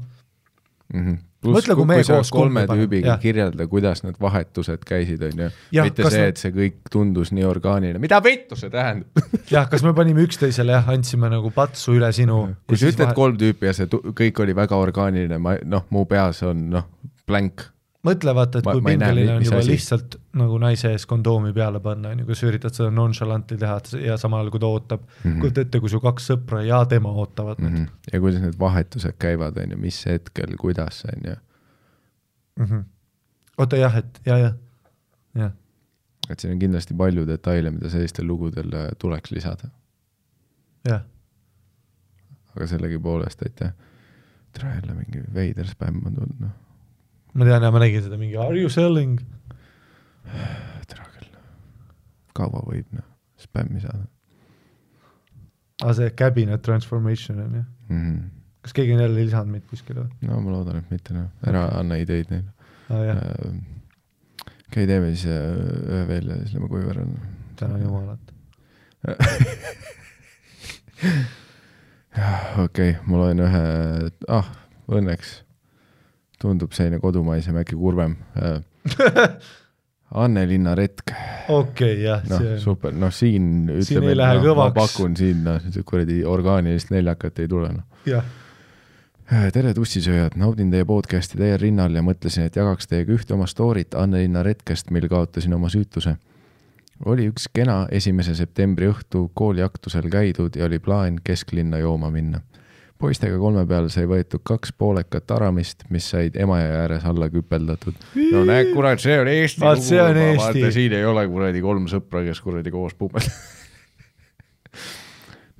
Mõtle, kui me koos kolme kommi paneme, tüübiga kirjelda, kuidas need vahetused käisid, onju. Jah, mitte see, et see kõik tundus nii orgaaniline, mida vittu see tähendab? jah, kas me panime üksteisele jah, andsime nagu patsu üle sinu. kui sa ütled kolm tüüpi ja see kõik oli väga orgaaniline, ma noh, mu peas on noh, blank. Mõtle vaata, et Ma- kui pingeline on juba asi. lihtsalt nagu naise ees kondoomi peale panna, on ju, kui sa üritad seda nonchalant'i teha et- ja samal ajal, kui ta ootab mm, Mhm. -hmm. kujuta ette, kui su kaks sõpra ja tema ootavad mm. mm. -hmm. ja kuidas need vahetused käivad, onju, mis hetkel, kuidas, onju. -hmm. oota jah, et ja, ja, jah, et siin on kindlasti palju detaile, mida sellistel lugudel tuleks lisada, jah, aga sellegipoolest, aitäh. tere jälle mingi veider spämm on tulnud, noh, ma tean ja ma nägin seda mingi are you selling, tere küll. kaua võib noh, spämmi saada aa see cabinet transformation on ju, mm. -hmm. kas keegi on jälle lisanud meid kuskile või? no ma loodan, et mitte noh, ära Okei. anna ideid neile. aa jah, okei, teeme siis äh, ühe veel ja siis lähme ära. tänan jumalat. okei okay,, ma loen ühe, ah, õnneks tundub selline kodumaisem, äkki kurvem. Anne-Linna retk, okei jah, noh super, noh siin ütleme, no, ma pakun siin noh, kuradi orgaanilist neljakat ei tule noh. jah, tere, tussisööjad, naudin teie podcast'i täiel rinnal ja mõtlesin, et jagaks teiega ühte oma story't Anne-Linna retkest, mil kaotasin oma süütuse. oli üks kena esimese septembri õhtu kooliaktusel käidud ja oli plaan kesklinna jooma minna. Poistega kolme peale sai võetud kaks poolekat aramist, mis said Emajõe ääres alla küpeldatud. no näed, kurat, see on Eesti Vaat on Eesti. vaata, siin ei ole kuradi kolm sõpra, kes kuradi koos pummel-.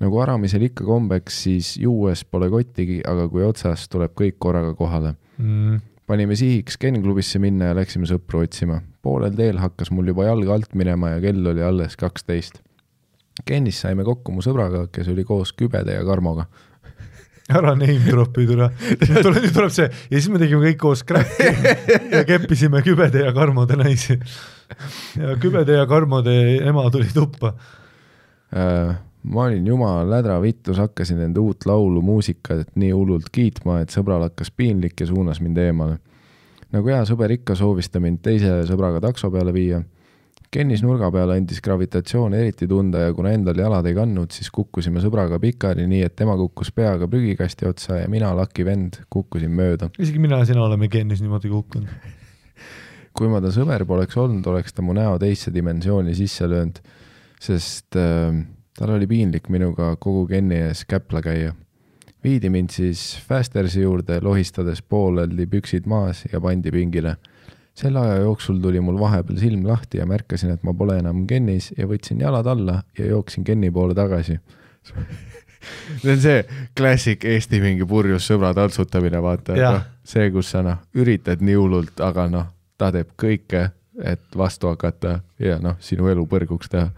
nagu aramisel ikka kombeks, siis juues pole kottigi, aga kui otsas, tuleb kõik korraga kohale. mm.. panime sihiks Ken klubisse minna ja läksime sõpru otsima. poolel teel hakkas mul juba jalg alt minema ja kell oli alles kaksteist. Kenis saime kokku mu sõbraga, kes oli koos Kübede ja Karmoga. Ära name drop'i tule, nüüd tuleb, nüüd tuleb see ja siis me tegime kõik koos kräkki ja keppisime kübede ja karmode naisi. ja kübede ja karmode ema tuli tuppa. Äh, ma olin jumal lädra vittus, hakkasin enda uut laulu muusikat nii hullult kiitma, et sõbral hakkas piinlik ja suunas mind eemale. nagu hea sõber ikka, soovis ta mind teise sõbraga takso peale viia. Kennis nurga peal andis gravitatsioon eriti tunda ja kuna endal jalad ei kandnud, siis kukkusime sõbraga pikali, nii et tema kukkus peaga prügikasti otsa ja mina, laki vend, kukkusin mööda. isegi mina ja sina oleme Kennis niimoodi kukkunud. kui ma ta sõber poleks olnud, oleks ta mu näo teisse dimensiooni sisse löönud, sest äh, tal oli piinlik minuga kogu Kenni ees käpla käia. viidi mind siis Fastersi juurde, lohistades pooleldi püksid maas ja pandi pingile. Selle aja jooksul tuli mul vahepeal silm lahti ja märkasin, et ma pole enam Kennis ja võtsin jalad alla ja jooksin Kenni poole tagasi. see on see klassik Eesti mingi purjus sõbra tantsutamine, vaata noh, see, kus sa noh, üritad nii hullult, aga noh, ta teeb kõike, et vastu hakata ja noh, sinu elu põrguks teha.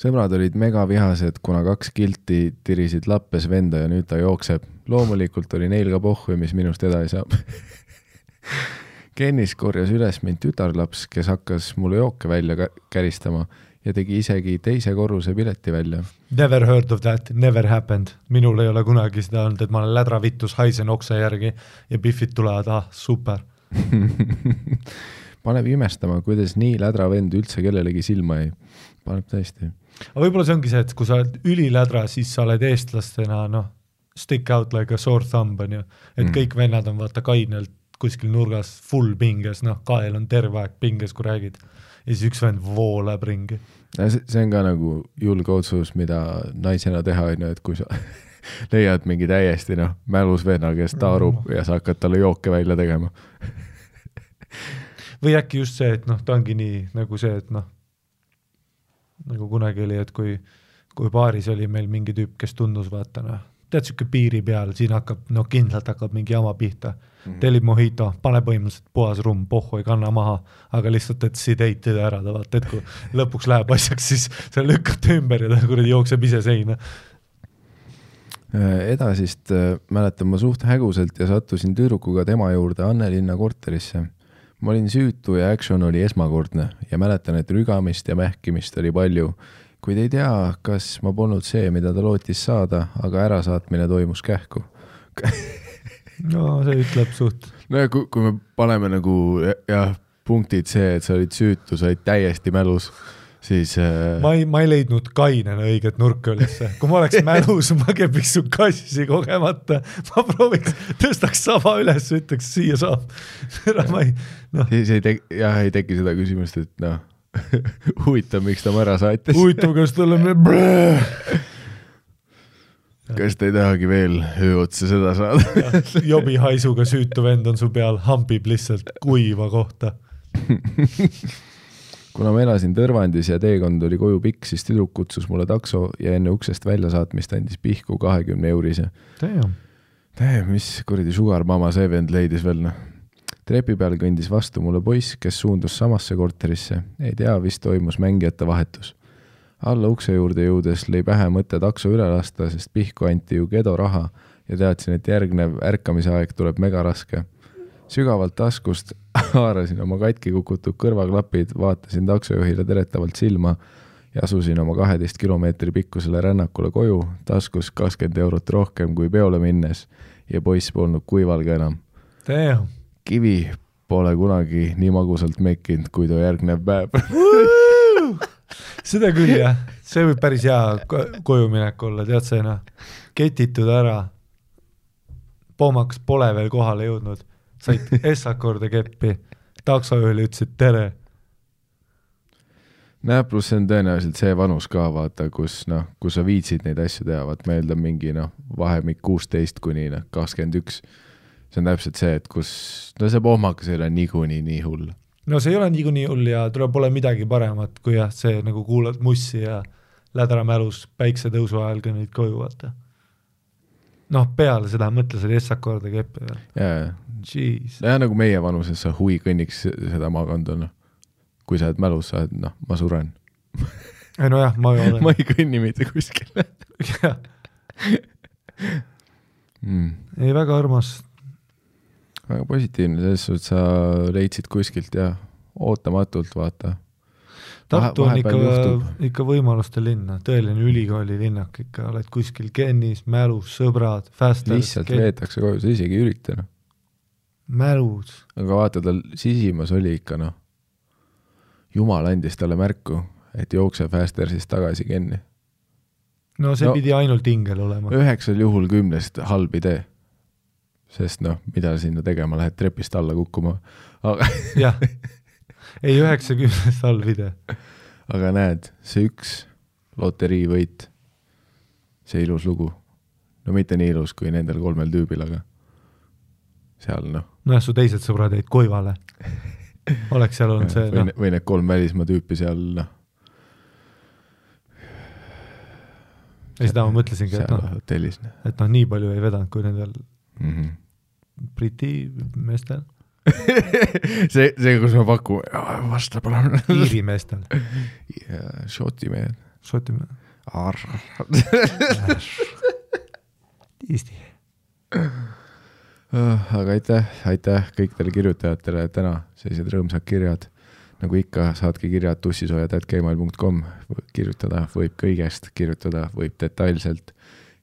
sõbrad olid megavihased, kuna kaks kilti tirisid lappes venda ja nüüd ta jookseb. loomulikult oli neil ka pohhu, mis minust edasi saab Kennis korjas üles mind tütarlaps, kes hakkas mulle jooke välja kä- käristama ja tegi isegi teise korruse pileti välja. Never heard of that, never happened. minul ei ole kunagi seda olnud, et ma olen lädravittus, haisen okse järgi ja Biffid tulevad, ah super. paneb imestama, kuidas nii lädra vend üldse kellelegi silma jäi. paneb tõesti. aga võib-olla see ongi see, et kui sa oled ülilädra, siis sa oled eestlastena noh, stick out like a sore thumb on ju, et Mm. kõik vennad on vaata kainelt kuskil nurgas full pinges, noh, kael on terve aeg pinges, kui räägid. ja siis üks vend voolab ringi. see, on ka nagu julge otsus, mida naisena teha, on ju, et kui sa leiad mingi täiesti noh, mälus venna, kes taarub ja sa hakkad talle jooke välja tegema. või äkki just see, et noh, ta ongi nii nagu see, et noh, nagu kunagi oli, et kui, kui baaris oli meil mingi tüüp, kes tundus vaata noh, tead sihuke piiri peal, siin hakkab, no kindlalt hakkab mingi jama pihta mm. -hmm. tellib mojito, pane põhimõtteliselt puhas rumm, pohhu ei kanna maha, aga lihtsalt, et sedate ida ära ta vaata, et kui lõpuks läheb asjaks, siis sa lükkad ta ümber ja ta kuradi jookseb ise seina. Äh, edasist äh, mäletan ma suht häguselt ja sattusin tüdrukuga tema juurde Annelinna korterisse. ma olin süütu ja action oli esmakordne ja mäletan, et rügamist ja mähkimist oli palju, kuid ei tea, kas ma polnud see, mida ta lootis saada, aga ärasaatmine toimus kähku no see ütleb suht. no ja kui, kui me paneme nagu jah, punktid see, et sa olid süütu, sa olid täiesti mälus, siis äh, ma ei, ma ei leidnud kainena õiget nurka ülesse, kui ma oleks mälus, ma kepiks su kassi kogemata, ma prooviks, tõstaks saba üles, ütleks siia saab. noh, siis ei tek-, jah, ei teki seda küsimust, et noh huvitav, miks ta mu ära saatis. huvitav, kas tal on kas te ei tahagi veel öö otsa seda saada jobi haisuga süütu vend on su peal, hambib lihtsalt kuiva kohta. kuna ma elasin Tõrvandis ja teekond oli koju pikk, siis tüdruk kutsus mulle takso ja enne uksest väljasaatmist andis pihku kahekümne eurise. Damn, mis kuradi sugar mama see vend leidis veel noh. Trepi peal kõndis vastu mulle poiss, kes suundus samasse korterisse, ei tea, vist toimus mängijate vahetus. alla ukse juurde jõudes lõi pähe mõte takso üle lasta, sest pihku anti ju Gedo raha ja teadsin, et järgnev ärkamise aeg tuleb megaraske. sügavalt taskust haarasin oma katki kukutud kõrvaklapid, vaatasin taksojuhile teretavalt silma ja asusin oma kaheteist kilomeetri pikkusele rännakule koju, taskus kakskümmend eurot rohkem kui peole minnes ja poiss polnud kuival ka enam. Kivi pole kunagi nii magusalt mekkinud, kui too järgnev päev. Seda küll jah, see võib päris hea kojuminek olla, tead see noh, ketitud ära, poomaks pole veel kohale jõudnud, said S-akorde keppi, taksojuhile ütlesid tere. Näe, pluss see on tõenäoliselt see vanus ka, vaata, kus noh, kus sa viitsid neid asju teha, vaat ma eeldan mingi noh, vahemik kuusteist kuni noh, kakskümmend üks. See on täpselt see, et kus, no see pohmakas ei ole niikuinii nii hull. no see ei ole niikuinii hull ja tuleb, pole midagi paremat, kui jah, see nagu kuulad mussi ja lädramälus päiksetõusu ajal kõnnid koju, vaata. noh, peale seda mõtle, see oli S-akorde kepp ju. jaa, Jeez. jah, nagu meie vanuses sa huvi kõnniks seda maakonda, noh kui sa oled mälus, sa oled, noh, ma suren ei nojah, ma olen ma ei kõnni mitte kuskile mm.. ei, väga armas. Väga positiivne, selles suhtes sa leidsid kuskilt jah, ootamatult, vaata. Tartu on ikka, ikka võimaluste linn, tõeline ülikooli linnak ikka, oled kuskil Kennis, mälus, sõbrad, fasters. lihtsalt veetakse koju, sa isegi ei ürita, noh. mälus. aga vaata, tal sisimas oli ikka, noh jumal andis talle märku, et jookse Fastersist tagasi Kenni. no see no, pidi ainult ingel olema. üheksal juhul kümnest halb idee. Sest noh, mida sinna tegema lähed, trepist alla kukkuma aga.... jah, ei üheksakümnest halb idee. aga näed, see üks loteriivõit, see ilus lugu, no mitte nii ilus kui nendel kolmel tüübil, aga seal noh. nojah, su teised sõbrad jäid koivale oleks seal olnud see või, no. või need kolm välismaa tüüpi seal, noh. ei, seda ma mõtlesingi, et noh, hotellis. et noh, nii palju ei vedanud, kui nendel mm -hmm. Briti meestel see, see, kus ma pakun, vasta palun Iiri meestel ja Šoti mehed. Šotimaa. Eesti. aga aitäh, aitäh kõikidele kirjutajatele täna, sellised rõõmsad kirjad. nagu ikka, saatke kirjad tussisoojad.gmail.com, kirjutada võib kõigest, kirjutada võib detailselt,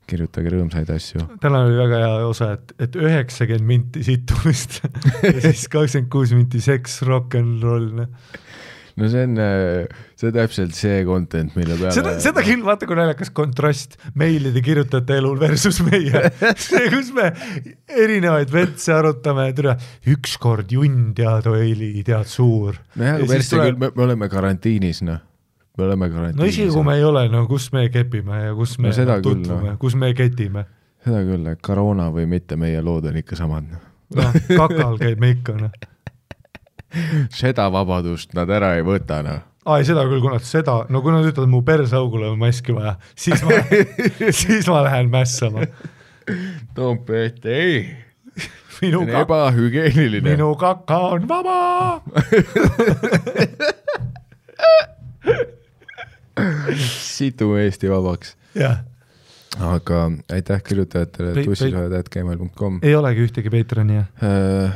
kirjutage rõõmsaid asju. täna oli väga hea osa, et, et üheksakümmend minti situmist ja siis kakskümmend kuus minti seks, rock n roll, noh. no see on, see on täpselt see content, mille peale seda, seda küll, vaata kui naljakas kontrast meilide kirjutajate elul versus meie. see, kus me erinevaid vetse arutame, türa, ükskord junn tead oli, tead suur. nojah, ja aga persse küll, me, me oleme karantiinis, noh. Me oleme no karantiinis. isegi kui me ei ole, no kus me kepime ja kus me No no, küll, tutvume noh., kus me ketime. seda küll, koroona või mitte, meie lood on ikka samad, noh. noh, kakal käime ikka, noh. seda vabadust nad ära ei võta, noh. aa, ei seda küll, kui nad seda, no kui nad ütlevad mu perseaugule on maski vaja, siis ma siis ma lähen mässama. Toompea ette, ei, minu kaka, ebahügieeniline. minu kaka on vaba. situme Eesti vabaks. aga aitäh kirjutajatele tussisoojad.gmail.com. ei olegi ühtegi Patreoni jah? Äh,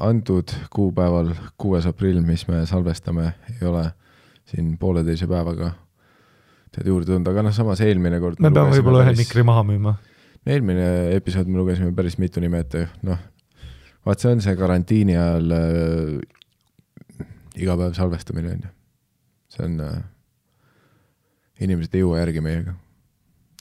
antud kuupäeval, kuues aprill, mis me salvestame, ei ole siin pooleteise päevaga tead juurde tulnud, aga noh, samas eelmine kord me peame võib-olla ühe mikri maha müüma. eelmine episood me lugesime päris mitu nime ette, noh, vaat see on see karantiini ajal äh, iga päev salvestamine on ju. see on äh,, inimesed ei jõua järgi meiega.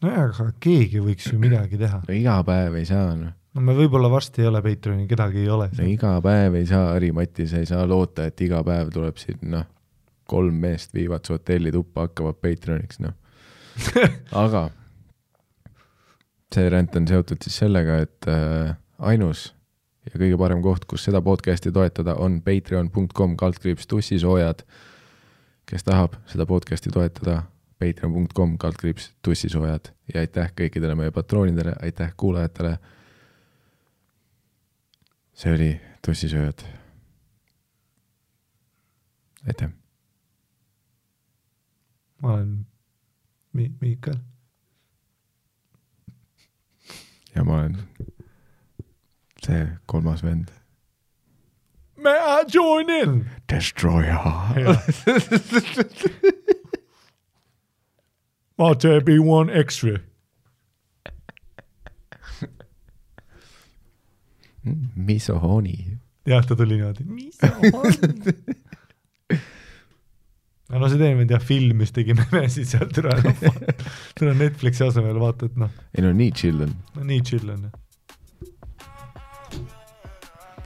nojah, aga keegi võiks ju midagi teha. no iga päev ei saa, noh. no me võib-olla varsti ei ole Patreoni, kedagi ei ole. no iga päev ei saa, Harri-Mati, sa ei saa loota, et iga päev tuleb siin noh, kolm meest viivad su hotellituppa, hakkavad Patreoniks, noh. aga see rent on seotud siis sellega, et äh, ainus ja kõige parem koht, kus seda podcast'i toetada, on patreon.com kaldkriips tussisoojad. kes tahab seda podcast'i toetada, patreon.com kaldkriips tussisoojad ja aitäh kõikidele meie patroonidele, aitäh kuulajatele see oli tussisööjad. aitäh. ma olen Mi-, Miikal. ja ma olen see kolmas vend. May I join in? Destroyer. I'll tell be one extra. Misohoni. jah, ta tuli niimoodi. mis on? aga no see vend jah, filmis tegi memesid seal, türa, türa Netflixi asemel vaata, et noh, ei no nii chill on, no nii chill on.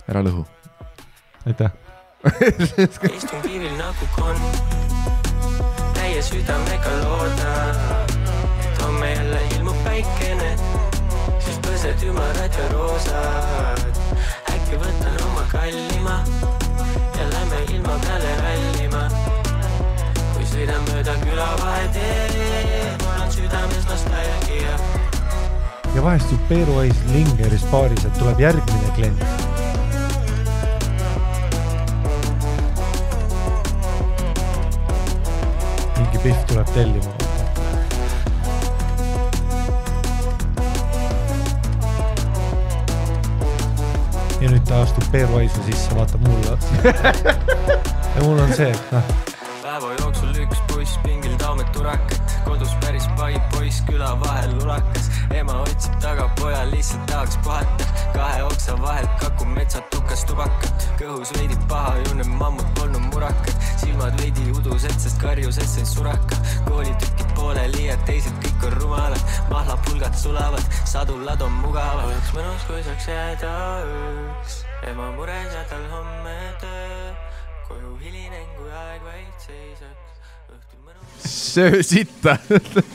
ära lõhu. aitäh. istun kivil nagu konn, täie südamega loodan, et homme jälle ilmub päikene, siis põsed ümarad ja roosad. äkki võtan oma kallima ja lähme ilma peale rallima. sõidan mööda külavaheteed, mul on südames nostalgia. ja vahest ju Peeru Ais Lingeris baaris, et tuleb järgmine klient. Mingi Pihv tuleb tellima. ja nüüd ta astub Peeru Aisu sisse, vaatab mulle otsa. ja mul on see, et noh, päeva jooksul üks buss pingil daamid turakat, kodus päris pai poiss küla vahel lulakas. ema otsib taga poja, lihtsalt tahaks puhata. kahe oksa vahelt kakub metsatukas tubakat, kõhus veidi pahajune mammut polnud murakat, silmad veidi udused, sest karjus esse suraka. koolitükid pooleli ja teised kõik on rumalad, mahlapulgad sulavad, sadulad on mugavad. oleks mõnus, kui saaks jääda ööks, ema mures ja tal homme töö koju hilinen, kui aeg vaid seisaks. Õhtul mõnus. söö sitta.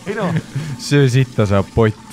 ei noh, söö sitta saab pott